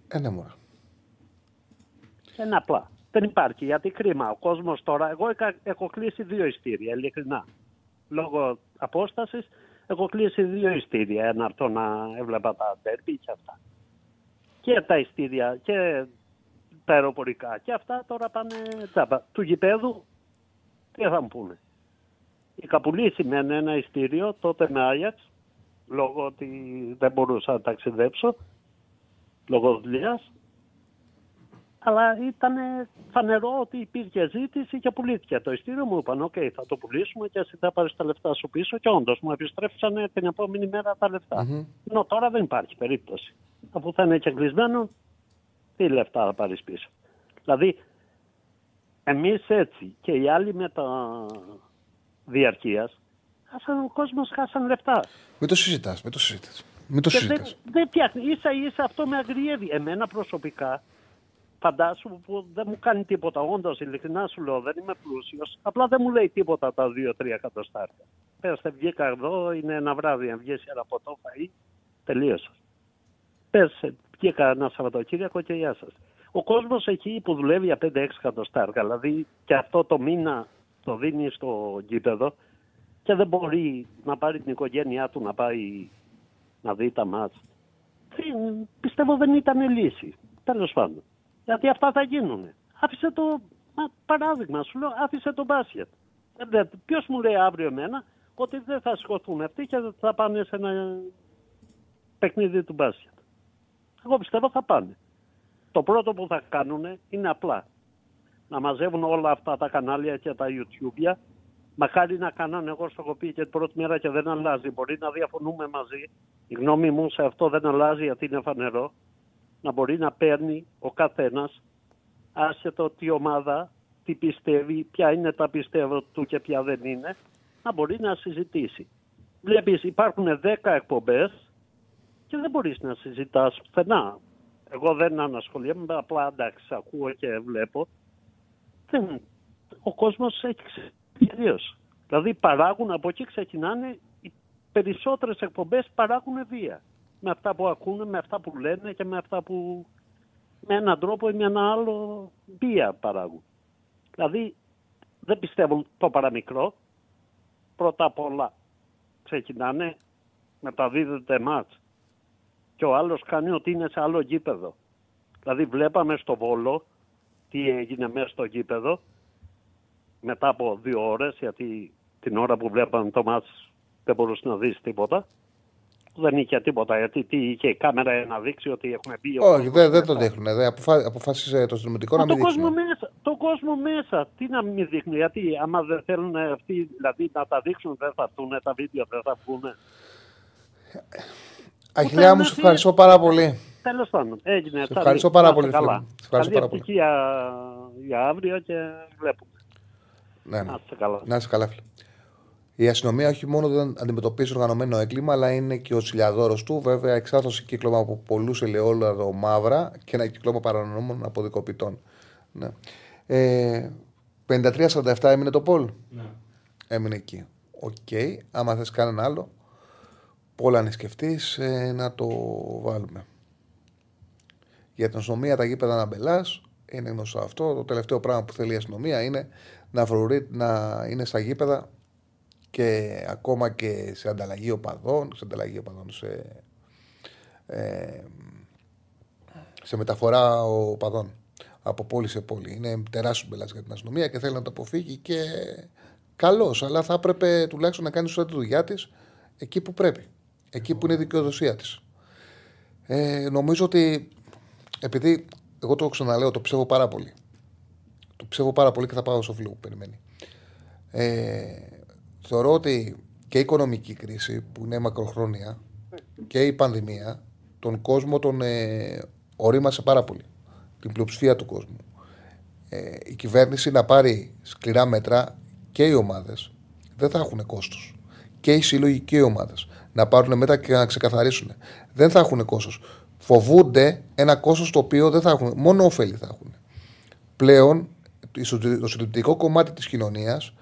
Ένα μόνο. Είναι απλά. Δεν υπάρχει. Γιατί κρίμα. Ο κόσμος τώρα. Εγώ έχω κλείσει δύο ειστήρια, ειλικρινά. Λόγω απόστασης έχω κλείσει δύο ειστήρια. Ένα αυτό να έβλεπα τα ντέρμπι και αυτά. Και τα ειστήρια και τα αεροπορικά και αυτά τώρα πάνε τσάπα. Του γηπέδου τι θα μου πούνε. Είχα πουλήσει με ένα ειστήριο τότε με Άγιαξ λόγω ότι δεν μπορούσα να ταξιδέψω λόγω δουλειάς. Αλλά ήταν φανερό ότι υπήρχε ζήτηση και πουλήθηκε το ειστήριο. Μου είπαν: OK, θα το πουλήσουμε και εσύ θα πάρεις τα λεφτά σου πίσω. Και όντως μου επιστρέφησαν την επόμενη μέρα τα λεφτα mm Ενώ τώρα δεν υπάρχει περίπτωση. Αφού θα είναι και κλεισμένο, τι λεφτά θα πάρεις πίσω. Δηλαδή, εμείς έτσι και οι άλλοι με τα διαρκείας, χάσαν ο κόσμος, χάσαν λεφτά. Μην το συζητάς, μην το συζητάς. Μην το δεν, δεν φτιάχνει. σα ίσα αυτό με αγριεύει. Εμένα προσωπικά φαντάσου που δεν μου κάνει τίποτα. Όντως, ειλικρινά σου λέω, δεν είμαι πλούσιος. Απλά δεν μου λέει τίποτα τα 2-3 εκατοστάρια. Πέρασε, βγήκα εδώ, είναι ένα βράδυ, αν βγεις ένα ποτό φαΐ, τελείωσα. Πέρασε, βγήκα ένα Σαββατοκύριακο και γεια σας. Ο κόσμος εκεί που δουλεύει για 5-6 εκατοστάρια, δηλαδή και αυτό το μήνα το δίνει στο γήπεδο και δεν μπορεί να πάρει την οικογένειά του να πάει να δει τα μάτς. Πιστεύω δεν ήταν λύση. Τέλος πάντων. Γιατί αυτά θα γίνουν. Άφησε το παράδειγμα, σου λέω, άφησε το μπάσκετ. Ε, Ποιος μου λέει αύριο εμένα ότι δεν θα σηκωθούν αυτοί και θα πάνε σε ένα παιχνίδι του μπάσκετ. Εγώ πιστεύω θα πάνε. Το πρώτο που θα κάνουν είναι απλά να μαζεύουν όλα αυτά τα κανάλια και τα YouTube. Μακάρι να κάνανε, εγώ στο κοπή και την πρώτη μέρα και δεν αλλάζει. Μπορεί να διαφωνούμε μαζί. Η γνώμη μου σε αυτό δεν αλλάζει γιατί είναι φανερό να μπορεί να παίρνει ο καθένας άσχετο τι ομάδα, τι πιστεύει, ποια είναι τα πιστεύω του και ποια δεν είναι, να μπορεί να συζητήσει. Βλέπεις υπάρχουν 10 εκπομπές και δεν μπορείς να συζητάς πουθενά. Εγώ δεν ανασχολιέμαι, απλά εντάξει, ακούω και βλέπω. Δεν, ο κόσμος έχει κυρίως. Δηλαδή παράγουν, από εκεί ξεκινάνε, οι περισσότερες εκπομπές παράγουν βία με αυτά που ακούνε, με αυτά που λένε και με αυτά που με έναν τρόπο ή με ένα άλλο βία παράγουν. Δηλαδή δεν πιστεύουν το παραμικρό. Πρώτα απ' όλα ξεκινάνε, μεταδίδεται μάτς και ο άλλος κάνει ότι είναι σε άλλο γήπεδο. Δηλαδή βλέπαμε στο Βόλο τι έγινε μέσα στο γήπεδο μετά από δύο ώρες, γιατί την ώρα που βλέπαμε το μάτς δεν μπορούσε να δεις τίποτα. Δεν είχε τίποτα, γιατί τι είχε η κάμερα να δείξει ότι έχουμε μπει. ο Όχι, κόσμος δεν, δεν το μέσα. δείχνουν. Δεν αποφά, αποφάσισε το συνδρομητικό Μα να μην το κόσμο, δείξουν. μέσα, το κόσμο μέσα, τι να μην δείχνει, γιατί άμα δεν θέλουν αυτοί δηλαδή, να τα δείξουν δεν θα έρθουν τα βίντεο, δεν θα βγουν. Αχιλιά μου, σε ευχαριστώ πάρα πολύ. Τέλος πάντων, έγινε. Σε ευχαριστώ πάρα πολύ, φίλε Καλά. μου. Σε ευχαριστώ Καλή πάρα πολύ. ευτυχία για αύριο και βλέπουμε. Ναι, ναι. Να είστε καλά. Να είσαι καλά, φίλε. Η αστυνομία όχι μόνο δεν αντιμετωπίζει οργανωμένο έγκλημα, αλλά είναι και ο τσιλιαδόρο του. Βέβαια, εξάρτηση κύκλωμα από πολλούς ελαιόλαδο μαύρα και ένα κύκλωμα παρανομών αποδικοποιητών. Ναι. Ε, 53-47 έμεινε το Πολ. Ναι. Έμεινε εκεί. Οκ. Άμα θες κανένα άλλο, πολλά να σκεφτείς να το βάλουμε. Για την αστυνομία, τα γήπεδα είναι μπελάς. Είναι γνωστό αυτό. Το τελευταίο πράγμα που θέλει η αστυνομία είναι να, φρουρεί, να είναι στα γήπεδα και ακόμα και σε ανταλλαγή οπαδών, σε ανταλλαγή οπαδών, σε, ε, σε μεταφορά οπαδών από πόλη σε πόλη. Είναι τεράστιος μπελάς για την αστυνομία και θέλει να το αποφύγει και καλώ. Αλλά θα έπρεπε τουλάχιστον να κάνει σωστά τη δουλειά της εκεί που πρέπει. Εκεί που είναι η δικαιοδοσία της. Ε, νομίζω ότι επειδή εγώ το ξαναλέω, το ψεύω πάρα πολύ. Το ψεύω πάρα πολύ και θα πάω στο φίλο που περιμένει. Ε, θεωρώ ότι και η οικονομική κρίση που είναι μακροχρόνια και η πανδημία τον κόσμο τον ε, ορίμασε πάρα πολύ. Την πλειοψηφία του κόσμου. Ε, η κυβέρνηση να πάρει σκληρά μέτρα και οι ομάδες δεν θα έχουν κόστος. Και οι σύλλογοι και οι ομάδες να πάρουν μέτρα και να ξεκαθαρίσουν. Δεν θα έχουν κόστος. Φοβούνται ένα κόστος το οποίο δεν θα έχουν. Μόνο ωφέλη θα έχουν. Πλέον το συντηρητικό κομμάτι της κοινωνίας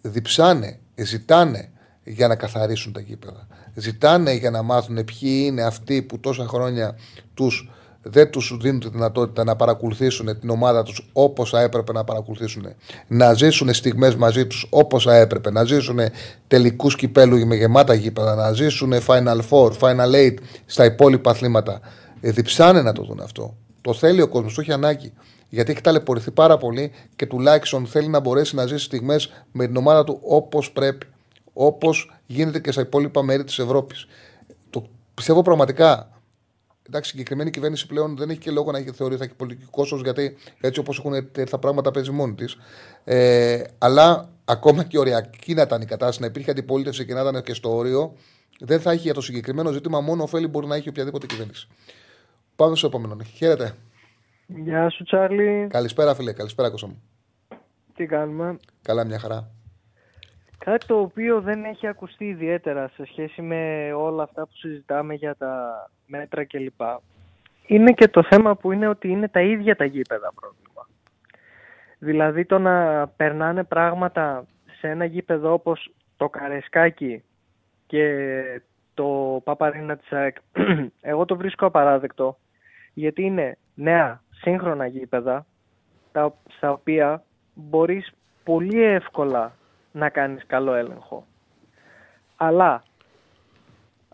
διψάνε, ζητάνε για να καθαρίσουν τα γήπεδα. Ζητάνε για να μάθουν ποιοι είναι αυτοί που τόσα χρόνια τους, δεν τους δίνουν τη δυνατότητα να παρακολουθήσουν την ομάδα τους όπως θα έπρεπε να παρακολουθήσουν. Να ζήσουν στιγμές μαζί τους όπως θα έπρεπε. Να ζήσουν τελικούς κυπέλου με γεμάτα γήπεδα. Να ζήσουν Final Four, Final Eight στα υπόλοιπα αθλήματα. Ε, διψάνε να το δουν αυτό. Το θέλει ο κόσμος, το έχει ανάγκη. Γιατί έχει ταλαιπωρηθεί πάρα πολύ και τουλάχιστον θέλει να μπορέσει να ζήσει στιγμές με την ομάδα του όπως πρέπει. Όπως γίνεται και στα υπόλοιπα μέρη της Ευρώπης. Το πιστεύω πραγματικά. Εντάξει, η συγκεκριμένη κυβέρνηση πλέον δεν έχει και λόγο να έχει θεωρεί ότι θα έχει πολιτικό κόστος, γιατί έτσι όπως έχουν έρθει τα πράγματα παίζει μόνη της. Ε, αλλά ακόμα και οριακή να ήταν η κατάσταση, να υπήρχε αντιπολίτευση και να ήταν και στο όριο, δεν θα έχει για το συγκεκριμένο ζήτημα μόνο ωφέλη μπορεί να έχει οποιαδήποτε κυβέρνηση. Πάμε στο επόμενο. Χαίρετε. Γεια σου Τσάρλι, Καλησπέρα, φίλε. Καλησπέρα, Κώστα μου. τι κάνουμε; Καλά, μια χαρά. Κάτι το οποίο δεν έχει ακουστεί ιδιαίτερα σε σχέση με όλα αυτά που συζητάμε για τα μέτρα κλπ. Είναι και το θέμα που είναι ότι είναι τα ίδια τα γήπεδα πρόβλημα. Δηλαδή το να περνάνε πράγματα σε ένα γήπεδο όπως το Καρεσκάκι και το Παπαρίνα της ΑΕΚ, εγώ το βρίσκω απαράδεκτο γιατί είναι νέα σύγχρονα γήπεδα τα, στα οποία μπορείς πολύ εύκολα να κάνεις καλό έλεγχο. Αλλά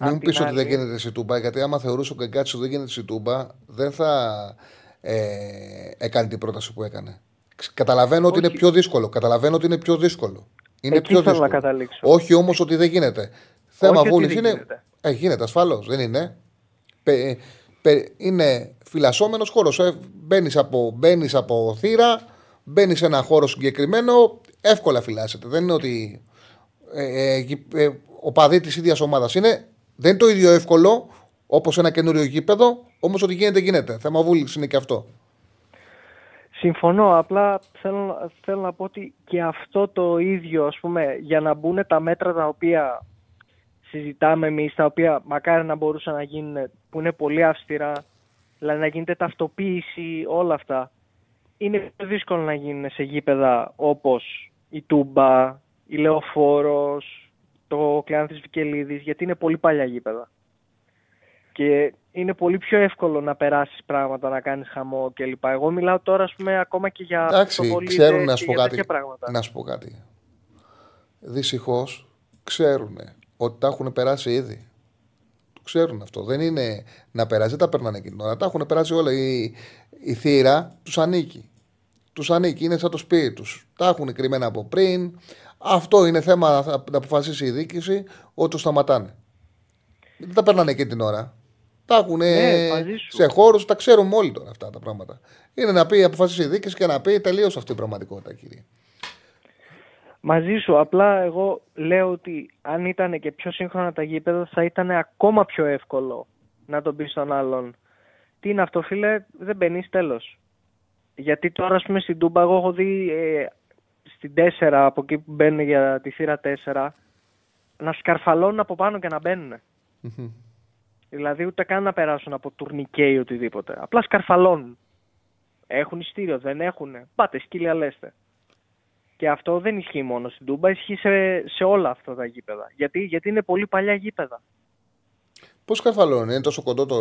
Μην μου απ' την πει ότι δεν άλλη- γίνεται σε τούμπα, γιατί άμα θεωρούσε ο Γκαγκάτσι ότι δεν γίνεται σε τούμπα, δεν θα ε, έκανε την πρόταση που έκανε. Ξ- Καταλαβαίνω ότι είναι πιο δύσκολο. Καταλαβαίνω ότι είναι πιο δύσκολο. Είναι Εκεί πιο θέλω δύσκολο. να καταλήξω. Όχι όμως ότι δεν γίνεται. Θέμα ότι βούλη δεν είναι. γίνεται. Ε, γίνεται ασφαλώς. Δεν είναι. Πε- πε- είναι φυλασσόμενος χώρος. Ε, μπαίνεις από, μπαίνεις από θύρα, μπαίνεις σε ένα χώρο συγκεκριμένο, εύκολα φυλάσσεται. Δεν είναι ότι ε, ε, γη- ε, ο παδί της ίδιας ομάδας είναι. Δεν είναι το ίδιο εύκολο όπως ένα καινούριο γήπεδο, όμως ότι γίνεται, γίνεται. Θέμα βούλη είναι και αυτό. Συμφωνώ, απλά θέλω, θέλω να πω ότι και αυτό το ίδιο, ας πούμε, για να μπουν τα μέτρα τα οποία συζητάμε εμείς, τα οποία μακάρι να μπορούσαν να γίνουν, που είναι πολύ αυστηρά, δηλαδή να γίνεται ταυτοποίηση, όλα αυτά, είναι πιο δύσκολο να γίνουν σε γήπεδα όπως η Τούμπα, η Λεωφόρος, το Κλεάνθης Βικελίδης, γιατί είναι πολύ παλιά γήπεδα. Και είναι πολύ πιο εύκολο να περάσεις πράγματα, να κάνεις χαμό κλπ. Εγώ μιλάω τώρα, ας πούμε, ακόμα και για Εντάξει, αυτοβολίδες ξέρουν να και σου πω για κάτι. τέτοια πράγματα. Να σου πω κάτι. Δυστυχώς ξέρουν ότι τα έχουν περάσει ήδη. Το ξέρουν αυτό. Δεν είναι να περάσει, δεν τα περνάνε εκείνη την ώρα. Τα έχουν περάσει όλα. Η, η θύρα τους ανήκει. Τους ανήκει, είναι σαν το σπίτι τους. Τα έχουν κρυμμένα από πριν. Αυτό είναι θέμα να, θα- να αποφασίσει η διοίκηση ότι το σταματάνε. Δεν τα περνάνε εκεί την ώρα. Τα έχουν Ναι, μαζί σου. σε χώρους, τα ξέρουμε όλοι τώρα αυτά τα πράγματα. Είναι να πει, αποφασίσει η διοίκηση και να πει τελείωσε αυτή η πραγματικότητα, κύριε. Μαζί σου. Απλά εγώ λέω ότι αν ήταν και πιο σύγχρονα τα γήπεδα θα ήταν ακόμα πιο εύκολο να τον πεις στον άλλον. Τι είναι αυτό, φίλε, δεν μπαίνεις τέλος. Γιατί τώρα, ας πούμε, στην Τούμπα, εγώ έχω δει ε, στην 4 από εκεί που μπαίνουν για τη θύρα 4 να σκαρφαλώνουν από πάνω και να μπαίνουν. Δηλαδή ούτε καν να περάσουν από τουρνικέ ή οτιδήποτε. Απλά σκαρφαλώνουν. Έχουν ειστήριο, δεν έχουν. Πάτε, σκύλια λέστε. Και αυτό δεν ισχύει μόνο στην Τούμπα, ισχύει σε, σε όλα αυτά τα γήπεδα. Γιατί, γιατί είναι πολύ παλιά γήπεδα. Πώς καρφαλώνει, είναι τόσο κοντό το.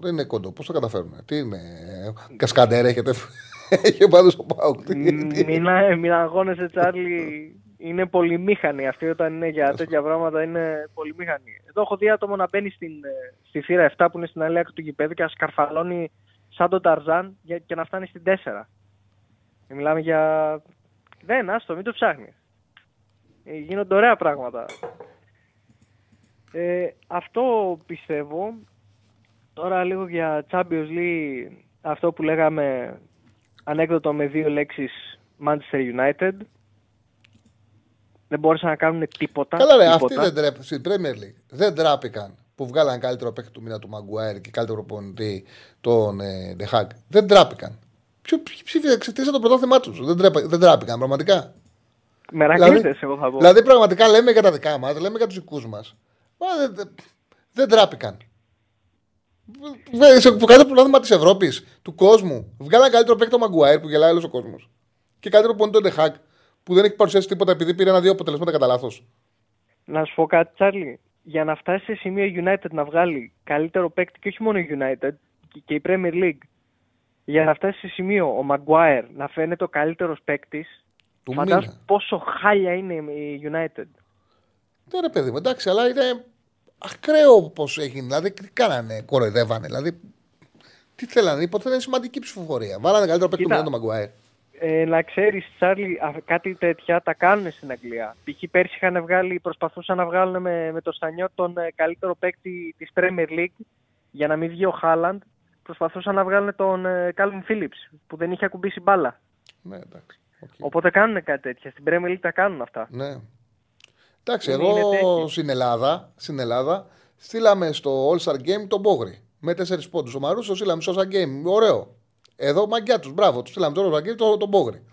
Δεν είναι κοντό, πώς το καταφέρουν. Τι είναι, ε, Κασκαντέρ έχετε. Έχει πάντως ο Πάουκ. Τι- τι- μην, α- μην αγώνεσαι, Τσάρλι. Είναι πολυμήχανοι. Αυτοί όταν είναι για τέτοια πράγματα είναι πολυμήχανοι. Εδώ έχω δει άτομο να μπαίνει στην, ε, στη θύρα 7 που είναι στην άλλη άκρη του γηπέδου και να σκαρφαλώνει σαν τον Ταρζάν για, και να φτάνει στην 4. Και μιλάμε για. Δεν, άστο, μην το ψάχνεις. Γίνονται ωραία πράγματα. Ε, αυτό πιστεύω. Τώρα λίγο για Champions League, αυτό που λέγαμε ανέκδοτο με δύο λέξεις Manchester United. Δεν μπόρεσαν να κάνουν τίποτα. Καλά, ρε, αυτοί τίποτα. δεν τρέπουν στην Premier League. Δεν τράπηκαν που βγάλαν καλύτερο παίκτη του μήνα του Μαγκουάιρ και καλύτερο προπονητή τον ε, Ντεχάκ. Δεν τράπηκαν. Ποιο ψήφισε εξαιτίας το πρωτάθλημά τους. Δεν, τρέπα- δεν τράπηκαν πραγματικά. Μερακλείτες, εγώ θα πω. δηλαδή, πραγματικά λέμε για τα δικά μας, λέμε για τους δικούς μας. Δεν, δεν, δεν τράπηκαν. Βε- Σε κάθε πρωτάθλημα της Ευρώπης, του κόσμου, βγάλαν καλύτερο παίκτη τον Μαγκουάιρ που γελάει όλος ο κόσμος. Και καλύτερο προπονητή τον Ντεχάκ που δεν έχει παρουσιάσει τίποτα επειδή πήρε ένα-δύο αποτελέσματα κατά λάθος. Να σου πω κάτι, Τσάρλι. Για να φτάσει σε σημείο United να βγάλει καλύτερο παίκτη και όχι μόνο η United και- και η Premier League. Για να φτάσει σε σημείο ο Maguire να φαίνεται ο καλύτερος παίκτης. Του Φαντάζομαι μήνα. πόσο χάλια είναι η United. Ναι, ρε παιδί μου, εντάξει, αλλά είναι ακραίο πώς έγινε. Δηλαδή, τι κάνανε, κοροϊδεύανε. Δηλαδή, τι θέλανε, υποθέτω είναι σημαντική ψηφοφορία. Βάλανε καλύτερο παίκτη του Κοίτα. μήνα τον Μαγκουάιρ. Ε, να ξέρεις, Τσάρλι, α- κάτι τέτοια τα κάνουν στην Αγγλία. Π.χ. πέρσι είχαν βγάλει, προσπαθούσαν να βγάλουν με, με το Στανιό τον ε, καλύτερο παίκτη της Premier League για να μην βγει ο Χάλαντ. Προσπαθούσαν να βγάλουν τον ε, Kalvin Phillips που δεν είχε ακουμπήσει μπάλα. Ναι, εντάξει. οκ. Οπότε κάνουν κάτι τέτοια. Στην Premier League τα κάνουν αυτά. Ναι. Εντάξει, Είναι- εγώ είναι τέτοιο. στην Ελλάδα, στην Ελλάδα στείλαμε στο All Star Game τον Μπόγρι. Με τέσσερις πόντους. Ο Μαρούσος στείλαμε στο All Star Game. Ωραίο. Εδώ μαγκιά τους. Μπράβο, τους στείλαμε στο All Star Game τον, τον Μπόγρι.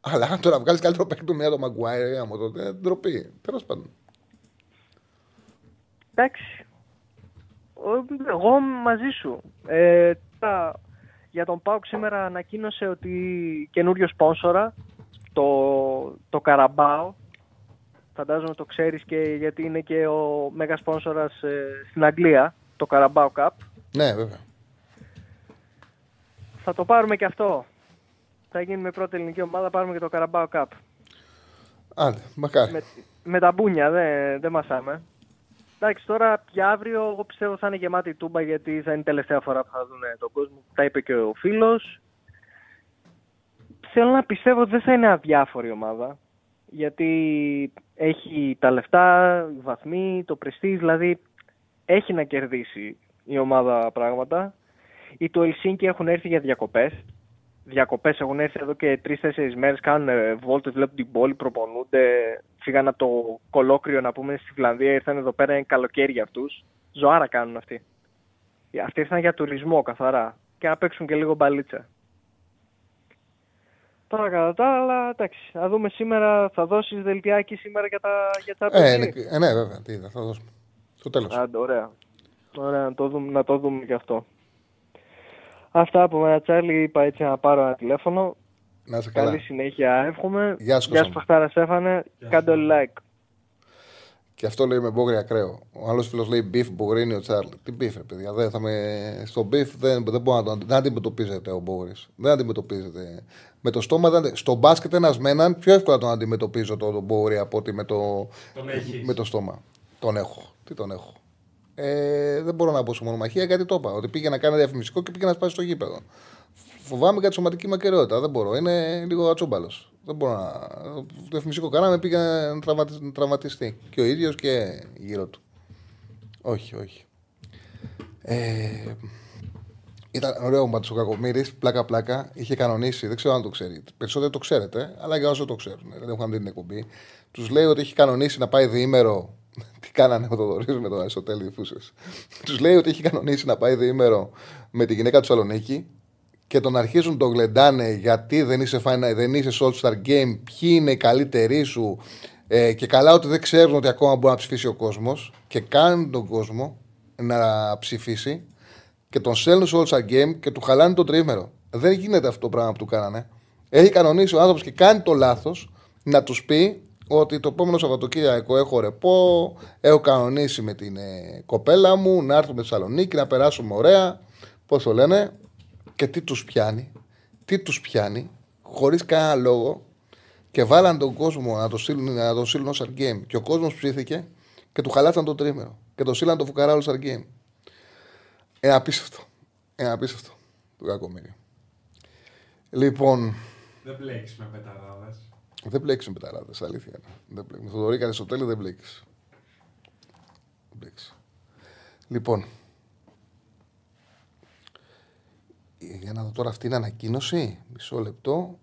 Αλλά αν τώρα βγάλεις καλύτερο παίκτη του μία τον Μαγκουάιρ, άμα τότε ε, ντροπή. Τέλος πάντων. Εντάξει. Ο- Εγώ μαζί σου. Ε, τα- για τον Πάουκ σήμερα ανακοίνωσε ότι καινούριο σπόνσορα, το, το Καραμπάο, φαντάζομαι το ξέρεις και γιατί είναι και ο μέγα σπόνσορας ε, στην Αγγλία, το Καραμπάο Cup. Ναι, βέβαια. Θα το πάρουμε και αυτό. Θα γίνει με πρώτη ελληνική ομάδα, πάρουμε και το Καραμπάο Cup. Άντε, μακάρι. Με, με τα μπούνια, δεν δεν μασάμε. Εντάξει, τώρα για αύριο εγώ πιστεύω θα είναι γεμάτη η τούμπα γιατί θα είναι η τελευταία φορά που θα δουν τον κόσμο. Τα είπε και ο φίλος. Θέλω να πιστεύω ότι δεν θα είναι αδιάφορη ομάδα. Γιατί έχει τα λεφτά, οι βαθμοί, το πρεστή, δηλαδή έχει να κερδίσει η ομάδα πράγματα. Οι του Ελσίνκι έχουν έρθει για διακοπές. Διακοπές έχουν έρθει εδώ και τρει-τέσσερι μέρες, κάνουν βόλτες, βλέπουν την πόλη, προπονούνται. Φύγαν από το κολόκριο να πούμε στη Φιλανδία, ήρθαν εδώ πέρα, είναι καλοκαίρι για αυτούς. Ζωάρα κάνουν αυτοί. Αυτοί ήρθαν για τουρισμό καθαρά και να παίξουν και λίγο μπαλίτσα. Τώρα κατά τα άλλα, εντάξει, να δούμε σήμερα, θα δώσεις δελτιάκι σήμερα για τα, για τα Ε, παιδιά. ναι, ε, ναι, βέβαια. Τι είδα, θα δώσουμε. Στο τέλος. Άντε, ωραία. Ωραία, να το δούμε, να το δούμε και αυτό. Αυτά από μένα, Τσάρλι. Είπα έτσι να πάρω ένα τηλέφωνο. Να είσαι καλά. Καλή συνέχεια, εύχομαι. Γεια σου, Γεια Κώστα σου, μου. Παχτάρα Στέφανε. Κάντε όλοι like. Και αυτό λέει με μπόγρι ακραίο. Ο άλλος φίλος λέει beef μπογρίνει ο Τσάρλ. Τι beef, ρε παιδιά. Δεν θα με... Στο beef δεν, δεν μπορεί να τον δεν αντιμετωπίζεται ο μπόγρι. Δεν αντιμετωπίζεται. Με το στόμα, δεν... στο μπάσκετ ένας με έναν πιο εύκολα τον αντιμετωπίζω το, τον μπόγρι από ότι με το, Τον έχεις. με το στόμα. Τον έχω. Τι τον έχω. Ε, δεν μπορώ να μπω σε μονομαχία γιατί το είπα. Ότι πήγε να κάνει διαφημιστικό και πήγε να σπάσει στο γήπεδο. Φοβάμαι για τη σωματική μου ακαιρεότητα. Δεν μπορώ. Είναι λίγο ατσόμπαλο. Δεν μπορώ να. Το φυσικό κάναμε πήγε να τραυματι- να τραυματιστεί. Και ο ίδιος και γύρω του. Όχι, όχι. Ε, ήταν ωραίο πάντω ο Κακομήρη, πλάκα-πλάκα. Είχε κανονίσει, δεν ξέρω αν το ξέρει. Περισσότερο το ξέρετε, αλλά για όσοι το ξέρουν, δεν έχουν δει την εκπομπή. Τους λέει ότι έχει κανονίσει να πάει διήμερο. Τι κάνανε ο Θοδωρής με τον Αριστοτέλη Φούσες. Τους λέει ότι έχει κανονίσει να πάει διήμερο με τη γυναίκα του Σαλονίκη και τον αρχίζουν τον γλεντάνε γιατί δεν είσαι, final, δεν είσαι σε All Star Game, ποιοι είναι οι καλύτεροι σου ε, και καλά ότι δεν ξέρουν ότι ακόμα μπορεί να ψηφίσει ο κόσμος και κάνουν τον κόσμο να ψηφίσει και τον στέλνουν σε All Star Game και του χαλάνε το τρίμερο. Δεν γίνεται αυτό το πράγμα που του κάνανε. Έχει κανονίσει ο άνθρωπος και κάνει το λάθος να τους πει ότι το επόμενο Σαββατοκύριακο έχω ρεπό, έχω κανονίσει με την ε, κοπέλα μου να έρθουμε στη Θεσσαλονίκη να περάσουμε ωραία. Πώς το λένε, και τι τους πιάνει, τι τους πιάνει, χωρίς κανένα λόγο και βάλαν τον κόσμο να το στείλουν, να το στείλουν ως All Game. Και ο κόσμος ψήθηκε και του χαλάσαν το τρίμερο. Και το στείλαν το φουκαρά All Star Game. Ένα απίστευτο. Ένα απίστευτο του κακομίρι. Λοιπόν, Δεν μπλέκεις με πεταράδες. Δεν μπλέξει με πεταράδες, αλήθεια. είναι. Δεν μπλέξει. Με Θοδωρή στο τέλο δεν μπλέξει. Δεν μπλέξει. Λοιπόν. Για να δω τώρα αυτή είναι ανακοίνωση. Μισό λεπτό.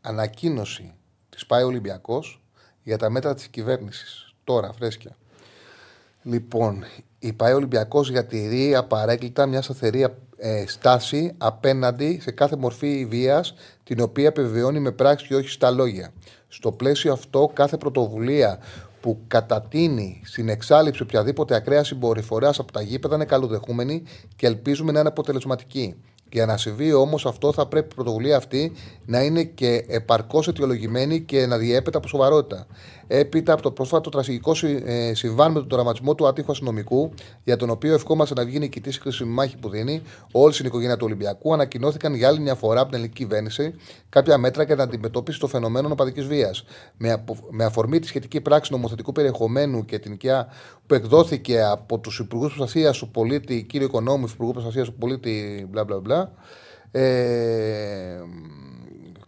Ανακοίνωση της πάει ο Ολυμπιακός για τα μέτρα της κυβέρνησης. Τώρα, φρέσκια. Λοιπόν, η ΠαΕ Ολυμπιακός διατηρεί απαρέκκλητα μια σταθερή ε, στάση απέναντι σε κάθε μορφή βίας, την οποία επιβεβαιώνει με πράξη και όχι στα λόγια. Στο πλαίσιο αυτό, κάθε πρωτοβουλία που κατατείνει στην εξάλληψη οποιαδήποτε ακραία συμπεριφορά από τα γήπεδα είναι καλοδεχούμενη και ελπίζουμε να είναι αποτελεσματική. Για να συμβεί όμως αυτό, θα πρέπει η πρωτοβουλία αυτή να είναι και επαρκώς αιτιολογημένη και να διέπεται από σοβαρότητα. Έπειτα από το πρόσφατο τραγικό συ- ε, συμβάν με τον τραυματισμό του άτυχου αστυνομικού, για τον οποίο ευχόμαστε να βγει νικητής στη χρήσιμη μάχη που δίνει, όλη στην οικογένεια του Ολυμπιακού, ανακοινώθηκαν για άλλη μια φορά από την ελληνική κυβέρνηση κάποια μέτρα για την αντιμετώπιση των φαινομένων οπαδικής βίας. Με, απο- με αφορμή τη σχετική πράξη νομοθετικού περιεχομένου και την οικιά που εκδόθηκε από τους Υπουργούς Προστασίας του Πολίτη, κύριο Οικονόμου, Υπουργού Προστασίας του Πολίτη, μπλα μπλα μπλα. Ε,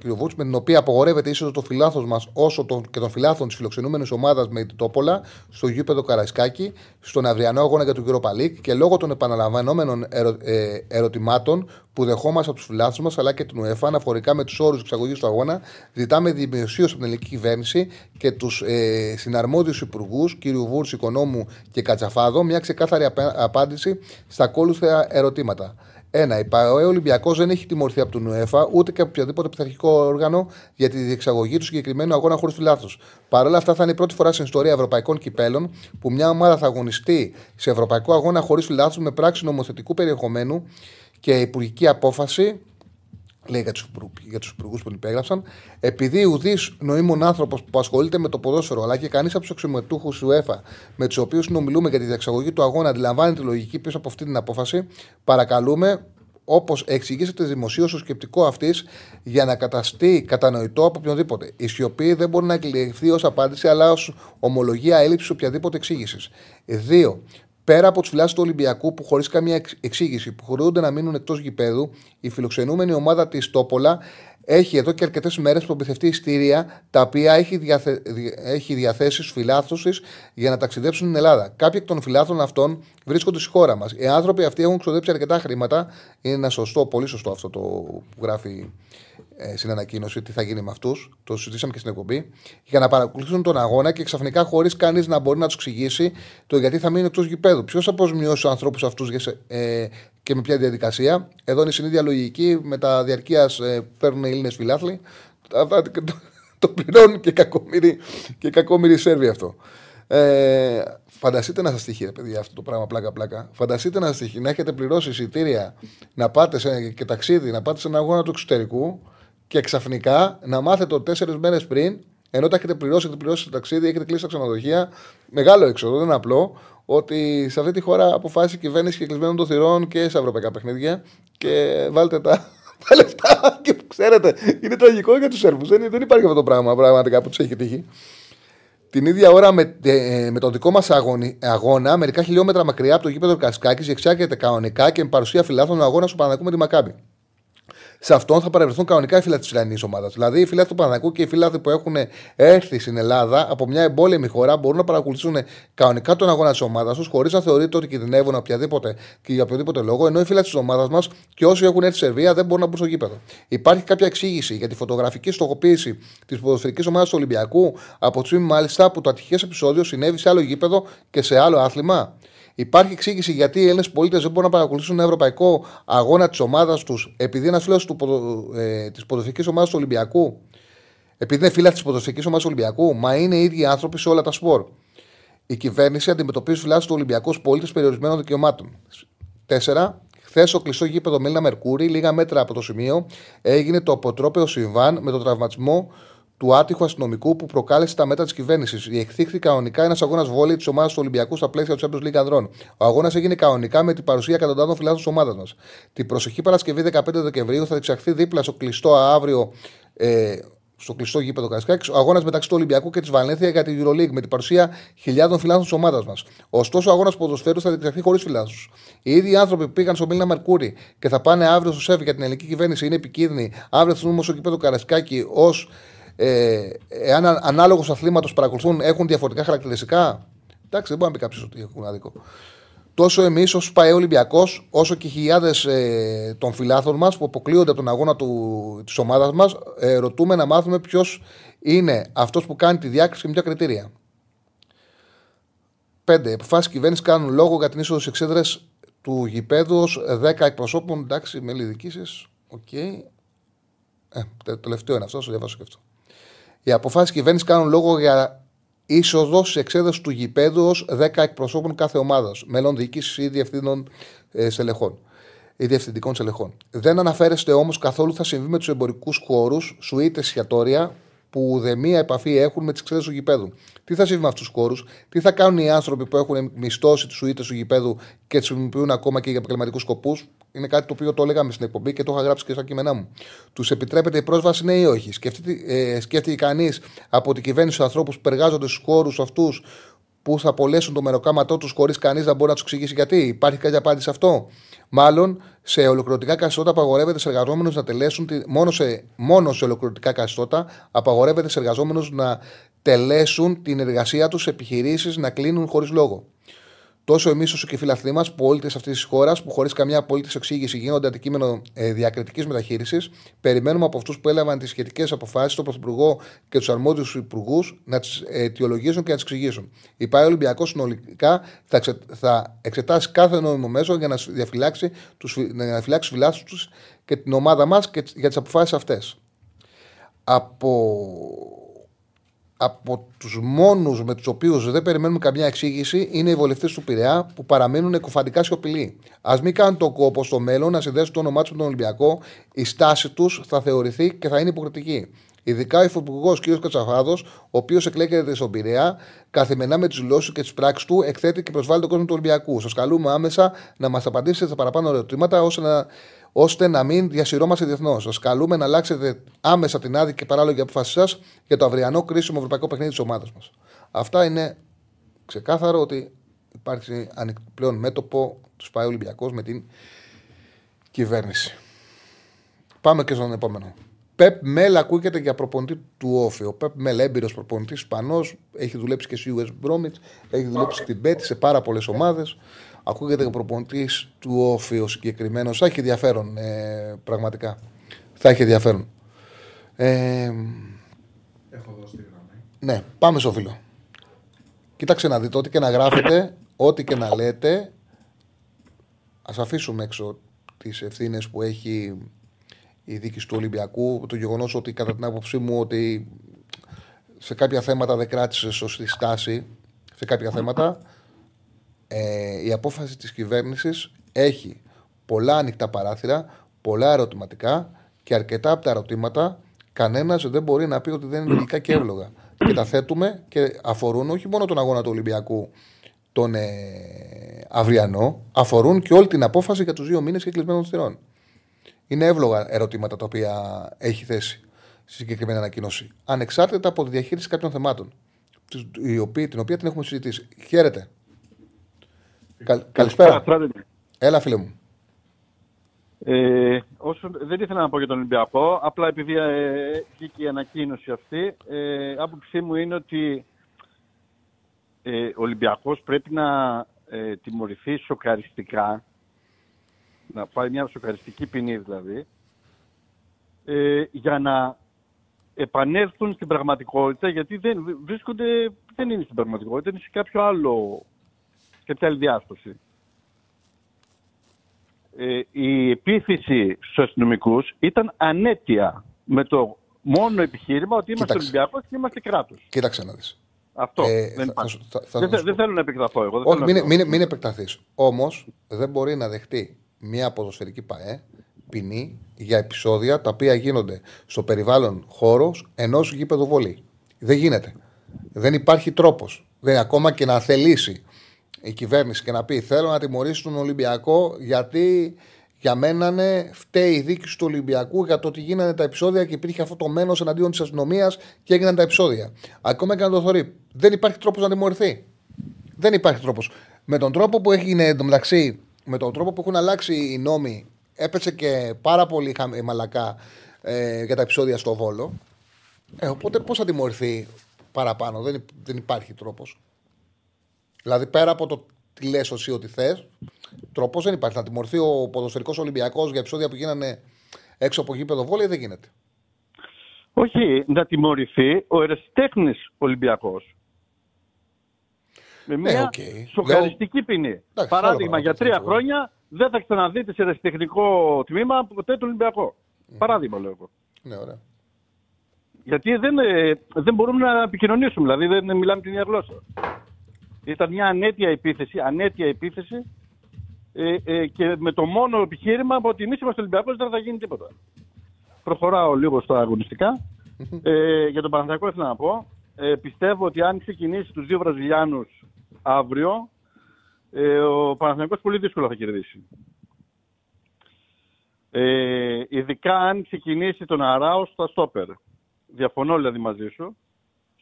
κ. Βούτς, με την οποία απογορεύεται η είσοδο των φιλάθλων μας όσο τον, και των φιλάθλων της φιλοξενούμενης ομάδας με την Τόπολα στο γήπεδο Καραϊσκάκη, στον αυριανό αγώνα για τον κύριο Παλίκ και λόγω των επαναλαμβανόμενων ερω, ε, ερωτημάτων που δεχόμαστε από τους φιλάθλους μας αλλά και την UEFA αναφορικά με τους όρους εξαγωγής του αγώνα, ζητάμε δημοσίω από την ελληνική κυβέρνηση και τους ε, συναρμόδιους υπουργούς, κ. Βούρτ, Οικονόμου και Κατσαφάδο, μια ξεκάθαρη απα- απάντηση στα ακόλουθα ερωτήματα. Ένα, η ΠαΕ Ολυμπιακός δεν έχει τιμωρηθεί από τον UEFA ούτε και από οποιοδήποτε πειθαρχικό όργανο για τη διεξαγωγή του συγκεκριμένου αγώνα χωρίς φιλάθλου. Παρ' όλα αυτά, θα είναι η πρώτη φορά στην ιστορία ευρωπαϊκών κυπέλων που μια ομάδα θα αγωνιστεί σε ευρωπαϊκό αγώνα χωρίς φιλάθλους με πράξη νομοθετικού περιεχομένου και υπουργική απόφαση λέει για τους για τους υπουργούς που την υπέγραψαν, επειδή ουδή νοήμων άνθρωπος που ασχολείται με το ποδόσφαιρο, αλλά και κανείς από τους αξιωματούχου του UEFA με τους οποίους συνομιλούμε για τη διεξαγωγή του αγώνα, αντιλαμβάνει τη λογική πίσω από αυτή την απόφαση, παρακαλούμε, όπως εξηγήσετε δημοσίως το σκεπτικό αυτής, για να καταστεί κατανοητό από οποιονδήποτε. Η σιωπή δεν μπορεί να εκλειφθεί ως απάντηση, αλλά ως ομολογία έλλειψης οποιαδήποτε εξήγησης. Δύο, Πέρα από του φιλάθλου του Ολυμπιακού που χωρίς καμία εξ- εξήγηση που χρειούνται να μείνουν εκτός γηπέδου, η φιλοξενούμενη ομάδα της Τόπολα έχει εδώ και αρκετές μέρες προμηθευτεί ειστήρια τα οποία έχει, διαθε... δι- έχει διαθέσεις στου φιλάθλου τη για να ταξιδέψουν στην Ελλάδα. Κάποιοι εκ των φιλάθλων αυτών βρίσκονται στη χώρα μας. Οι άνθρωποι αυτοί έχουν ξοδέψει αρκετά χρήματα. Είναι ένα σωστό, πολύ σωστό αυτό το που γράφει ε, στην ανακοίνωση τι θα γίνει με αυτούς. Το συζητήσαμε και στην εκπομπή. Για να παρακολουθήσουν τον αγώνα και ξαφνικά χωρίς κανείς να μπορεί να τους εξηγήσει το γιατί θα μείνουν εκτός γηπέδου. Ποιος θα αποσμειώσει τους ανθρώπους αυτούς ε, και με ποια διαδικασία. Εδώ είναι η συνήθεια λογική. Με τα διαρκείας ε, παίρνουν οι Έλληνες φιλάθλοι. Αυτά το, το πληρώνουν και κακομίρι, και κακομίρι Σέρβοι αυτό. Ε, φανταστείτε να σας τύχει, ρε παιδιά, αυτό το πράγμα πλάκα-πλάκα. Φανταστείτε να σας τύχει να έχετε πληρώσει εισιτήρια να πάτε σε, και ταξίδι, να πάτε σε ένα αγώνα του εξωτερικού και ξαφνικά να μάθετε ότι τέσσερις μέρες πριν, ενώ τα έχετε πληρώσει, έχετε πληρώσει το ταξίδι, έχετε κλείσει τα ξενοδοχεία, μεγάλο έξοδο, δεν είναι απλό, ότι σε αυτή τη χώρα αποφάσισε η κυβέρνηση και κλεισμένων των θυρών και σε ευρωπαϊκά παιχνίδια και βάλτε τα, τα λεφτά. Και ξέρετε, είναι τραγικό για τους Σέρβους. Δεν, δεν υπάρχει αυτό το πράγμα πραγματικά που τους έχει τύχει. Την ίδια ώρα με, ε, με τον δικό μας αγώνα, μερικά χιλιόμετρα μακριά από το γήπεδο Κασκάκης, διεξάγεται κανονικά και με παρουσία φιλάθλων ο αγώνας του Παναγού με τη Μακάμπη. Σε αυτόν θα παρευρεθούν κανονικά οι φίλοι της Ισραηλινή ομάδας. Δηλαδή οι φίλοι του Παναγικού και οι φίλοι που έχουν έρθει στην Ελλάδα από μια εμπόλεμη χώρα μπορούν να παρακολουθήσουν κανονικά τον αγώνα της ομάδας τους χωρίς να θεωρείται ότι κινδυνεύουν οποιαδήποτε και για οποιοδήποτε λόγο. Ενώ οι φίλοι της ομάδας μας και όσοι έχουν έρθει στη Σερβία δεν μπορούν να μπουν στο γήπεδο. Υπάρχει κάποια εξήγηση για τη φωτογραφική στοχοποίηση της ποδοσφαιρικής ομάδας του Ολυμπιακού από τη μάλιστα που το ατυχές επεισόδιο συνέβη σε άλλο γήπεδο και σε άλλο άθλημα; Υπάρχει εξήγηση γιατί οι Έλληνες πολίτες δεν μπορούν να παρακολουθήσουν ένα ευρωπαϊκό αγώνα της ομάδας τους επειδή είναι φίλος ε, της ποδοσφαιρικής ομάδας του Ολυμπιακού. Επειδή είναι φίλα της ποδοσφαιρικής ομάδας του Ολυμπιακού, μα είναι οι ίδιοι άνθρωποι σε όλα τα σπορ. Η κυβέρνηση αντιμετωπίζει φυλάσει του Ολυμπιακού πολίτες περιορισμένων δικαιωμάτων. 4. Χθες στο κλειστό γήπεδο Μέλνα Μερκούρη, λίγα μέτρα από το σημείο, έγινε το αποτρόπαιο συμβάν με τον τραυματισμό του άτυχου αστυνομικού που προκάλεσε τα μέτρα της κυβέρνησης. Διεκδίχθη κανονικά ένας αγώνας βόλη της ομάδας του Ολυμπιακού στα πλαίσια του Champions League Ανδρών. Ο αγώνας έγινε κανονικά με την παρουσία εκατοντάδων φυλάδων της ομάδας μας. Την προσεχή Παρασκευή 15 Δεκεμβρίου θα διεξαχθεί δίπλα στο κλειστό αύριο. Ε, στο κλειστό γήπεδο Κασκάκη, ο αγώνας μεταξύ του Ολυμπιακού και της Βαλένθια για την Euroleague με την παρουσία χιλιάδων φυλάδων της ομάδας μας. Ωστόσο, ο αγώνας ποδοσφαίρου θα διεξαχθεί χωρίς φυλάδους. Οι ίδιοι άνθρωποι που πήγαν στο Μίλνα Μερκούρι και θα πάνε αύριο στο ΣΕΒ για την ελληνική κυβέρνηση είναι επικίνδυνοι. Αύριο θα στο γήπεδο Καρασκάκη ως ε, εάν ανάλογος αθλήματος παρακολουθούν έχουν διαφορετικά χαρακτηριστικά; Εντάξει, δεν μπορεί να πει κάποιος ότι έχουν άδικο. Τόσο εμείς ως ΠαΕ Ολυμπιακός, όσο και χιλιάδες ε, των φιλάθλων μας που αποκλείονται από τον αγώνα της ομάδας μας, ε, ρωτούμε να μάθουμε ποιος είναι αυτός που κάνει τη διάκριση με ποια κριτήρια. 5. Αποφάσεις κυβέρνησης κάνουν λόγο για την είσοδος στις εξέδρες του γηπέδου ως 10 εκπροσώπων. Εντάξει, με διοικήσεις. OK. Okay. Ε, το τελευταίο είναι αυτό, το διαβάσω και αυτό. Οι αποφάσεις κυβέρνησης κάνουν λόγο για είσοδος σε εξέδρες του γηπέδου ως 10 εκπροσώπων κάθε ομάδας, μελών διοίκησης ή διευθύνων ε, στελεχών ή διευθυντικών στελεχών. Δεν αναφέρεστε όμως καθόλου θα συμβεί με τους εμπορικούς χώρους, σουίτες, εστιατόρια, που ουδεμία επαφή έχουν με τις εξέδρε του γηπέδου. Τι θα συμβεί με αυτούς τους χώρους, τι θα κάνουν οι άνθρωποι που έχουν μισθώσει τι σουίτες του γηπέδου και τι χρησιμοποιούν ακόμα και για επαγγελματικούς σκοπούς; Είναι κάτι το οποίο το έλεγαμε στην εκπομπή και το είχα γράψει και στα κείμενά μου. Τους επιτρέπεται η πρόσβαση, ναι ή όχι; Σκέφτεται, ε, κανείς από την κυβέρνηση του ανθρώπους που εργάζονται στους χώρους αυτούς που θα απολέσουν το μεροκάματό τους χωρίς κανείς να μπορεί να τους εξηγήσει γιατί; Υπάρχει κάποια απάντηση σε αυτό; Μάλλον σε ολοκληρωτικά καθεστώτα απαγορεύεται σε εργαζόμενους να τελέσουν. Μόνο σε, μόνο σε ολοκληρωτικά καθεστώτα απαγορεύεται σε εργαζόμενους να τελέσουν την εργασία τους σε επιχειρήσεις να κλείνουν χωρίς λόγο. Τόσο εμείς όσο και οι φιλαθλοί μας, πολίτες αυτής της χώρας, που χωρίς καμιά απολύτως εξήγηση γίνονται αντικείμενο ε, διακριτικής μεταχείρισης, περιμένουμε από αυτούς που έλαβαν τις σχετικές αποφάσεις, τον Πρωθυπουργό και τους αρμόδιους υπουργούς, να τις αιτιολογήσουν και να τις εξηγήσουν. Η ΠΑΕ Ολυμπιακός συνολικά θα, εξε, θα εξετάσει κάθε νόμιμο μέσο για να διαφυλάξει τους φυλάξει τους και την ομάδα μας και για τις αποφάσεις αυτές. Από από τους μόνους με τους οποίους δεν περιμένουμε καμιά εξήγηση είναι οι βολευτές του Πειραιά που παραμένουν εκοφαντικά σιωπηλοί. Α μην κάνουν το κόπο στο μέλλον να συνδέσουν το όνομά τους με τον Ολυμπιακό, η στάση τους θα θεωρηθεί και θα είναι υποκριτική. Ειδικά ο υφυπουργός κ. Κατσαφάδος, ο οποίος εκλέγεται στον Πειραιά, καθημερινά με τις δηλώσεις και τις πράξεις του, εκθέτει και προσβάλλει τον κόσμο του Ολυμπιακού. Σας καλούμε άμεσα να μας απαντήσετε στα παραπάνω ερωτήματα, ώστε να ώστε να μην διασυρώμαστε διεθνώς. Σας καλούμε να αλλάξετε άμεσα την άδικη και παράλογη απόφασή σας για το αυριανό κρίσιμο ευρωπαϊκό παιχνίδι της ομάδας μας. Αυτά είναι ξεκάθαρο ότι υπάρχει πλέον μέτωπο του Σπάι Ολυμπιακός με την κυβέρνηση. Πάμε και στον επόμενο. Πεπ Μέλ ακούγεται για προπονητή του Όφη. Ο Πεπ Μέλ, έμπειρος προπονητής Ισπανός, έχει δουλέψει και στη US Bromwich, έχει δουλέψει στην Πέτη σε πάρα πολλές ομάδες ακούγεται ο προπονητής του Όφη ο συγκεκριμένος. Θα έχει ενδιαφέρον ε, πραγματικά. Θα έχει ενδιαφέρον. Ε, Έχω δώσει τη γραμμή. Ναι, πάμε στο φίλο. Κοίταξε να δείτε, ό,τι και να γράφετε, ό,τι και να λέτε, ας αφήσουμε έξω τις ευθύνες που έχει η δίκη του Ολυμπιακού, το γεγονός ότι κατά την άποψή μου ότι σε κάποια θέματα δεν κράτησε σωστή στάση, σε κάποια θέματα, ε, η απόφαση της κυβέρνησης έχει πολλά ανοιχτά παράθυρα, πολλά ερωτηματικά και αρκετά από τα ερωτήματα κανένας δεν μπορεί να πει ότι δεν είναι λογικά και εύλογα. Και τα θέτουμε και αφορούν όχι μόνο τον αγώνα του Ολυμπιακού τον ε, αυριανό, αφορούν και όλη την απόφαση για τους δύο μήνες και κλεισμένων θυρών. Είναι εύλογα ερωτήματα τα οποία έχει θέσει στη συγκεκριμένη ανακοίνωση. Ανεξάρτητα από τη διαχείριση κάποιων θεμάτων, την οποία την έχουμε συζητήσει. Χαίρετε. Καλησπέρα. Έλα, φίλε μου. Ε, όσο, δεν ήθελα να πω για τον Ολυμπιακό, απλά επειδή ε, βγήκε η ανακοίνωση αυτή, ε, άποψή μου είναι ότι ε, ο Ολυμπιακός πρέπει να ε, τιμωρηθεί σοκαριστικά, να πάρει μια σοκαριστική ποινή δηλαδή, ε, για να επανέλθουν στην πραγματικότητα, γιατί δεν βρίσκονται, δεν είναι στην πραγματικότητα, είναι σε κάποιο άλλο, σε κάποια άλλη διάσταση. Ε, η επίθεση στους αστυνομικούς ήταν ανέτεια με το μόνο επιχείρημα ότι είμαστε Κοίταξε. Ολυμπιακός και είμαστε κράτος. Κοίταξε να δεις. Αυτό Ε, δεν θα- υπάρχει. θα- θα- δεν, θα θε- σου δεν πω. θέλω να επεκταθώ εγώ. Δεν Όχι, θέλω μην, να μην, μην επεκταθείς. Όμως δεν μπορεί να δεχτεί μια ποδοσφαιρική ΠαΕ ποινή για επεισόδια τα οποία γίνονται στο περιβάλλον χώρος ενός γήπεδου βολή. Δεν γίνεται. Δεν υπάρχει τρόπος. Ακόμα και να θελήσει η κυβέρνηση και να πει θέλω να τιμωρήσει τον Ολυμπιακό γιατί για μένα ναι, φταίει η δίκη του Ολυμπιακού για το ότι γίνανε τα επεισόδια και υπήρχε αυτό το μένος εναντίον της αστυνομίας και έγιναν τα επεισόδια. Ακόμα και να το θεωρεί. Δεν υπάρχει τρόπος να τιμωρηθεί. Δεν υπάρχει τρόπος. Με τον τρόπο που έγινε εντωμεταξύ, με τον τρόπο που έχουν αλλάξει οι νόμοι, έπεσε και πάρα πολύ χα- μαλακά ε, για τα επεισόδια στο Βόλο. Ε, οπότε πώς θα τιμωρηθεί παραπάνω, δεν, υ- δεν υπάρχει τρόπος. Δηλαδή πέρα από το τι λες εσύ ότι θες, τρόπο δεν υπάρχει. Να τιμωρηθεί ο ποδοσφαιρικός Ολυμπιακός για επεισόδια που γίνανε έξω από γήπεδο βόλεϊ δεν γίνεται. Όχι, να τιμωρηθεί ο ερασιτέχνης Ολυμπιακός. Με μια Ναι, οκ. σοκαριστική ποινή. Εντάξει, άλλο Παράδειγμα, πράγμα, για αυτό τρία είναι χρόνια δεν θα ξαναδείτε σε ερασιτεχνικό τμήμα ποτέ τον Ολυμπιακό. Παράδειγμα, λέω εγώ. Ναι, ωραία. Γιατί δεν, ε, δεν μπορούμε να επικοινωνήσουμε, δηλαδή δεν μιλάμε την ίδια γλώσσα. Ήταν μια αναίτια επίθεση, αναίτια επίθεση ε, ε, και με το μόνο επιχείρημα ότι εμείς είμαστε Ολυμπιακός δεν θα γίνει τίποτα. Προχωράω λίγο στα αγωνιστικά. Ε, για τον Παναθηναϊκό ήθελα να πω. Ε, πιστεύω ότι αν ξεκινήσει τους δύο Βραζιλιάνους αύριο, ε, ο Παναθηναϊκός πολύ δύσκολα θα κερδίσει. Ε, ειδικά αν ξεκινήσει τον Αράο στα στόπερ. Διαφωνώ δηλαδή μαζί σου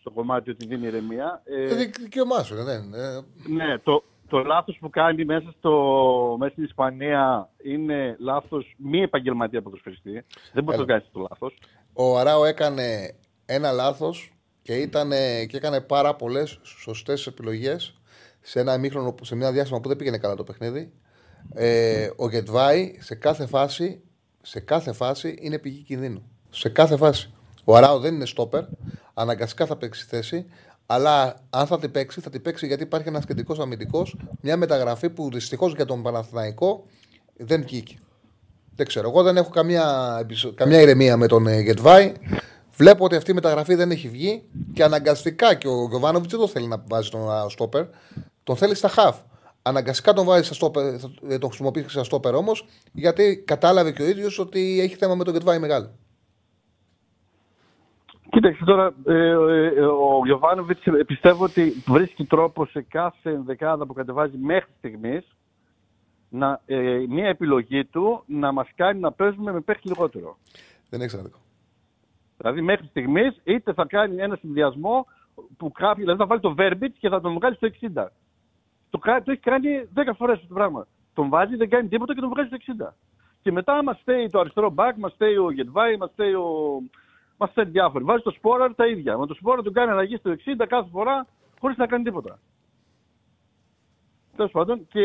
στο κομμάτι ότι δίνει ηρεμία. Ε, Ε, δικ- δικαίωμά σου, δεν είναι. Ε, ναι, το, το λάθος που κάνει μέσα, στο, μέσα στην Ισπανία είναι λάθος μη επαγγελματία ποδοσφαιριστή. Δεν μπορείς να το κάνεις το λάθος. Ο Αράο έκανε ένα λάθος και, ήτανε- και έκανε πάρα πολλές σωστές επιλογές σε ένα ημίχρονο, που- σε μια διάστημα που δεν πήγαινε καλά το παιχνίδι. Ε, ο Γετβάη σε κάθε φάση, σε κάθε φάση είναι πηγή κινδύνου. Σε κάθε φάση. Ο Αράο δεν είναι στόπερ. Αναγκαστικά θα παίξει θέση. Αλλά αν θα την παίξει, θα την παίξει γιατί υπάρχει ένας κεντρικός αμυντικός. Μια μεταγραφή που δυστυχώς για τον Παναθηναϊκό δεν βγήκε. Δεν ξέρω. Εγώ δεν έχω καμία, επεισο- καμία ηρεμία με τον ε, Γετβάη. Βλέπω ότι αυτή η μεταγραφή δεν έχει βγει και αναγκαστικά και ο Γιωβάνοβιτς δεν το θέλει να βάζει τον α, στόπερ. Τον θέλει στα χαφ. Αναγκαστικά τον βάζει στα στόπερ, θα- ε, τον χρησιμοποιήσει στα στόπερ όμως, γιατί κατάλαβε και ο ίδιος ότι έχει θέμα με τον Γετβάη μεγάλο. Κοίταξε τώρα, ε, ε, ο Γιωβάνοβιτς πιστεύω ότι βρίσκει τρόπο σε κάθε ενδεκάδα που κατεβάζει μέχρι στιγμής να, ε, μια επιλογή του να μας κάνει να παίζουμε με παίχτη λιγότερο. Δεν έχει άδικο. Δηλαδή μέχρι στιγμής είτε θα κάνει ένα συνδυασμό που κάποιοι, δηλαδή θα βάλει το Verbit και θα τον βγάλει στο 60. Το, κα- το έχει κάνει 10 φορές αυτό το πράγμα. Τον βάζει, δεν κάνει τίποτα και τον βγάζει στο 60. Και μετά μας στέει το αριστερό back, μας στέει ο Γετβάη, μας στέει ο. Μας στέει διάφοροι. Βάζει το Σπόραρ τα ίδια. Με το Σπόραρ τον κάνει αλλαγή στο 60 κάθε φορά χωρίς να κάνει τίποτα. Τέλος πάντων, και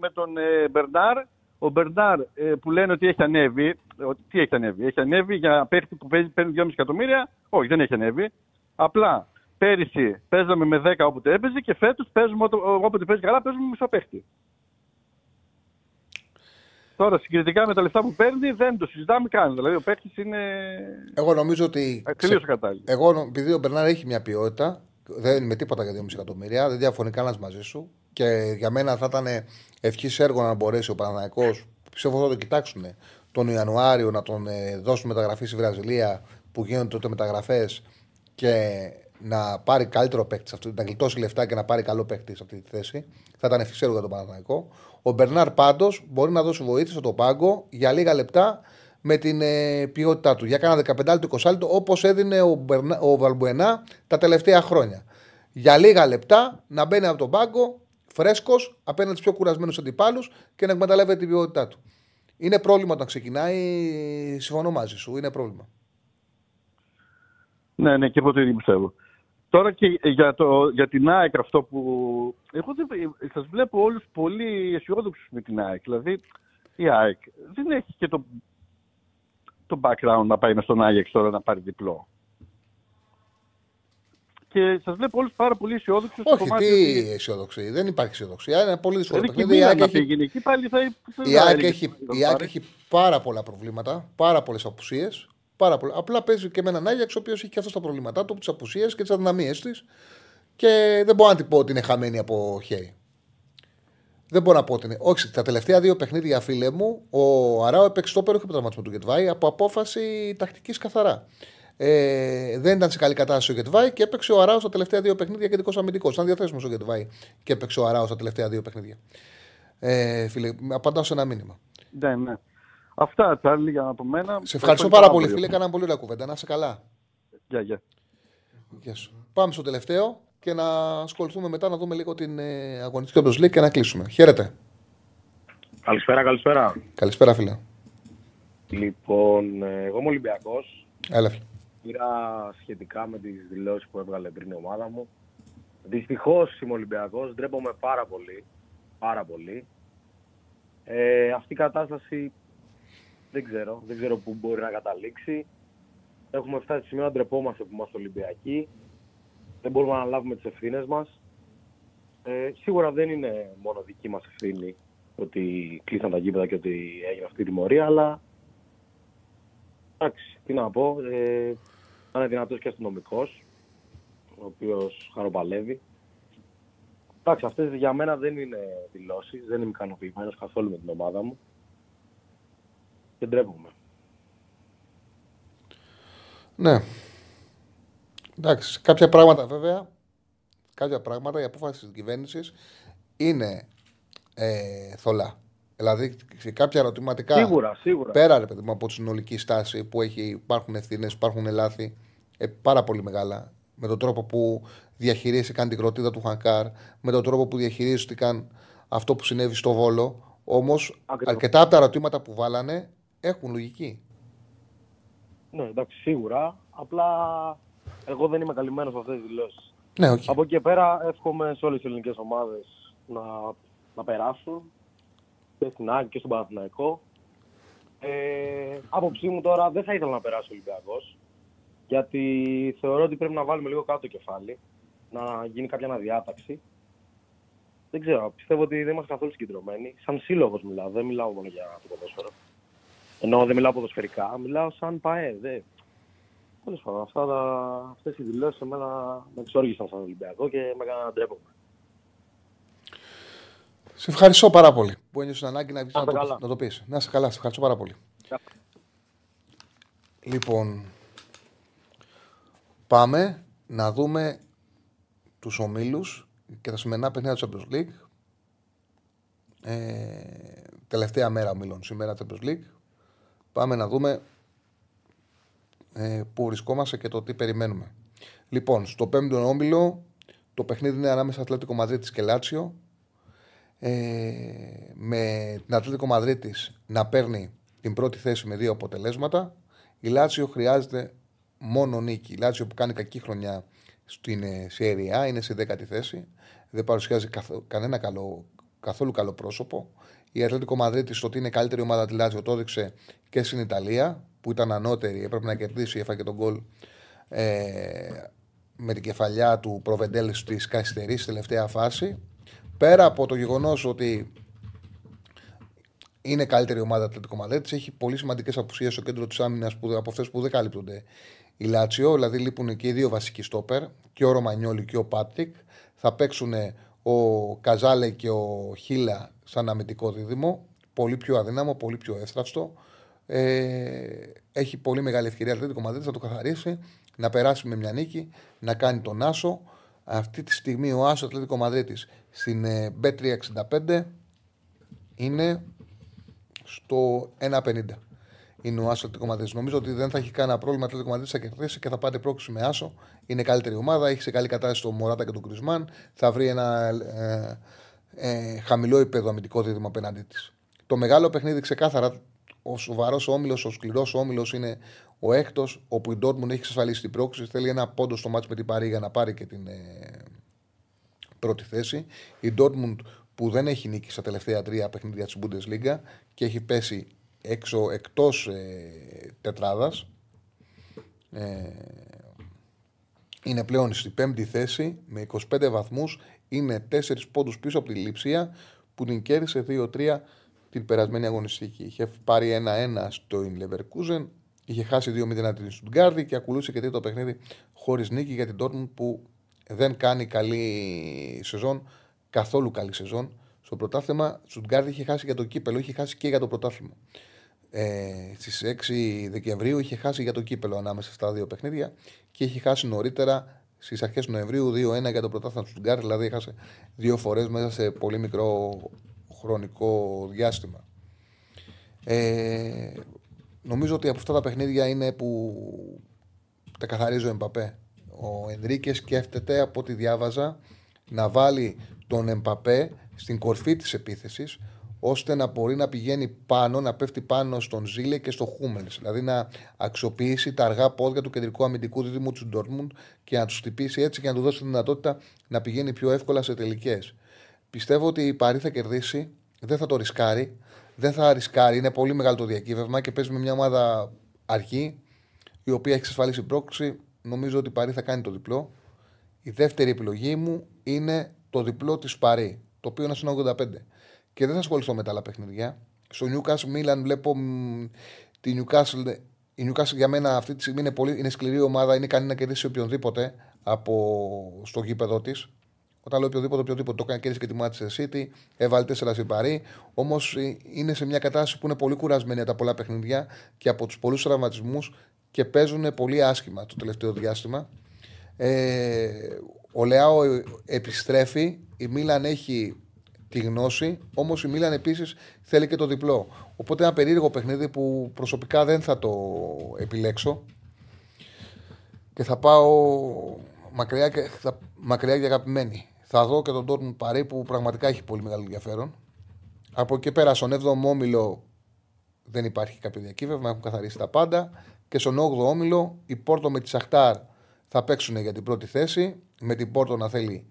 με τον ε, Μπερνάρ, ο Μπερνάρ ε, που λένε ότι έχει ανέβει, ότι, τι έχει ανέβει, έχει ανέβει για παίχτη που παίζει, παίρνει 2,5 εκατομμύρια, όχι δεν έχει ανέβει. Απλά πέρυσι παίζαμε με 10 όποτε έπαιζε και φέτος παίζουμε ότο- όποτε παίζει καλά, παίζουμε με μισό παίχτη. Τώρα συγκριτικά με τα λεφτά που παίρνει δεν το συζητάμε καν. Δηλαδή ο παίχτη είναι Εγώ νομίζω ότι. τελείω κατάλληλο. Εγώ, νο- επειδή ο Μπερνάρ έχει μια ποιότητα, δεν είναι με τίποτα για 2,5 εκατομμύρια, δεν διαφωνεί κανένας μαζί σου. Και για μένα θα ήταν ευχής έργο να μπορέσει ο Παναναναϊκό, πιστεύω θα το κοιτάξουν τον Ιανουάριο να τον ε, δώσουν μεταγραφή στη Βραζιλία που γίνονται τότε μεταγραφές και να πάρει καλύτερο παίκτη, σε αυτή- να γλιτώσει λεφτά και να πάρει καλό παίκτη σε αυτή τη θέση. Θα ήταν ευχής έργο για τον Παναναναϊκό. Ο Μπερνάρ πάντως μπορεί να δώσει βοήθεια στον πάγκο για λίγα λεπτά με την ε, ποιότητά του. Για κάνα 15 λεπτό, 20 λεπτό, όπως έδινε ο, Μπερνα, ο Βαλμπουενά τα τελευταία χρόνια. Για λίγα λεπτά να μπαίνει από τον πάγκο φρέσκος απέναντι στους πιο κουρασμένους αντιπάλους και να εκμεταλλεύεται την ποιότητά του. Είναι πρόβλημα όταν ξεκινάει. Συμφωνώ μαζί σου. Είναι πρόβλημα. Ναι, ναι, και εγώ το ίδιο πιστεύω. Τώρα και για, το, για την ΑΕΚ αυτό που... Εγώ δεν, σας βλέπω όλους πολύ αισιόδοξους με την ΑΕΚ. Δηλαδή η ΑΕΚ δεν έχει και το, το background να πάει με στον Άγιαξ τώρα να πάρει διπλό. Και σας βλέπω όλους πάρα πολύ αισιόδοξους. Όχι, τι ότι... αισιοδοξία. Δεν υπάρχει αισιοδοξία. Είναι πολύ δύσκολο. Δηλαδή, η ΑΕΚ έχει... Εκεί, πάλι θα, η ΑΕΚ έχει, έχει πάρα πολλά προβλήματα, πάρα πολλές απουσίες. Πάρα πολλά. Απλά παίζει και με έναν Άγιαξ ο οποίος έχει και αυτός τα προβλήματά του, τις απουσίες και τις αδυναμίες της. Και δεν μπορώ να την πω ότι είναι χαμένη από χέρι. Δεν μπορώ να πω ότι είναι. Όχι, τα τελευταία δύο παιχνίδια, φίλε μου, ο Αράο έπαιξε το πέρο και τραυματισμό του Γετβάη από απόφαση τακτικής καθαρά. Ε, δεν ήταν σε καλή κατάσταση ο Γετβάη και έπαιξε ο Αράο στα τελευταία δύο παιχνίδια και δικός αμυντικός. Ήταν διαθέσιμος ο Γετβάη και έπαιξε ο Αράο στα τελευταία δύο παιχνίδια. Ε, φίλε, απαντάω σε ένα μήνυμα. Ναι, ναι. Αυτά, Τσάρλι, για από μένα. Σε ευχαριστώ πάρα πολύ, φίλε. Κάναμε πολύ ωραία κουβέντα. Να είσαι καλά. Γεια, γεια. Πάμε στο τελευταίο και να ασχοληθούμε μετά να δούμε λίγο την ε, αγωνιστική Champions και να κλείσουμε. Χαίρετε. Καλησπέρα, καλησπέρα. Καλησπέρα, φίλε. Λοιπόν, ε, εγώ είμαι Ολυμπιακός. Έλα. Πήρα σχετικά με τις δηλώσεις που έβγαλε πριν η ομάδα μου. Δυστυχώς είμαι Ολυμπιακός. Ντρέπομαι πάρα πολύ. Πάρα πολύ. Ε, αυτή η κατάσταση δεν ξέρω. Δεν ξέρω πού μπορεί να καταλήξει. Έχουμε φτάσει σε σημείο να ντρεπόμαστε που είμαστε Ολυμπιακοί. Δεν μπορούμε να αναλάβουμε τις ευθύνες μας. Ε, σίγουρα δεν είναι μόνο δική μας ευθύνη ότι κλείσαν τα γήπεδα και ότι έγινε αυτή η τιμωρία, αλλά εντάξει, τι να πω. Ε, είναι δυνατός και αστυνομικός, ο οποίος χαροπαλεύει. Εντάξει, αυτές για μένα δεν είναι δηλώσεις. Δεν είμαι ικανοποιημένος καθόλου με την ομάδα μου. Και ντρέπομαι. Ναι. Εντάξει, κάποια πράγματα βέβαια, κάποια πράγματα, η απόφαση της κυβέρνησης είναι ε, θολά. Δηλαδή, σε κάποια ερωτηματικά. Σίγουρα, σίγουρα. Πέρα ρε, παιδί μου, από τη συνολική στάση που έχει, υπάρχουν ευθύνες, υπάρχουν λάθη ε, πάρα πολύ μεγάλα. Με τον τρόπο που διαχειρίστηκαν την κροτίδα του Χανκάρ, με τον τρόπο που διαχειρίστηκαν αυτό που συνέβη στο Βόλο. Όμως, αρκετά από τα ερωτήματα που βάλανε έχουν λογική. Ναι, εντάξει, σίγουρα. Απλά εγώ δεν είμαι καλυμμένος σε αυτές τις δηλώσεις. Ναι, okay. Από εκεί και πέρα εύχομαι σε όλες τις ελληνικές ομάδες να, να περάσουν και στην Άκη και στον Παναθηναϊκό. Ε, άποψή μου τώρα δεν θα ήθελα να περάσει ο Ολυμπιακός. Γιατί θεωρώ ότι πρέπει να βάλουμε λίγο κάτω το κεφάλι, να γίνει κάποια αναδιάταξη. Δεν ξέρω, πιστεύω ότι δεν είμαστε καθόλου συγκεντρωμένοι. Σαν σύλλογος μιλάω, δεν μιλάω μόνο για το ποδόσφαιρο. Ενώ δεν μιλάω ποδοσφαιρικά, μιλάω σαν ΠαΕ. Δε. Τέλο πάντων, αυτές οι δηλώσεις εμένα με εξόργησαν σαν Ολυμπιακό και με έκαναν να ντρέπομαι. Σε ευχαριστώ πάρα πολύ που ένιωσες ανάγκη να, να, το, να το πεις. Να είσαι καλά, σε ευχαριστώ πάρα πολύ. Λοιπόν, πάμε να δούμε τους ομίλους και τα σημερινά παιχνίδια του Champions League. Ε, τελευταία μέρα ομίλων σήμερα Champions League. Πάμε να δούμε ε, πού βρισκόμαστε και το τι περιμένουμε. Λοιπόν, στο πέμπτο όμιλο το παιχνίδι είναι ανάμεσα Ατλέτικο Μαδρίτης και Λάτσιο. Ε, με την Ατλέτικο Μαδρίτης να παίρνει την πρώτη θέση με δύο αποτελέσματα. Η Λάτσιο χρειάζεται μόνο νίκη. Η Λάτσιο που κάνει κακή χρονιά στην Σιέρια είναι σε δέκατη θέση. Δεν παρουσιάζει κανένα καλό, καθόλου καλό πρόσωπο. Η Ατλέτικο Μαδρίτης στο ότι είναι καλύτερη ομάδα τη Λάτσιο το έδειξε και στην Ιταλία που ήταν ανώτερη, έπρεπε να κερδίσει, έφαγε τον γκολ ε, με την κεφαλιά του Προβεντέλ της καθυστερής στη τελευταία φάση. Πέρα από το γεγονός ότι είναι καλύτερη ομάδα Ατλέτικο Μαδρίτης, έχει πολύ σημαντικές απουσίες στο κέντρο της άμυνας από αυτές που δεν καλύπτονται η Λάτσιο. Δηλαδή λείπουν και οι δύο βασικοί στόπερ, και ο Ρωμανιόλη και ο Πάτρικ. Θα παίξουν ο Καζάλε και ο Χίλα σαν αμυντικό δίδυμο. Πολύ πιο αδύναμο, πολύ πιο εύθραυστο. Ε, έχει πολύ μεγάλη ευκαιρία Ατλέτικο Μαδρίτη να το καθαρίσει, να περάσει με μια νίκη, να κάνει τον Άσο. Αυτή τη στιγμή ο Άσος Ατλέτικο Μαδρίτης στην B365 ε, είναι στο 1,50. Είναι ο Άσος Ατλέτικο Μαδρίτης. Νομίζω ότι δεν θα έχει κανένα πρόβλημα. Ατλέτικο Μαδρίτης θα κερδίσει και θα πάρει πρόκληση με Άσο. Είναι καλύτερη ομάδα. Έχει σε καλή κατάσταση το Μωράτα και τον Κρισμάν. Θα βρει ένα ε, ε, χαμηλό επίπεδο αμυντικό δίδυμο απέναντί της. Το μεγάλο παιχνίδι ξεκάθαρα, ο σοβαρός όμιλος, ο σκληρός όμιλος είναι ο έκτος, όπου η Dortmund έχει εξασφαλίσει την πρόκληση. Θέλει ένα πόντο στο μάτσο με την Παρή για να πάρει και την ε, πρώτη θέση. Η Dortmund που δεν έχει νίκη στα τελευταία τρία παιχνίδια της Bundesliga και έχει πέσει έξω εκτός ε, τετράδας ε, είναι πλέον στη πέμπτη θέση με 25 βαθμούς είναι 4 πόντους πίσω από τη Λιψία που την κέρδισε 2-3 την περασμένη αγωνιστική. Είχε πάρει 1-1 στο Leverkusen, είχε χάσει 2-0 την Στουτγκάρδη και ακολούθησε και τρίτο παιχνίδι χωρίς νίκη για την Dortmund που δεν κάνει καλή σεζόν, καθόλου καλή σεζόν. Στο πρωτάθλημα, Στουτγκάρδη είχε χάσει για το κύπελο, είχε χάσει και για το πρωτάθλημα. Ε, Στις 6 Δεκεμβρίου είχε χάσει για το κύπελο ανάμεσα στα δύο παιχνίδια και είχε χάσει νωρίτερα στις αρχές Νοεμβρίου 2-1 για το πρωτάθλημα του Στουτγκάρδης. Δηλαδή, έχασε δύο φορές μέσα σε πολύ μικρό χρονικό διάστημα. Ε, νομίζω ότι από αυτά τα παιχνίδια είναι που τα καθαρίζει ο Εμπαπέ. Ο Ενρίκες σκέφτεται από ό,τι διάβαζα να βάλει τον Εμπαπέ στην κορφή της επίθεσης ώστε να μπορεί να πηγαίνει πάνω, να πέφτει πάνω στον Ζήλε και στο Χούμελ. Δηλαδή να αξιοποιήσει τα αργά πόδια του κεντρικού αμυντικού δίδυμου του Ντόρμουντ και να τους χτυπήσει έτσι και να του δώσει τη δυνατότητα να πηγαίνει πιο εύκολα σε τελικές. Πιστεύω ότι η Παρή θα κερδίσει, δεν θα το ρισκάρει. Δεν θα ρισκάρει, είναι πολύ μεγάλο το διακύβευμα και παίζει με μια ομάδα αρχή η οποία έχει εξασφαλίσει πρόκληση. Νομίζω ότι η Παρή θα κάνει το διπλό. Η δεύτερη επιλογή μου είναι το διπλό της Παρή, το οποίο είναι στο 85 και δεν θα ασχοληθώ με τα άλλα παιχνίδια. Στο Newcastle Milan βλέπω τη Newcastle. Η Newcastle για μένα αυτή τη στιγμή είναι, πολύ, είναι σκληρή ομάδα, είναι ικανή να κερδίσει οποιονδήποτε από στο γήπεδο της. Όταν λέω οποιοδήποτε, οποιοδήποτε το έκανε κέρδισε και τη Manchester City, έβαλε 4 στην Παρή. Όμως ε, είναι σε μια κατάσταση που είναι πολύ κουρασμένη από τα πολλά παιχνίδια και από τους πολλούς τραυματισμούς και παίζουν πολύ άσχημα το τελευταίο διάστημα. Ε, ο Λεάο επιστρέφει. Η Μίλαν έχει τη γνώση. Όμως η Μίλαν επίσης θέλει και το διπλό. Οπότε ένα περίεργο παιχνίδι που προσωπικά δεν θα το επιλέξω. Και θα πάω μακριά και, θα, μακριά και αγαπημένη. Θα δω και τον Τόρμουν Παρή που πραγματικά έχει πολύ μεγάλο ενδιαφέρον. Από εκεί πέρα στον 7ο όμιλο δεν υπάρχει κάποιο διακύβευμα, έχουν καθαρίσει τα πάντα. Και στον 8ο όμιλο η Πόρτο με τη Σαχτάρ θα παίξουν για την πρώτη θέση. Με την Πόρτο να θέλει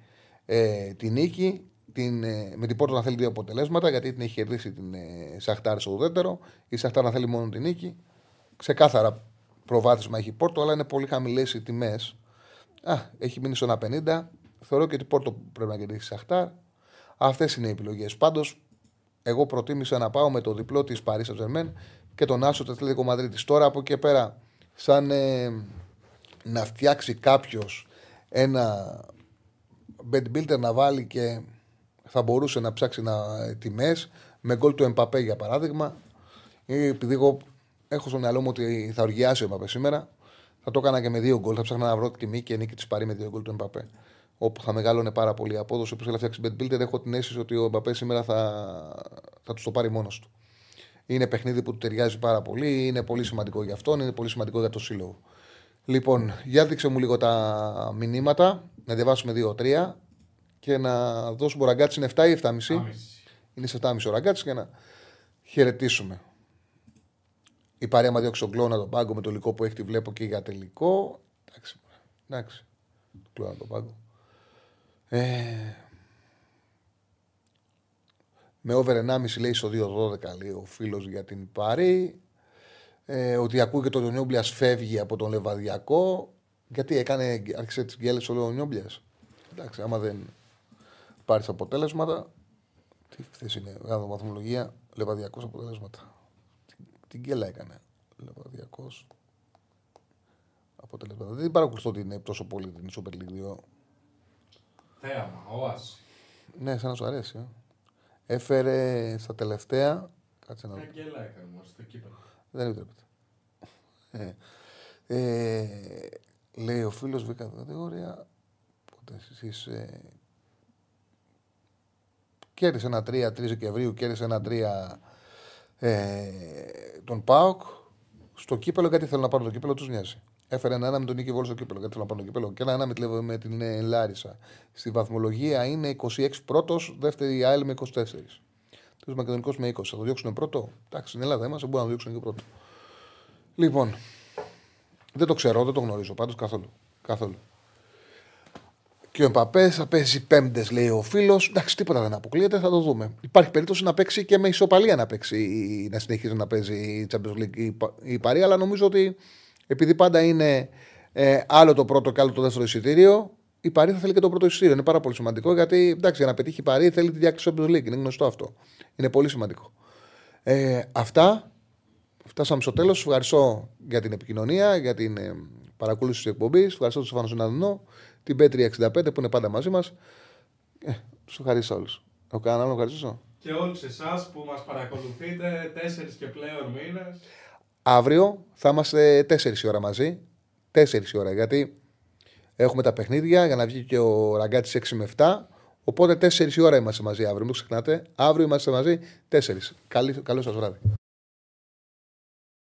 ε, τη νίκη την, ε, με την Πόρτο να θέλει δύο αποτελέσματα, γιατί την έχει κερδίσει την ε, Σαχτάρ στο ουδέτερο. Η Σαχτάρ να θέλει μόνο την νίκη. Ξεκάθαρα προβάδισμα έχει η Πόρτο, αλλά είναι πολύ χαμηλές οι τιμές. Έχει μείνει στο 1,50. Θεωρώ και την Πόρτο πρέπει να κερδίσει η Σαχτάρ. Αυτές είναι οι επιλογές. Πάντως, εγώ προτίμησα να πάω με το διπλό της Παρίσι Σαντζερμέν και τον Άσο Τετλέτικο Μαδρίτη. Τώρα από εκεί πέρα, σαν ε, να φτιάξει κάποιος ένα bed builder να βάλει και θα μπορούσε να ψάξει να τιμές με γκολ του Εμπαπέ για παράδειγμα. Ή επειδή εγώ έχω στο μυαλό μου ότι θα οργιάσει ο Εμπαπέ σήμερα, θα το έκανα και με δύο γκολ. Θα ψάχνα να βρω τιμή και νίκη της Παρή με δύο γκολ του Εμπαπέ. Όπου θα μεγάλωνε πάρα πολύ η απόδοση. Όπως θέλει να φτιάξει Bet Builder, έχω την αίσθηση ότι ο Εμπαπέ σήμερα θα, θα τους το πάρει μόνος του. Είναι παιχνίδι που του ταιριάζει πάρα πολύ, είναι πολύ σημαντικό για αυτόν, είναι πολύ σημαντικό για το σύλλογο. Λοιπόν, για δείξε μου λίγο τα μηνύματα, να διαβάσουμε 2-3 και να δώσουμε ο ραγκάτσι είναι 7 ή 7,5. Είναι σε 7,5 ο ραγκάτσι για να χαιρετήσουμε. Η παρέα μας διώξει τον κλώνα τον πάγκο με το υλικό που έχει τη βλέπω και για τελικό. Εντάξει. Εντάξει. Το κλώνα τον πάγκο. Ε, με over 1,5 λέει στο 2-12 λέει ο φίλος για την Παρή. Ε, ότι ακούει και τον Νιόμπλιας φεύγει από τον Λεβαδιακό. Γιατί έκανε, άρχισε τις γκέλες ο Νιόμπλιας. Εντάξει, άμα δεν πάρεις αποτέλεσματα. Τι χθε είναι, γάμο βαθμολογία, λεβαδιακός αποτέλεσματα. Την γκέλα έκανε. Λεβαδιακός αποτέλεσματα. Δεν παρακολουθώ ότι είναι τόσο πολύ την Super League 2. Θέαμα, όαση. Ναι, σαν να σου αρέσει. Ε. Έφερε στα τελευταία. Κάτσε να δω. γκέλα έκανε μόνο στο κύπελο. Δεν επιτρέπεται. Ε, ε, λέει ο φίλος βρήκα κατηγορία. Πότε εσεί ε, Κέρδισε ένα 3 3 Δεκεμβρίου, κέρδισε ένα 3 ε, τον Πάοκ. Στο κύπελο, γιατί θέλω να πάρω το κύπελο, τους νοιάζει. Έφερε ένα 1 με τον Νίκη Βόλο στο κύπελο, γιατί θέλω να πάρω το κύπελο. Και ένα 1 με, με την ε, Λάρισα. Στη βαθμολογία είναι 26 πρώτος, δεύτερη η ΑΕΛ με 24. Του Μακεδονικός με 20. Θα το διώξουν πρώτο; Εντάξει, στην Ελλάδα είμαστε, μπορούν να το διώξουν και πρώτο. Λοιπόν, δεν το ξέρω, δεν το γνωρίζω πάντως καθόλου. καθόλου. Και ο Εμπαπές θα παίζει πέμπτες, λέει ο φίλος. Εντάξει, τίποτα δεν αποκλείεται, θα το δούμε. Υπάρχει περίπτωση να παίξει και με ισοπαλία να παίξει, να συνεχίζει να παίζει η Champions League η, η Παρή, αλλά νομίζω ότι επειδή πάντα είναι ε, άλλο το πρώτο και άλλο το δεύτερο εισιτήριο, η Παρή θα θέλει και το πρώτο εισιτήριο. Είναι πάρα πολύ σημαντικό γιατί εντάξει, για να πετύχει η Παρή θέλει τη διάκριση Champions League. Είναι γνωστό αυτό. Είναι πολύ σημαντικό. Ε, αυτά. Φτάσαμε στο τέλος. Ευχαριστώ για την επικοινωνία, για την ε, παρακολούθηση της εκπομπής. Ευχαριστώ τον Στεφάνο Συναδεινό, την Πέτρη 65 που είναι πάντα μαζί μας. Ε, τους ευχαριστώ όλους. Έχω κανένα άλλο να ευχαριστήσω; Και όλους εσάς που μας παρακολουθείτε τέσσερις και πλέον μήνες. Αύριο θα είμαστε 4 η ώρα μαζί. 4 η ώρα γιατί έχουμε τα παιχνίδια για να βγει και ο ραγκάτης 6 με 7. Οπότε 4 η ώρα είμαστε μαζί αύριο. Μην το ξεχνάτε. Αύριο είμαστε μαζί 4. Καλό σας βράδυ.